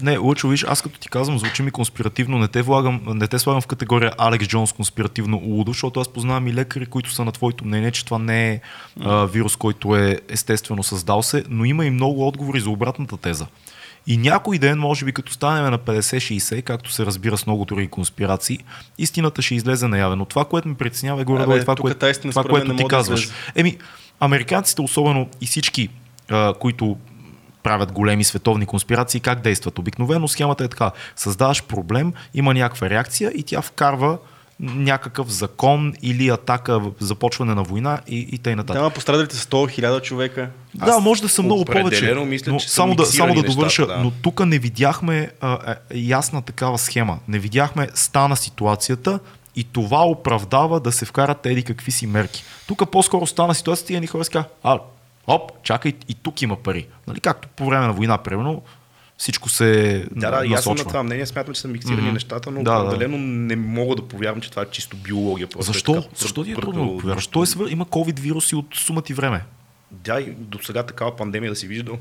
Не, Лъчо, виж, аз като ти казвам, звучи ми конспиративно, не те, влагам, не те слагам в категория Алекс Джонс конспиративно лудо, защото аз познавам и лекари, които са на твоето мнение, че това не е а, вирус, който е естествено създал се, но има и много отговори за обратната теза. И някой ден, може би като станем на 50-60, както се разбира с много други конспирации, истината ще излезе наяве. Но това, което ме притеснява е горе-долу това, кое, това, което ти казваш. Да Еми, американците, особено и всички, а, които правят големи световни конспирации, как действат. Обикновено схемата е така. Създаваш проблем, има някаква реакция и тя вкарва някакъв закон или атака, започване на война и, и т.н. нататък. Да, пострадалите са 100 000 човека. Да, Аз може да са много повече. Мисля, но че само, да, само да довърша, нещата, да. но тук не видяхме а, а, ясна такава схема. Не видяхме стана ситуацията и това оправдава да се вкарат еди какви си мерки. Тук по-скоро стана ситуацията и едни хора ска, а, Оп, чакай, и тук има пари. Нали, както по време на война, примерно, всичко се Да, да, аз съм на това мнение, смятам, че са миксирани mm-hmm. нещата, но да, определено да. не мога да повярвам, че това е чисто биология. Просто Защо? Е така, Защо ти е трудно да повярваш? Той е свър... има COVID вируси от сума ти време. Да, и до сега такава пандемия да си виждал.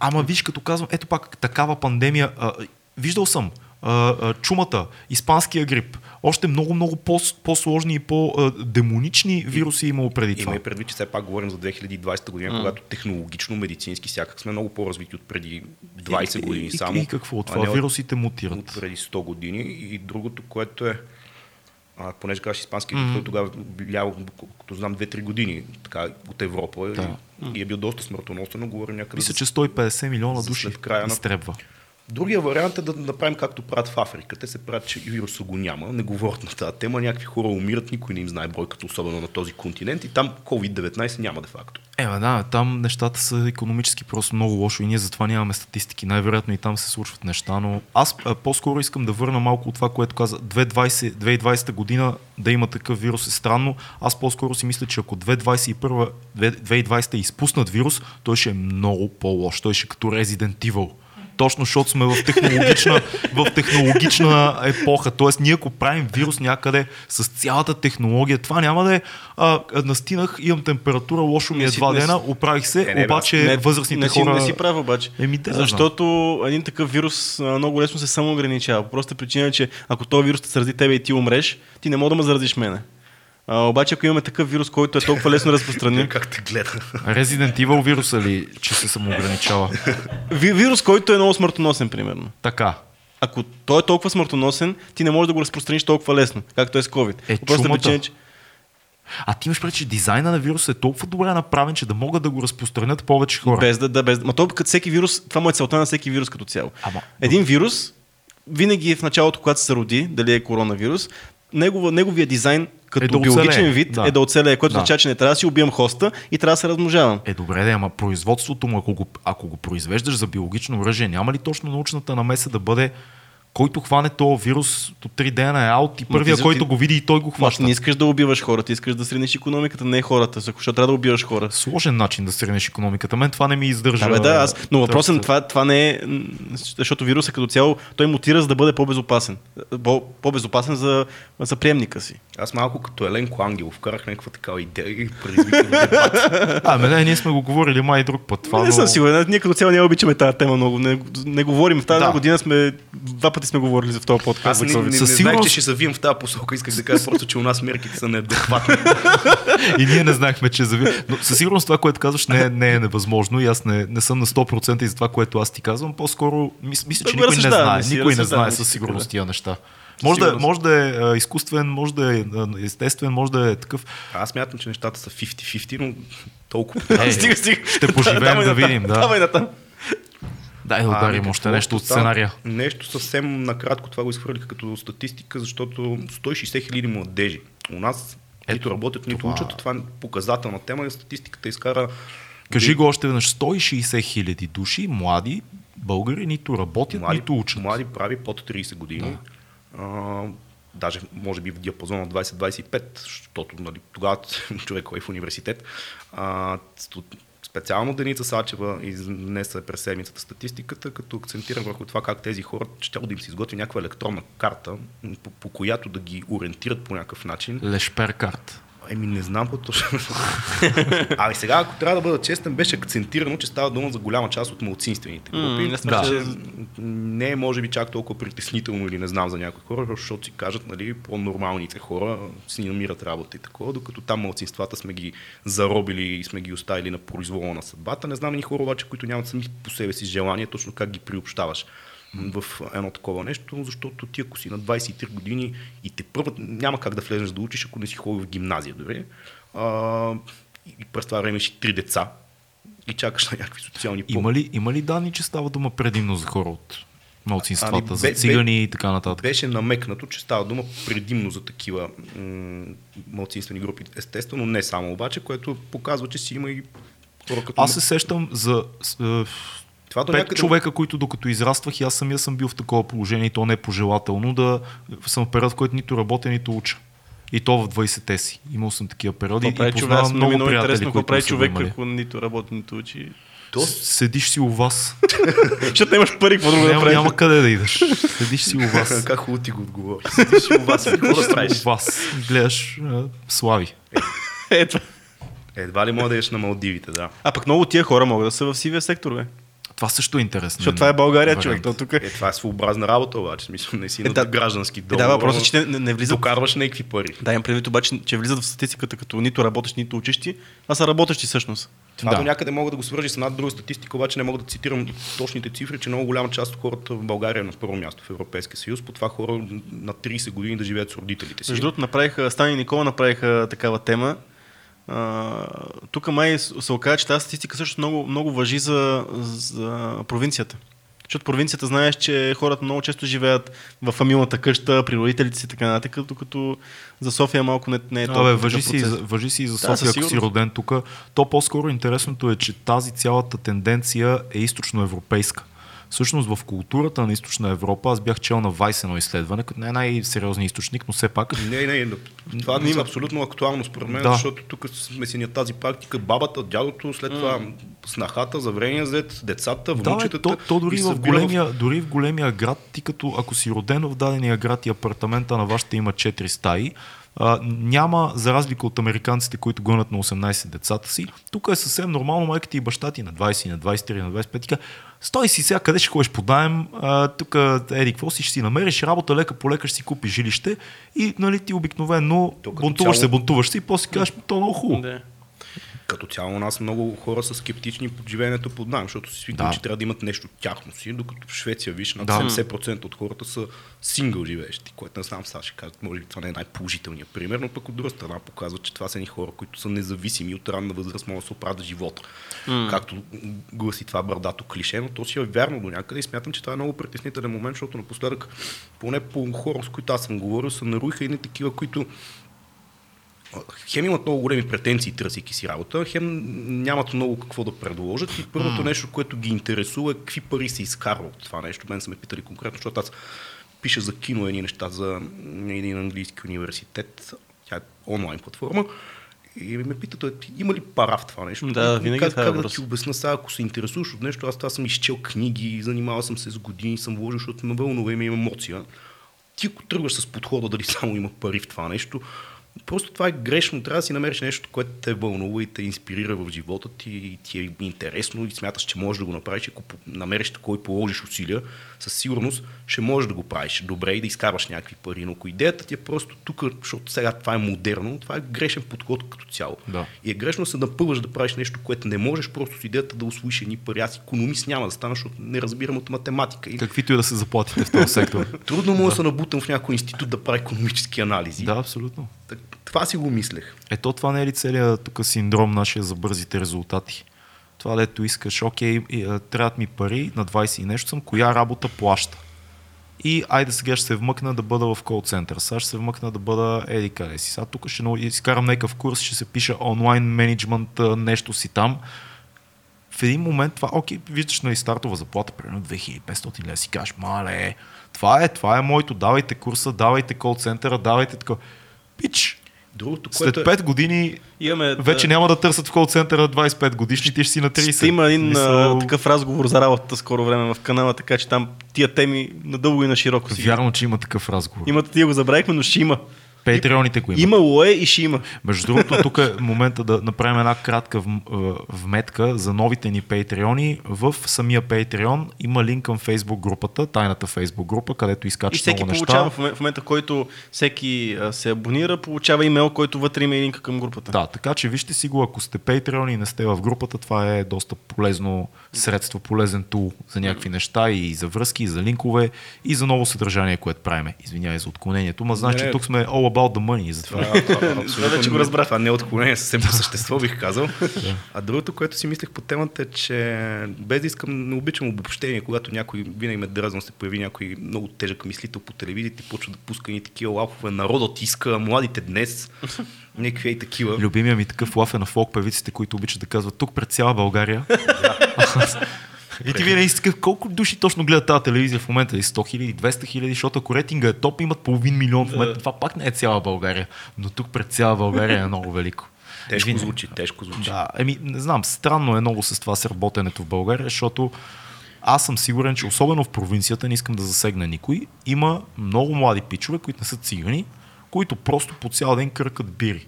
Ама виж, като казвам, ето пак такава пандемия, а, виждал съм а, а, чумата, испанския грип, още много, много по- сложни и по-демонични вируси имало преди това. Има и предвид, че все пак говорим за 2020 година, mm. когато технологично, медицински, сякак сме много по-развити от преди 20 и, години и, само. И, и какво? Това вирусите мутират. От преди 100 години. И другото, което е а, понеже казваш испански, той тогава бил, като знам, 2-3 години така, от Европа Да. и, и, е бил доста смъртоносен, но говорим някъде. Мисля, че 150 милиона души края на- изтребва. Другия вариант е да направим както правят в Африка. Те се правят, че вируса го няма, не говорят на тази тема, някакви хора умират, никой не им знае бройката, особено на този континент и там COVID-19 няма де факто. Е, да, там нещата са економически просто много лошо и ние затова нямаме статистики. Най-вероятно и там се случват неща, но аз а, по-скоро искам да върна малко от това, което каза. 2020, 2020 година да има такъв вирус е странно. Аз по-скоро си мисля, че ако 2021, 2020 е изпуснат вирус, той ще е много по-лош. Той ще е като Resident Evil. Точно, защото сме в технологична, в технологична епоха. Тоест, ние ако правим вирус някъде с цялата технология, това няма да е а, настинах, имам температура, лошо ми е Не два не дена, оправих се, не, бе, обаче не, възрастните не хора... Не си прав обаче. Еми, да. Защото един такъв вирус много лесно се самоограничава. Просто причина, е, че ако този вирус те зарази тебе и ти умреш, ти не мога да ме заразиш мене. А, обаче ако имаме такъв вирус, който е толкова лесно разпространен, Как те гледа? Resident Evil вируса ли, че се самоограничава? ви- вирус, който е много смъртоносен, примерно. Така. Ако той е толкова смъртоносен, ти не можеш да го разпространиш толкова лесно, както е с COVID. Е, По простата чумата. причина, че А ти имаш преди, че дизайна на вируса е толкова добре направен, че да могат да го разпространят повече хора. Без да, да, без. Ма то като всеки вирус, това му е целта на всеки вирус като цяло. Ама- Един вирус, винаги е в началото, когато се роди, дали е коронавирус, негова, неговия дизайн като Е да биологичен оцелее, вид да. е да оцелее, което Да. означава, че не трябва да си убивам хоста и трябва да се размножавам. Е, добре, да, ама производството му, ако го, ако го произвеждаш за биологично оръжие, няма ли точно научната намеса да бъде който хване този вирус до 3 дена е аут и първия, ти- който ти- го види и той го Ма, хваща. не искаш да убиваш хората, искаш да сринеш економиката, не хората, защото трябва да убиваш хора. Сложен начин да сринеш економиката. Мен това не ми издържа. Да, бе, да, аз, но въпросът на тръста. това, това не е, защото вируса като цяло, той мутира за да бъде по-безопасен. По- По-безопасен за, за приемника си. Аз малко като Еленко Ангелов вкарах някаква такава идея и предизвиках дебат. А, ме, не, ние сме го говорили май друг път. Това, не но... съм сигурен, ние като цяло не обичаме тази тема много. Не, не говорим. В тази Да. година сме, два пъти сме говорили за този подкаст. Аз не, COVID. не, не Със знаех, сигурност- че ще завием в тази посока. Исках да кажа просто, че у нас мерките са неадекватни. И ние не знаехме, че зави... Но със сигурност това, което казваш, не, е- не е невъзможно и аз не, не съм на 100% и за това, което аз ти казвам. По-скоро мис, мисля, че Да, никой не знае. Никой не знае със сигурност да. тия неща. Може да, сигурност. може да е а, изкуствен, може да е естествен, може да е такъв. Аз мятам, че нещата са 50-50, но толкова. Е, Стига, стига. Ще поживеем да видим. Да. Давай натам. Дай да Ами, ударим какво още нещо от сценария. Нещо съвсем накратко това го изхвърлиха като статистика, защото 160 хиляди младежи у нас Ето, нито работят, нито това- учат. Това е показателна тема и статистиката изкара Кажи го още веднъж. 160 хиляди души, млади българи, нито работят, млади, нито учат. млади прави под 30 години. А, даже може би в диапазона 20-25, защото нали, тогава човек е в университет. А, специално Деница Сачева изнесе през седмицата статистиката, като акцентира върху това как тези хора ще да им се изготви някаква електронна карта, по, по която да ги ориентират по някакъв начин. Лешпер карт. Еми, не знам какво точно. ами сега, ако трябва да бъда честен, беше акцентирано, че става дума за голяма част от малцинствените групи. М, не сме да. че- Не е, може би, чак толкова притеснително или не знам за някои хора, защото си кажат, нали, по-нормалните хора си намират работа и такова, докато там малцинствата сме ги заробили и сме ги оставили на произвола на съдбата. Не знам ни хора обаче, които нямат сами по себе си желание, точно как ги приобщаваш в едно такова нещо, защото ти ако си на 23 години и те първо няма как да влезеш да учиш, ако не си ходил в гимназия дори. А, и през това време си три деца и чакаш на някакви социални помощи. Има ли, има ли данни, че става дума предимно за хора от малцинствата, Ами, за бе- цигани и така нататък? Беше намекнато, че става дума предимно за такива м- малцинствени групи. Естествено, не само обаче, което показва, че си има и хора като... Аз се сещам за е, Това до пет някъде... човека, които докато израствах и аз самия съм бил в такова положение и то не е пожелателно да съм в период, в който нито работя, нито уча. И то в 20-те си. Имал съм такива периоди и човек? познавам е много много приятели, интересно какво които прави човек, ако нито работи, нито учи. То, Седиш си у вас. Защото нямаш пари, какво друго да правиш? няма къде да идеш. Седиш си у вас. как хубаво ти го отговори. Седиш и у вас, какво да правиш? у вас. Гледаш слави. Е, това. Едва ли мога да еш на Малдивите, да. А пък много от тия хора могат да са в сивия сектор, бе. Това също е интересно. Защото това е България, вариант. човек. То тук е. Е, това е своеобразна работа, обаче. Смисъл, не си Е, на да. граждански Е, договор. да, въпросът е, че не, не влизат. Докарваш някакви пари. Да, имам предвид обаче, че влизат в статистиката като нито работещ, нито учещи, а са работещи всъщност. Това Да. до някъде мога да го свържи с една друга статистика, обаче не мога да цитирам точните цифри, че много голяма част от хората в България е на първо място в Европейския съюз. По това хора на 30 години да живеят с родителите си. Между другото, направиха, Стани и Никола направиха такава тема. Тук май се оказа, че тази статистика също много, много въжи за, за провинцията. Защото провинцията знаеш, че хората много често живеят в фамилната къща, при родителите си и така нататък, докато за София малко не, не е толкова Абе, въжи, си, въжи си и за Да, София, със ако си роден тук. То по-скоро интересното е, че тази цялата тенденция е източноевропейска. Всъщност в културата на източна Европа, аз бях чел на Вайс едно изследване, като не е най-сериозният източник, но все пак Не, не, не. Това Не е има. абсолютно актуално според мен, Да. защото тук сме си на тази практика. Бабата, дядото, след това снахата, заврения зет, децата, Да, внучетата. то, то дори, в големия, дори в големия град, ти като ако си роден в дадения град и апартамента на вашата има 4 стаи, а, няма, за разлика от американците, които гонят на 18 децата си, тук е съвсем нормално майка ти и баща ти на 20, на 23, на 25, тика, стой си сега, къде ще ходиш по найем, а, тук еди, какво си ще си намериш, работа лека по лека ще си купиш жилище и нали, ти обикновено бунтуваш цяло- се, бунтуваш се и после кажеш, то е много хубаво. Да. Като цяло у нас много хора са скептични под живеенето под найем, защото си свикнали, Да. че трябва да имат нещо тяхно си, докато в Швеция, виж, над Да. 70% от хората са сингъл живеещи, което не знам, сега ще кажат, може би това не е най-положителният пример, но пък от друга страна показва, че това са ни хора, които са независими от ранна възраст, могат да се оправят живота. Както гласи това бърдато клише, но то си е вярно до някъде и смятам, че това е много притеснителен момент, защото напоследък, поне по хора, с които аз съм говорил, са наруиха едни такива, които хем имат много големи претенции, търсейки си работа, хем нямат много какво да предложат и първото нещо, което ги интересува е какви пари се изкарва от това нещо. Мен са ме питали конкретно, защото аз пиша за кино едни неща за един английски университет, тя е онлайн платформа, и ме питат, «Е, има ли пара в това нещо? Да, И винаги как, това е как да ти обясна сега, ако се интересуваш от нещо, аз това съм изчел книги, занимавал съм се с години, съм вложил, защото ме вълнува има емоция. Ти ако тръгваш с подхода дали само има пари в това нещо, просто това е грешно. Трябва да си намериш нещо, което те вълнува и те инспирира в живота ти и ти е интересно и смяташ, че можеш да го направиш. Ако намериш такой положиш усилия, със сигурност ще можеш да го правиш добре и да изкарваш някакви пари. Но ако идеята ти е просто тук, защото сега това е модерно, това е грешен подход като цяло. Да. И е грешно да се напъваш да правиш нещо, което не можеш, просто с идеята да освоиш едни пари. Аз економист няма да стана, защото не разбирам от математика. И Каквито и да се заплатите в този сектор. трудно му да се набутам в някой институт да прави економически анализи. да, абсолютно. Так- Това си го мислех. Ето това не е ли целият тук синдром нашия за бързите резултати? Това дето искаш, окей, и, а, трябват ми пари, на 20 и нещо съм, коя работа плаща? И айде сега ще се вмъкна да бъда в кол център, сега ще се вмъкна да бъда еди къде си. Сега тук ще изкарам някакъв курс, ще се пиша онлайн менеджмент, а, нещо си там. В един момент това, окей, виждаш на стартова заплата, примерно 2500 лева, си кажеш, мале, това е, това е моето, давайте курса, давайте кол центъра, давайте така. Пич, Другото, след което е... 5 години Имаме, вече няма да търсят в кол центъра 25 годишни, ти ще си на 30. Ще има един Мисъл, такъв разговор за работата скоро време в канала, така че там тия теми надълго и на широко си. Вярно, че има такъв разговор. Има... Имате, тия го забравихме, но ще има. Патреоните го има. Имало е и ще има. Между другото, тук е момента да направим една кратка вметка за новите ни патреони. В самия Patreon има линк към Facebook групата, тайната Facebook група, където И изкачат всеки много получава неща. в момента, в момента, който всеки се абонира, получава имейл, който вътре има и линка към групата. Да, така че вижте си го, ако сте Patreon и не сте в групата, това е доста полезно средство, полезен тул за някакви неща и за връзки, и за линкове, и за ново съдържание, което правиме. Извинявай за отклонението, ма значи тук сме all about the money затова. Това, вече го не- разбрах. Това не е отклонение, съвсем по същество бих казал. а другото, което си мислех по темата е, че без да искам, не обичам обобщение, когато някой винаги ме дразно се появи някой много тежък мислител по телевизията и почва да пуска ни такива лапове. Народът иска, младите днес. Някакви и такива. Любимия ми такъв лаф е на фолк певиците, които обичат да казват тук пред цяла България. И ти винаги си такъв, колко души точно гледат тази телевизия в момента? И 100 хиляди, 200 хиляди, защото ако рейтинга е топ, имат половин милион в момента. Това пак не е цяла България. Но тук пред цяла България е много велико. Тежко звучи, тежко звучи. Да, еми, не знам, странно е много с това с работенето в България, защото аз съм сигурен, че особено в провинцията, не искам да засегна никой, има много млади пичове, които не са цигани, които просто по цял ден кръкат бири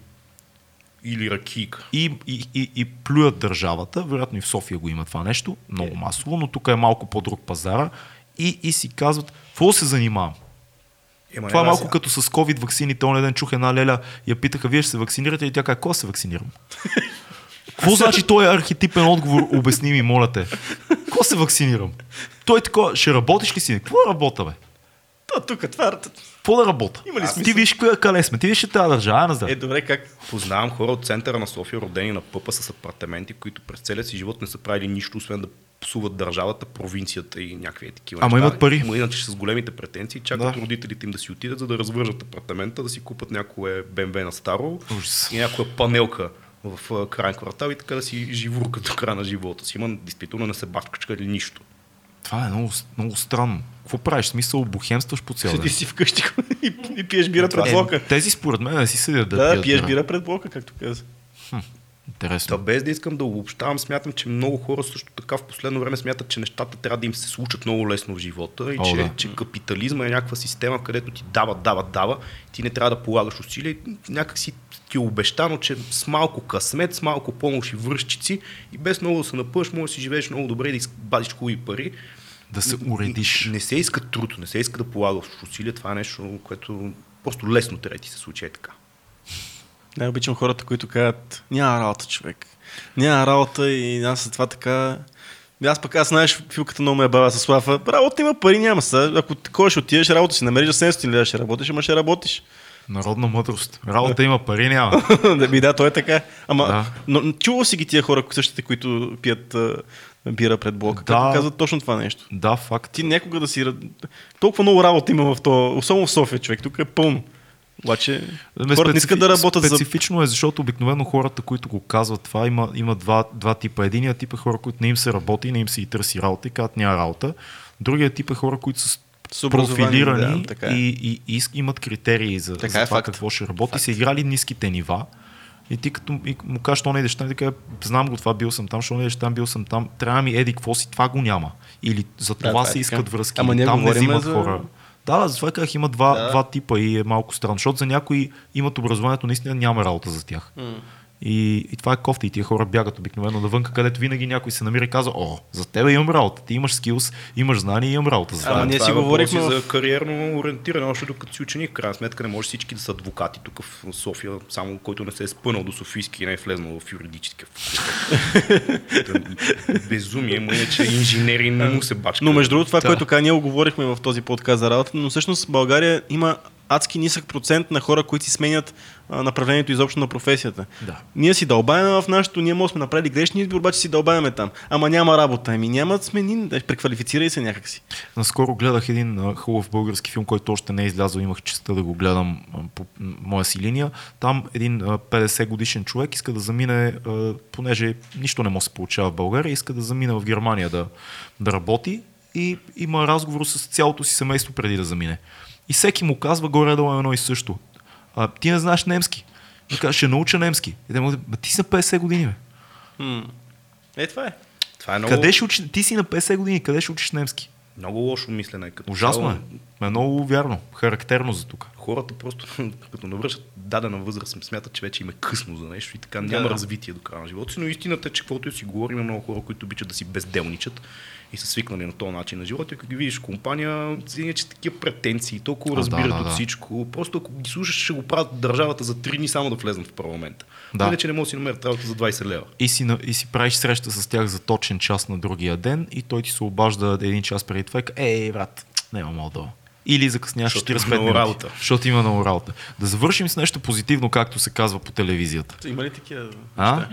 Или ракийка. и, и, и, и плюят държавата. Вероятно и в София го има това нещо, много масово, но тук е малко по-друг пазара. И, и си казват, какво се занимавам? Ема, Това е малко като с COVID ваксините. Онен ден чух една леля, я питаха, вие ще се вакцинирате и тя каза, какво се вакцинирам? Какво значи той е архетипен отговор? Обясни ми, моля те. Какво се вакцинирам? Той е такова, ще работиш ли си? Какво да работя, бе? То, тук, това... Какво да работя? Има ли Аз-? Ти виж коя кале сме, ти виж, тази държава на Е, добре, как? Познавам хора от центъра на София, родени на пъпа с апартаменти, които през целия си живот не са правили нищо, освен да псуват държавата, провинцията и някакви е такива Ама имат пари. Ама иначе с големите претенции чакат Да. родителите им да си отидат, за да развържат апартамента, да си купат някое БМВ на старо Ужас. и някоя панелка в крайен квартал и така да си живуркат до края на живота си. Има действително не се бачкачка или нищо. Това е много, много странно. Какво правиш? Смисъл, бухемстваш по цял ден. си вкъщи и, и пиеш бира пред Е, блока. тези според мен не си седят да, Да, пият пиеш бира пред блока, както каза. Интересно. Та без да искам да обобщавам, смятам, че много хора също така в последно време смятат, че нещата трябва да им се случат много лесно в живота и О, че, да. че капитализма е някаква система, където ти дава, дава, дава, ти не трябва да полагаш усилия и някак си ти е обещано, че с малко късмет, с малко помощ и връзчици и без много да се напъш, може да си живееш много добре и да избадиш хубави пари. Да се уредиш. Не се иска труд, не се иска да полагаш усилия, това е нещо, което просто лесно трябва да ти се случи е така. Не обичам хората, които казват, няма работа, човек. Няма работа и аз след това така... Аз пък аз знаеш, филката много ме е бава с Слава. Работа има, пари няма са. Ако такова ще отидеш, работа си намериш за 700 лева, ще работиш, ама ще работиш. Народна мъдрост. Работа има, пари няма. да, ми, да, то е така. Ама, Да. но чувал си ги тия хора, същите, които пият а, бира пред блока, Да. казват точно това нещо. Да, факт. Ти някога да си... Толкова много работа има в то, особено в София, човек. Тук е пълно. Обаче Ме хората не искат да работят за... Специфично е, защото обикновено хората, които го казват това, има, има два, два типа. Единият тип е хора, които не им се работи, не им се и търси работа и казват няма работа. Другият тип е хора, които са С профилирани да, така е. и, и, и имат критерии за, Така за е, това факт. какво ще работи. Са играли ниските нива. И ти като и му кажеш, що не идеш там, и така, знам го това, бил съм там, що не идеш там, бил съм там, трябва ми еди, какво си, това го няма. Или за това това е се искат връзки, Ама там не взимат за- хора. Да, да, затова казах, има два, Да. два типа и е малко странно, защото за някои имат образованието, наистина няма работа за тях. И, и това е кофта и тия хора бягат обикновено навън, където винаги някой се намира и казва, о, за тебе имам работа, ти имаш скилс, имаш знания и имам работа за Ама това. ние си е говорихме в- за кариерно ориентиране, още докато си ученик. В крайна сметка не може всички да са адвокати тук в София, само който не се е спънал до Софийски и не е влезнал в юридическия. Безумие, му иначе инженери не му се бачка. Но между другото, това, Да. което така ние го говорихме в този подкаст за работа, но всъщност България има адски нисък процент на хора, които си сменят направлението изобщо на професията. Да. Ние си дълбаваме в нашото, ние може сме направили грешни избор, обаче си дълбаваме там. Ама няма работа. Ами няма да смени, да преквалифицирай се някакси. Наскоро гледах един хубав български филм, който още не е излязъл, имах честа да го гледам по моя си линия. Там един а, 50 годишен човек иска да замине, понеже нищо не може да се получава в България, иска да замине в Германия да, да работи и има разговор с цялото си семейство преди да замине. И всеки му казва горе-долу едно и също. А, ти не знаеш немски. И казва, ще науча немски. И те му казват, «Ма ти си на 50 години, бе. М. Е, това е. Това е много, Къде ще учиш? Ти си на 50 години, къде ще учиш немски? много лошо мислене. Като Ужасно цяло. е. Е много вярно. Характерно за тук. Хората просто, като навършат дадена възраст, смятат, че вече им е късно за нещо и така няма Да. развитие до края на живота си, но истината е, че каквото и си говорим, има много хора, които обичат да си безделничат и са свикнали на този начин на живота. И като ги видиш компания, че такива претенции, толкова А, разбират да, да, от да. всичко. Просто ако ги слушаш, ще го правят държавата за 3 дни само да влезнат в парламента. Да. Иначе не може да си намерят работа за 20 лева. И си, и си правиш среща с тях за точен час на другия ден и той ти се обажда един час преди това и казва, ей, брат, няма мога да. Или закъсняваш Защото 45 има много минути. работа. Защото има много работа. Да завършим с нещо позитивно, както се казва по телевизията. Има ли такива А? неща?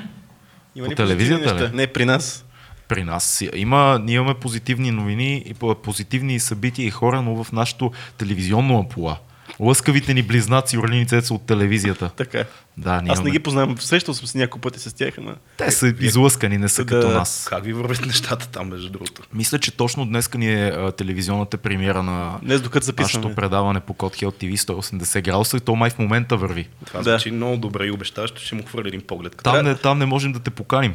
Има По ли телевизията неща? Не, при нас. При нас има, ние имаме позитивни новини позитивни събития и хора, но в нашото телевизионно ампула. Лъскавите ни близнаци Орлини Цеца от телевизията. Така. Да, ние Аз не ги познавам. Срещал съм се няколко пъти с тях, ама... Те са излъскани, не са Да. като нас. Как ви вървят нещата там, между другото? Мисля, че точно днес ни е а, телевизионната премиера на Днес докато записваме. нашето предаване по Код Хел ТВ 180 градуса и то май в момента върви. Това Да. звучи много добре и обещаващо, ще му хвърля един поглед. Там не, там не можем да те поканим.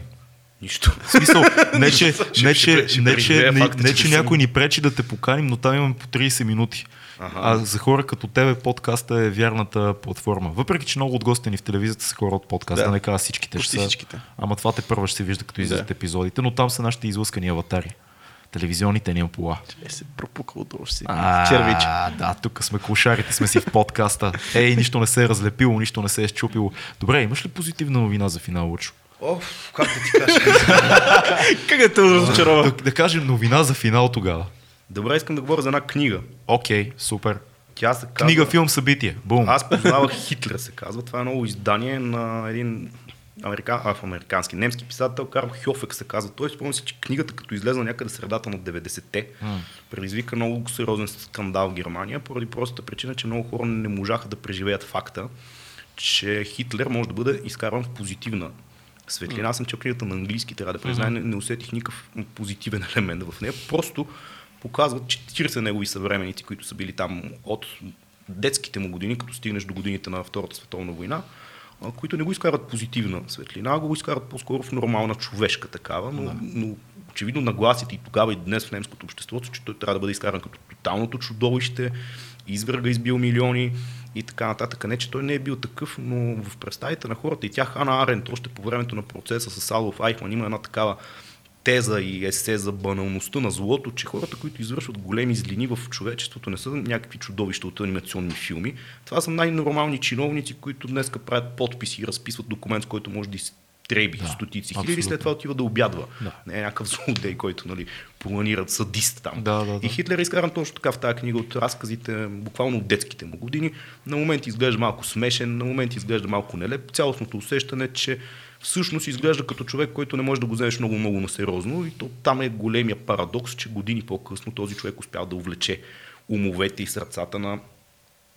Нищо. В смисъл, не че, не, че, не, че, не, не, че някой ни пречи да те поканим, но там имаме по 30 минути. Аха. А за хора като тебе подкаста е вярната платформа. Въпреки, че много от гостите ни в телевизията са хора от подкаста, Да. да. не кажа всичките. Ще са- всичките. Ама това те първа ще се вижда, като излизат епизодите, но там са нашите излъскани аватари. Телевизионните ни ампула. Е, се пропука отдолу ще си. Червич. Да, тук сме клошарите, сме си в подкаста. Ей, нищо не се е разлепило, нищо не се е щупило. Добре, имаш ли позитивна новина за финал, Лучо? Оф, как да ти кажа? Как да те разочарова? Да, да кажем новина за финал тогава. Добре, искам да говоря за една книга. Окей, супер. Тя се казва... Книга, филм, събитие. Бум. Аз познавах Хитлер, се казва. Това е ново издание на един америка... а, американски, немски писател, Карл Хьофек се казва. Той спомня си, че книгата като излезна някъде средата на 90-те, М. предизвика много сериозен скандал в Германия, поради простата причина, че много хора не можаха да преживеят факта, че Хитлер може да бъде изкарван в позитивна светлина. Аз съм чел книгата на английски, трябва да призная, не, не усетих никакъв позитивен елемент в нея. Просто показват 40 негови съвременици, които са били там от детските му години, като стигнеш до годините на Втората световна война, които не го изкарат позитивна светлина, а го изкарат по-скоро в нормална човешка такава, но, но очевидно нагласите и тогава и днес в немското общество, че той трябва да бъде изкаран като тоталното чудовище, изверга избил милиони и така нататък. Не, че той не е бил такъв, но в представите на хората и тя Хана Арент, още по времето на процеса с Алов Айхман, има една такава теза и есе за баналността на злото, че хората, които извършват големи злини в човечеството, не са някакви чудовища от анимационни филми. Това са най-нормални чиновници, които днес правят подписи и разписват документ, с който може да изтреби Да, стотици хиляди, абсолютно. след това отива да обядва. Да. Не е някакъв злодей, който нали, планират садист там. Да, да, да. И Хитлер е изкаран точно така в тази книга от разказите, буквално от детските му години. На момент изглежда малко смешен, на момент изглежда малко нелеп. Цялостното усещане, че всъщност изглежда като човек, който не може да го вземеш много-много на сериозно. И то там е големия парадокс, че години по-късно този човек успял да увлече умовете и сърцата на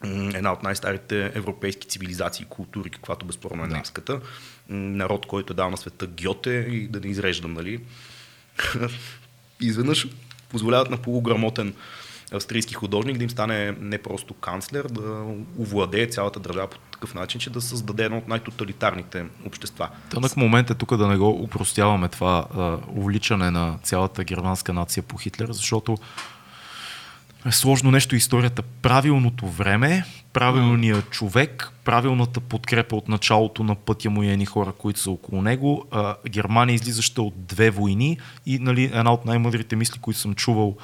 една от най-старите европейски цивилизации и култури, каквато безспорно е немската. Народ, който е дал на света Гьоте и да не изреждам, нали? изведнъж позволяват на полуграмотен австрийски художник да им стане не просто канцлер, да овладее цялата държава по такъв начин, че да създаде едно от най-тоталитарните общества. Тънък момент е тук да не го упростяваме това а, увличане на цялата германска нация по Хитлер, защото сложно нещо историята. Правилното време, правилният човек, правилната подкрепа от началото на пътя му и едни хора, които са около него. А, Германия излизаща от две войни и нали, една от най-мъдрите мисли, които съм чувал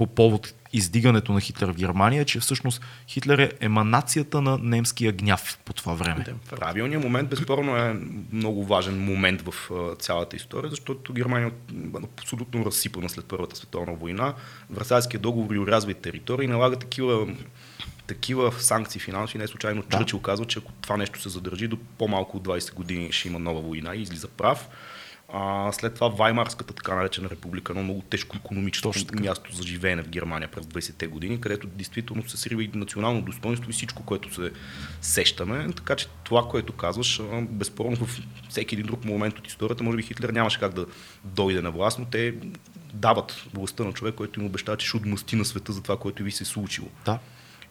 по повод издигането на Хитлер в Германия, че всъщност Хитлер е еманацията на немския гняв по това време. Правилният момент безспорно е много важен момент в цялата история, защото Германия е абсолютно разсипана след Първата световна война. Версайския договор и урязва и територии, налага такива такива санкции финансови, не случайно Да. Чърчил казва, че ако това нещо се задържи до по-малко от 20 години ще има нова война и излиза прав. А, след това Ваймарската така наречена република, едно много тежко економическо място за живеене в Германия през 20-те години, където действително се срива и национално достоинство и всичко, което се сещаме. Така че това, което казваш, безспорно в всеки един друг момент от историята, може би Хитлер нямаше как да дойде на власт, но те дават властта на човек, който им обещава, че ще отмъсти на света за това, което ви се е случило. Да.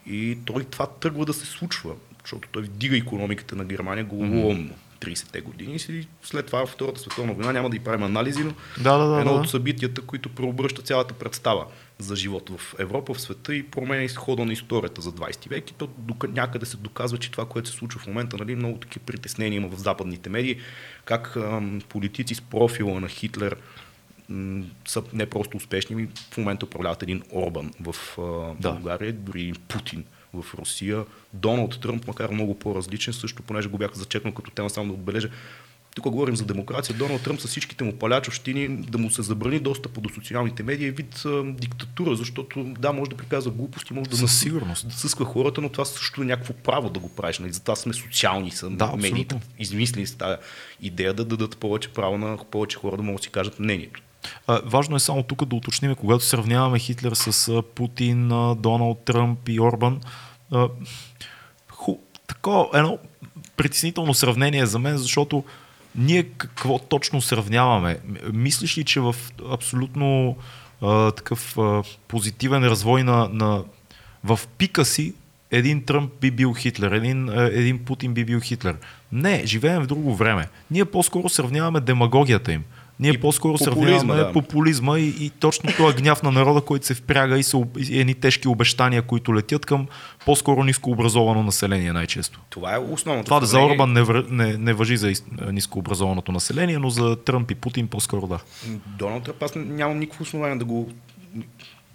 И той това тръгва да се случва, защото той вдига економиката на Германия главоломно. 30-те години и след това Втората световна война няма да и правим анализи, но Да, да, да, едно да. от събитията, които преобръща цялата представа за живот в Европа, в света и променя изхода на историята за 20 век. И то някъде се доказва, че това, което се случва в момента, нали, много такива притеснения има в западните медии, как ам, политици с профила на Хитлер м, са не просто успешни, ми в момента управляват един Орбан в а, Да. България, дори Путин в Русия. Доналд Тръмп, макар много по-различен, също, понеже го бях зачекнал като тема, само да отбележа, тук говорим за демокрация. Доналд Тръмп с всичките му палячовщини да му се забрани достъпа до социалните медии е вид а, диктатура, защото да, може да приказва глупости, може да, Със сигурност. съсква хората, но това също е някакво право да го правиш. Нали? Затова сме социални, са Да, медиите. Измислили с тази идея да дадат повече право на повече хора да могат да си кажат мнението. Важно е само тук да уточним, когато сравняваме Хитлер с Путин, Доналд Тръмп и Орбан, ху, такова едно притеснително сравнение за мен, защото ние какво точно сравняваме? Мислиш ли, че в абсолютно а, такъв а, позитивен развой на, на в пика си един Тръмп би бил Хитлер, един, един Путин би бил Хитлер. Не, живеем в друго време. Ние по-скоро сравняваме демагогията им. Ние И по-скоро популизма, сравняваме да. популизма и, и точно този гняв на народа, който се впряга и са и едни тежки обещания, които летят към по-скоро нискообразовано население най-често. Това е основното. Това за сравнение. Орбан не, не, не въжи за нискообразованото население, но за Тръмп и Путин по-скоро да. Доналд Тръмп, аз нямам никакво основание да го...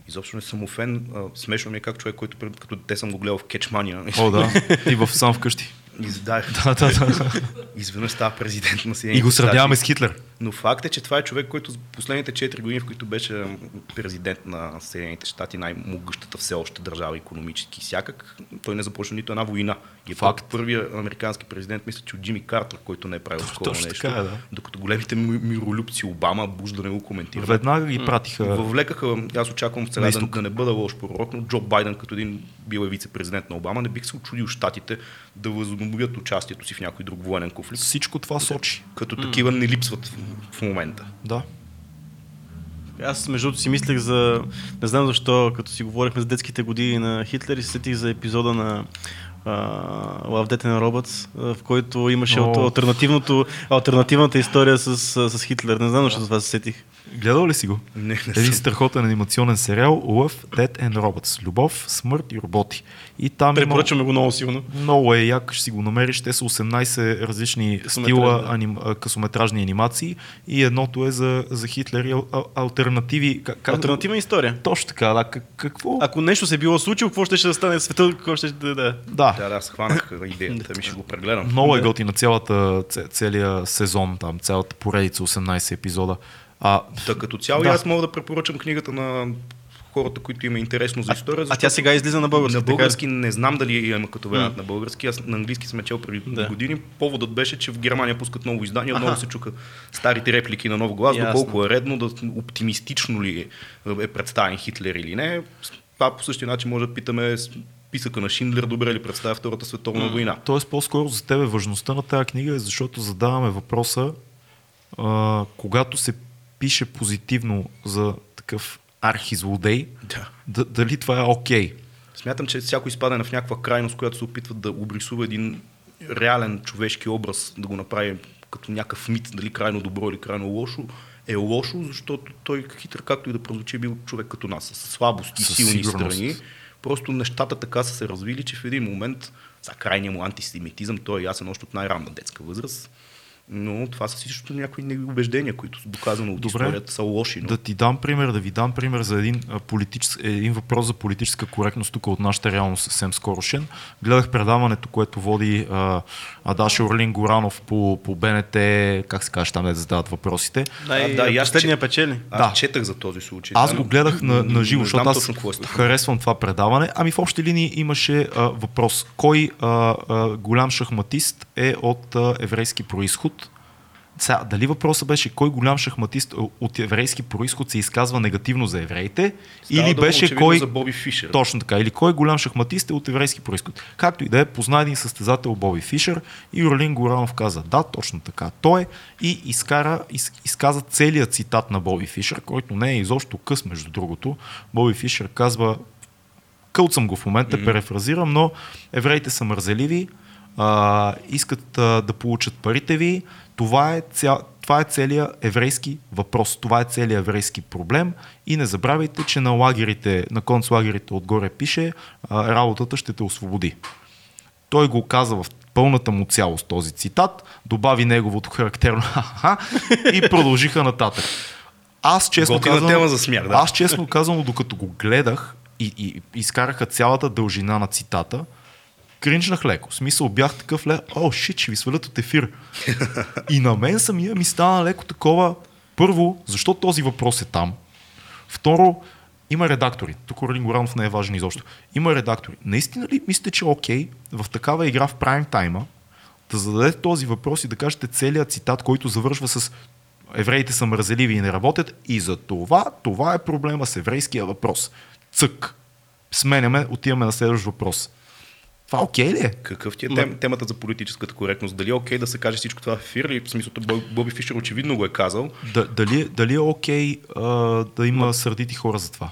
Изобщо не съм офен. Смешно ми е как човек, който като дете съм го гледал в Кетчмания. О, да. И в сам вкъщи. Издах. Да, да, да. Изведнъж става президент на И Съединените го сравняваме с. Хитлер. Но факт е, че това е човек, който за последните 4 години, в които беше президент на Съединените щати, най-могъщата все още държава, економически и всякак, той не започна нито една война. И е Факт. първият американски президент, мисля, че от Джимми Картер, който не е правил такова нещо. така е, да. Докато големите ми- миролюбци Обама, Буш да не го коментират. Веднага ги пратиха. Въвлекаха, аз очаквам сега На да, да не бъда лош пророк, но Джо Байден като един бил е вице-президент на Обама, не бих се очудил щатите да възобновят участието си в някой друг военен конфликт. Всичко това сочи. Като такива не липсват в, в момента. Да. Аз между другото си мислех за... Не знам защо, като си говорихме за детските години на Хитлер и се сетих за епизода на uh, Love Death and Robots, в който имаше oh. альтернативното, альтернативната история с, с, Хитлер. Не знам защо за това се сетих. Гледал ли си го? Не, не Един страхотен анимационен сериал Love, Dead and Robots. Любов, смърт и роботи. И там има Препоръчваме го много силно. много е як, ще си го намериш. Те са 18 различни стила аним, а, късометражни анимации и едното е за, за Хитлер и ал, альтернативи. Как, Альтернативна история. Точно така, да. Как, какво? Ако нещо се било случило, какво ще, ще да стане света, какво ще да да. Да. Да, да, схванах идеята, ми ще го прегледам. Много е готина цялата, ц- целия сезон, там, цялата поредица, 18 епизода. А, Та като цяло Да. да. аз мога да препоръчам книгата на хората, които има интересно за история. А тя сега излиза на български. на така български не знам дали я има като вариант на български. Аз на английски съм чел преди Да. да. години. Поводът беше, че в Германия пускат ново издание, Аха. отново се чука старите реплики на нов глас, Ясно. доколко е редно, да оптимистично ли е представен Хитлер или не. Това по същия начин може да питаме с писъка на Шиндлер, добре ли представя Втората световна война. Тоест по-скоро за тебе важността на тази книга е защото задаваме въпроса а, когато се пише позитивно за такъв архизлодей, Да. д- дали това е окей. Смятам, че всяко изпадане в някаква крайност, която се опитва да обрисува един реален човешки образ, да го направи като някакъв мит, дали крайно добро или крайно лошо, е лошо, защото той хитър, както и да прозвучи, е бил човек като нас, с слабости, Със силни сигурност. страни. Просто нещата така са се развили, че в един момент, за крайния му антисемитизъм, той е ясен още от най-ранна детска възраст, но това са също някои убеждения, които доказано от Добре. историята са лоши. Но... Да ти дам пример, да ви дам пример за един, политичес, един въпрос за политическа коректност тук от нашата реалност съвсем скорошен. Гледах предаването, което води а, Адаша Орлин Горанов по, по БНТ, как се каже там, да задават въпросите. Най- А, да, и аз последния че- печели. Аз Да. да. четах за този случай. Аз да, го гледах на, на живо, защото аз е харесвам това предаване. Ами в общи линии имаше а, въпрос. Кой а, а, голям шахматист е от а, еврейски происход? Сега, дали въпросът беше кой голям шахматист от еврейски происход се изказва негативно за евреите? Става или беше кой... за Боби Фишер. Точно така. Или кой голям шахматист е от еврейски происход. Както и да е, позна един състезател Боби Фишер и Орлин Горанов каза да, точно така. Той е и изкара, из, изказа целият цитат на Боби Фишер, който не е изобщо къс, между другото. Боби Фишер казва, кълцам го в момента, mm-hmm. перефразирам, но евреите са мързеливи, а, искат а, да получат парите ви. Това е, ця, това е целият еврейски въпрос. Това е целият еврейски проблем. И не забравяйте, че на лагерите, на концлагерите отгоре пише, работата ще те освободи. Той го каза в пълната му цялост този цитат, добави неговото характерно и продължиха нататък. Аз честно Готина казвам, тема за смях, да. аз честно казвам, докато го гледах и, и, и изкараха цялата дължина на цитата, кринчнах леко. В смисъл бях такъв ле, о, шит, ще ви свалят от ефир. и на мен самия ми стана леко такова, първо, защо този въпрос е там? Второ, има редактори. Тук Орлин Горанов не е важен изобщо. Има редактори. Наистина ли мислите, че е окей в такава игра в прайм тайма да зададете този въпрос и да кажете целият цитат, който завършва с евреите са мързеливи и не работят и за това, това е проблема с еврейския въпрос. Цък. Сменяме, отиваме на следващ въпрос. Това окей ли е? Какъв ти е тем, темата за политическата коректност? Дали е окей да се каже всичко това в ефир или в смисъл, Боб- Боби Фишер очевидно го е казал. Да, дали, дали е окей а, да има сърдити хора за това?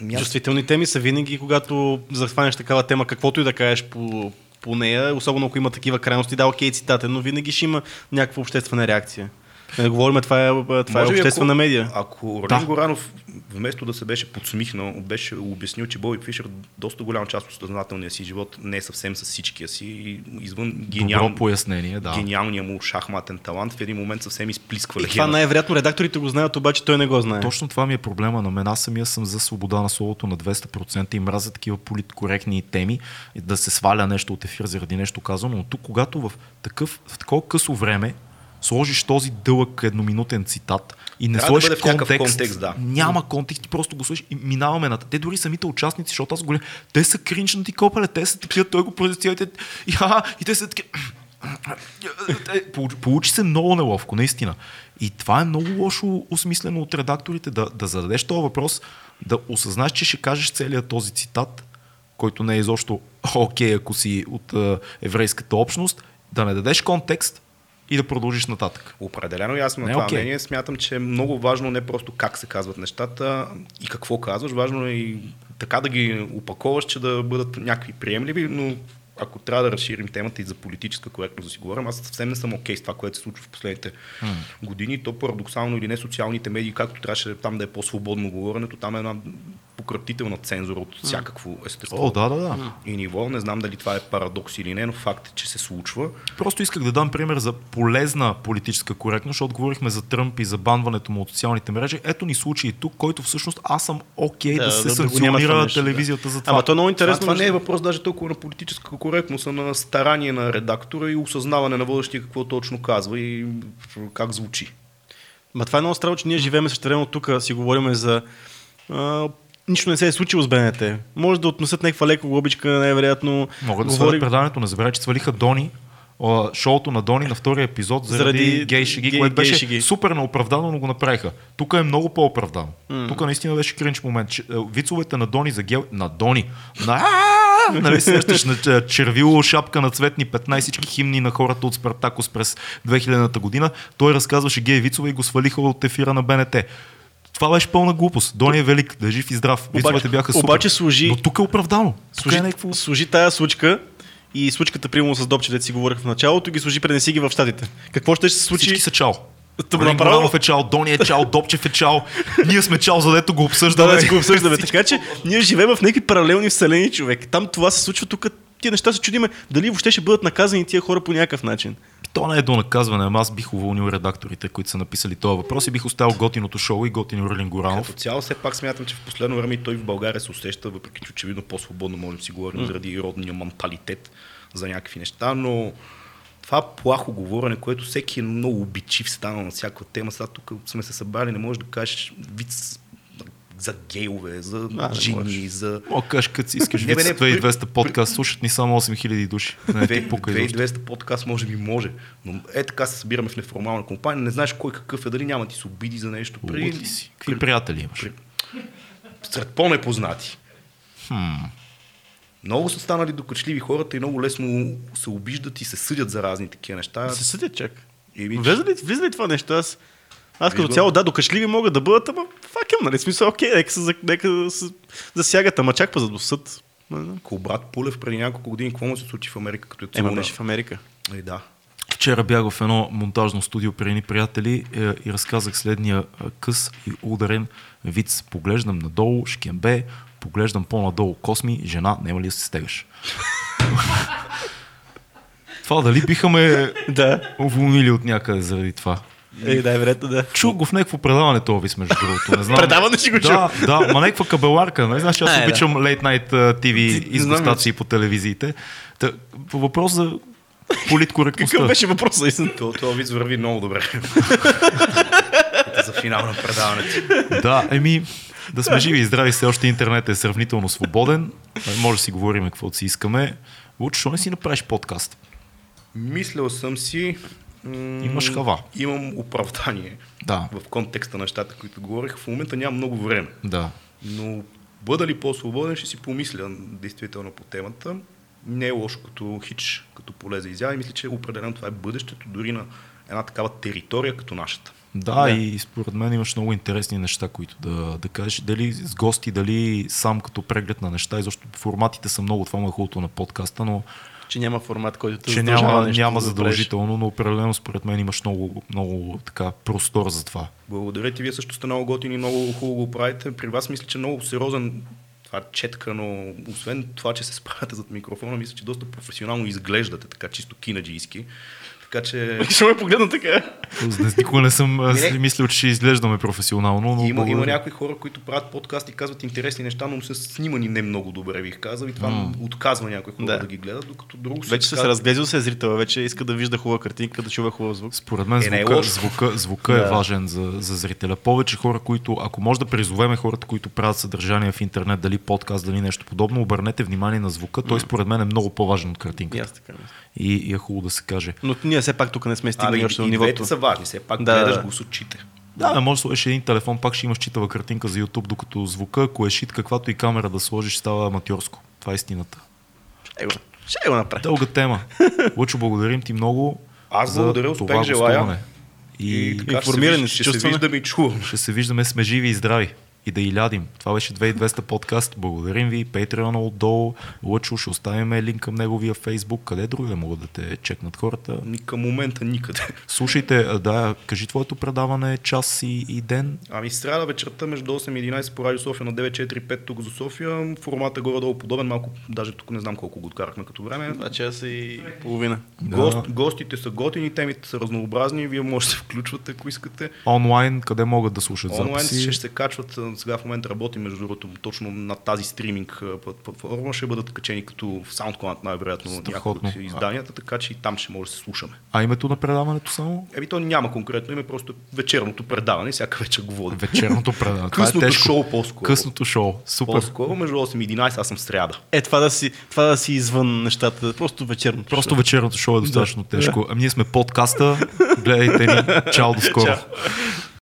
Ами аз- Чувствителни теми са винаги, когато захванеш такава тема, каквото и да кажеш по, по нея, особено ако има такива крайности, да, окей, цитатен, но винаги ще има някаква обществена реакция. Не говорим, това е, това е Може обществена ако, медия. Ако Роден Да. Горанов вместо да се беше подсмихнал, беше обяснил, че Боби Фишер доста голяма част от съзнателния си живот не е съвсем с всичкия си и извън гениал, Добро пояснение, да. гениалния му шахматен талант в един момент съвсем изплисква И това легенда. най-вероятно редакторите го знаят, обаче той не го знае. Точно това ми е проблема на мен. Аз самия съм за свобода на словото на 200% и мразя такива политкоректни теми, да се сваля нещо от ефир заради нещо казано, но тук, когато в, такъв, в такова късо време сложиш този дълъг едноминутен цитат и не Трябва да сложиш някакъв контекст, контекст, да. няма контекст, ти просто го слушаш и минаваме на Те дори самите участници, защото аз го гледам, те са кринчнати копеле, те са такива, той го продиктира и, а, и те са такива. Получ- Получи се много неловко, наистина. И това е много лошо осмислено от редакторите, да, да зададеш този въпрос, да осъзнаеш, че ще кажеш целият този цитат, който не е изобщо окей, ако си от а, еврейската общност, да не дадеш контекст и да продължиш нататък. Определено и аз съм на това окей. мнение. Смятам, че е много важно не просто как се казват нещата и какво казваш, важно е и така да ги опаковаш, че да бъдат някакви приемливи, но ако трябва да разширим темата и за политическа коректност да си говорим, аз съвсем не съм окей с това, което се случва в последните години. То парадоксално или не социалните медии, както трябваше там да е по-свободно говоренето, там е една пократителна цензура от всякакво естество. О, да, да, да. И ниво, не знам дали това е парадокс или не, но факт е, че се случва. Просто исках да дам пример за полезна политическа коректност, защото говорихме за Тръмп и за банването му от социалните мрежи. Ето ни случай тук, който всъщност аз съм окей да, Да, се да- да санкционира това да. телевизията за това. Ама то е много Това, интересно. това не е въпрос даже толкова на политическа коректност, а на старание на редактора и осъзнаване на водещия какво точно казва и как звучи. Ма това е много странно, че ние живеем също време тук, си говорим за... А, нищо не се е случило с БНТ. Може да отнесат някаква леко глобичка, най-вероятно. Могат да говори- предаването. Не забравяй, че свалиха Дони, а, шоуто на Дони на втория епизод заради, Заради гей шеги, гей- което беше шеги. супер неоправдано, но го направиха. Тук е много по-оправдано. Тук наистина беше кринч момент. Че, Вицовете на Дони за гел... На Дони. На Нали сещаш на че- червило, шапка на цветни петна и всички химни на хората от Спартакос през 2000-та година. Той разказваше гей вицове и го свалиха от ефира на БНТ. Това беше пълна глупост. Дони е велик, да е жив и здрав. Вицовете бяха супер. обаче служи- Но тук е оправдано. Тук Служи, е някакво... служи тая случка и случката, примерно с Добче, дете си говорих в началото, ги служи, пренеси ги в щатите. Какво ще се случи? Всички са чао. Рен направо- е чао, Дони е чао, Допчев е чао. Ние сме чао, за дето го Да, обсъждаме. да си го обсъждаме. така че ние живеем в някакви паралелни вселени, човек. Там това се случва тук. Тия неща се чудиме дали въобще ще бъдат наказани тия хора по някакъв начин. То не е до наказване, ама аз бих уволнил редакторите, които са написали този въпрос и бих оставил готиното шоу и готино Релин Горанов. Като цяло, все пак смятам, че в последно време той в България се усеща, въпреки че очевидно по-свободно можем да си говорим заради родния менталитет за някакви неща, но това плахо говорене, което всеки е много обичив стана на всяка тема. Сега тук сме се събрали, не можеш да кажеш виц за гейове, за не жени, за О, кажеш, като си искаш Не, бе, не, 2200 подкаст, слушат ни само 8000 души. Не, ти пука изобщо. 2200 подкаст може би може, но е така се събираме в неформална компания, не знаеш кой какъв е, дали няма ти се обиди за нещо. Луд ли си? Какви приятели имаш? при- сред по-непознати. Много са станали докачливи хората и много лесно се обиждат и се съдят за разни такива неща. Се съдят чак. И Влиза ли, влиза ли това нещо? Аз, аз като цяло, да, докачливи могат да бъдат, ама факем, нали? Смисъл, окей, нека се, за- нека се засягат, ама чак па за до съд. Не знам. Ако брат Пулев преди няколко години, какво му се случи в Америка, като е Ема беше в Америка. Е, да. Вчера бях в едно монтажно студио при едни приятели е, и разказах следния е, къс и ударен виц. Поглеждам надолу, шкембе, поглеждам по-надолу, косми, жена, няма ли да се стегаш? това дали биха ме Да. уволнили от някъде заради това? Е, да, вероятно, да. Чух го в някакво предаване това вис, между другото. Не знам. Предаване си го чул? Да, да, ма някаква кабеларка. Не знаеш, аз А, е, да. обичам Late Night TV изгостации по телевизиите. Та, по въпрос за политкоректността. Какъв беше въпросът? истина? То, това вид върви много добре. за финал на предаването. Да, еми, да сме живи и здрави, все още интернет е сравнително свободен. Може да си говорим каквото си искаме. Лучше, не си направиш подкаст? Мислил съм си... м- Имаш хава. Имам оправдание Да, в контекста на нещата, които говорих. В момента нямам много време. да. Но бъда ли по-свободен, ще си помисля действително по темата. Не е лошо като хич, като поле за изява и мисля, че определено това е бъдещето дори на една такава територия като нашата. Да, Да. и според мен имаш много интересни неща, които да, да кажеш. Дали с гости, дали сам като преглед на неща. И защо форматите са много, това му е хубавото на подкаста, но Че няма формат, който те че няма, нещо няма да задължително, но определено според мен имаш много, много така простор за това. Благодаря ти, вие също сте много готини, много хубаво го правите. При вас мисля, че много сериозен това четка, но освен това, че се справяте зад микрофона, мисля, че доста професионално изглеждате, така чисто кинаджийски. Така че Ще ме погледна така. Днес никога не съм Не, мислил, че ще изглеждаме професионално, но има, има някои хора, които правят подкаст и казват интересни неща, но са снимани не много добре, бих казал. И това отказва някои хора да. Да. ги гледат, докато друго Вече така- се разглезил се зрителя, вече иска да вижда хубава картинка, да чува хубав звук. Според мен Е, е звука, лошо. звука, звука е важен за, за зрителя. Повече хора, които, ако може да призовеме хората, които правят съдържание в интернет, дали подкаст, дали нещо подобно, обърнете внимание на звука. Той според мен е много по-важен от картинката. И, и е хубаво да се каже. Но ние все пак тук не сме А, стигнали и, още и до нивото. са важни, все пак Да, гледаш да. го с очите. Да, да, може да сложиш един телефон, пак ще имаш читава картинка за YouTube, докато звука, ако е шит, каквато и камера да сложиш, става аматьорско. Това е истината. Ще го, ще го направи. Дълга тема. Лучо, благодарим ти много. Аз за благодаря, успех това желая. И, ще се информирани се ще се виждаме и чуваме. ще се виждаме, сме живи и здрави. И да и лядим. Това беше 2200 подкаст. Благодарим ви. Patreon отдолу. Лъчо, ще оставим линк към неговия Facebook. Къде друга могат да те чекнат хората? Към момента никъде. Слушайте, да, кажи твоето предаване час и, и ден. Ами сряда вечерта между 8 и 11 по Радио София на 945 тук за София. Формата е горе-долу подобен, малко, даже тук не знам колко го откарахме като време. Два часа и половина. Гост, гостите са готини, темите са разнообразни, вие може да се включвате, ако искате. Онлайн, къде могат да слушат Онлайн записи? ще се качват, сега в момента работим между другото точно на тази стриминг платформа, ще бъдат качени като в SoundCloud най-вероятно някои от изданията, така че и там ще може да се слушаме. А името на предаването само? Еми то няма конкретно име, просто вечерното предаване, всяка вечер го водим. Вечерното предаване. Е Късното тежко. шоу по-скоро. Късното шоу. Супер. По-скоро между 8 и 11 аз съм сряда. Е, това да си, това да си извън нещата, просто вечерно. Просто вечерното шоу е достатъчно тежко. Ами ние сме подкаста. Гледайте ни. Чао до скоро. Чао.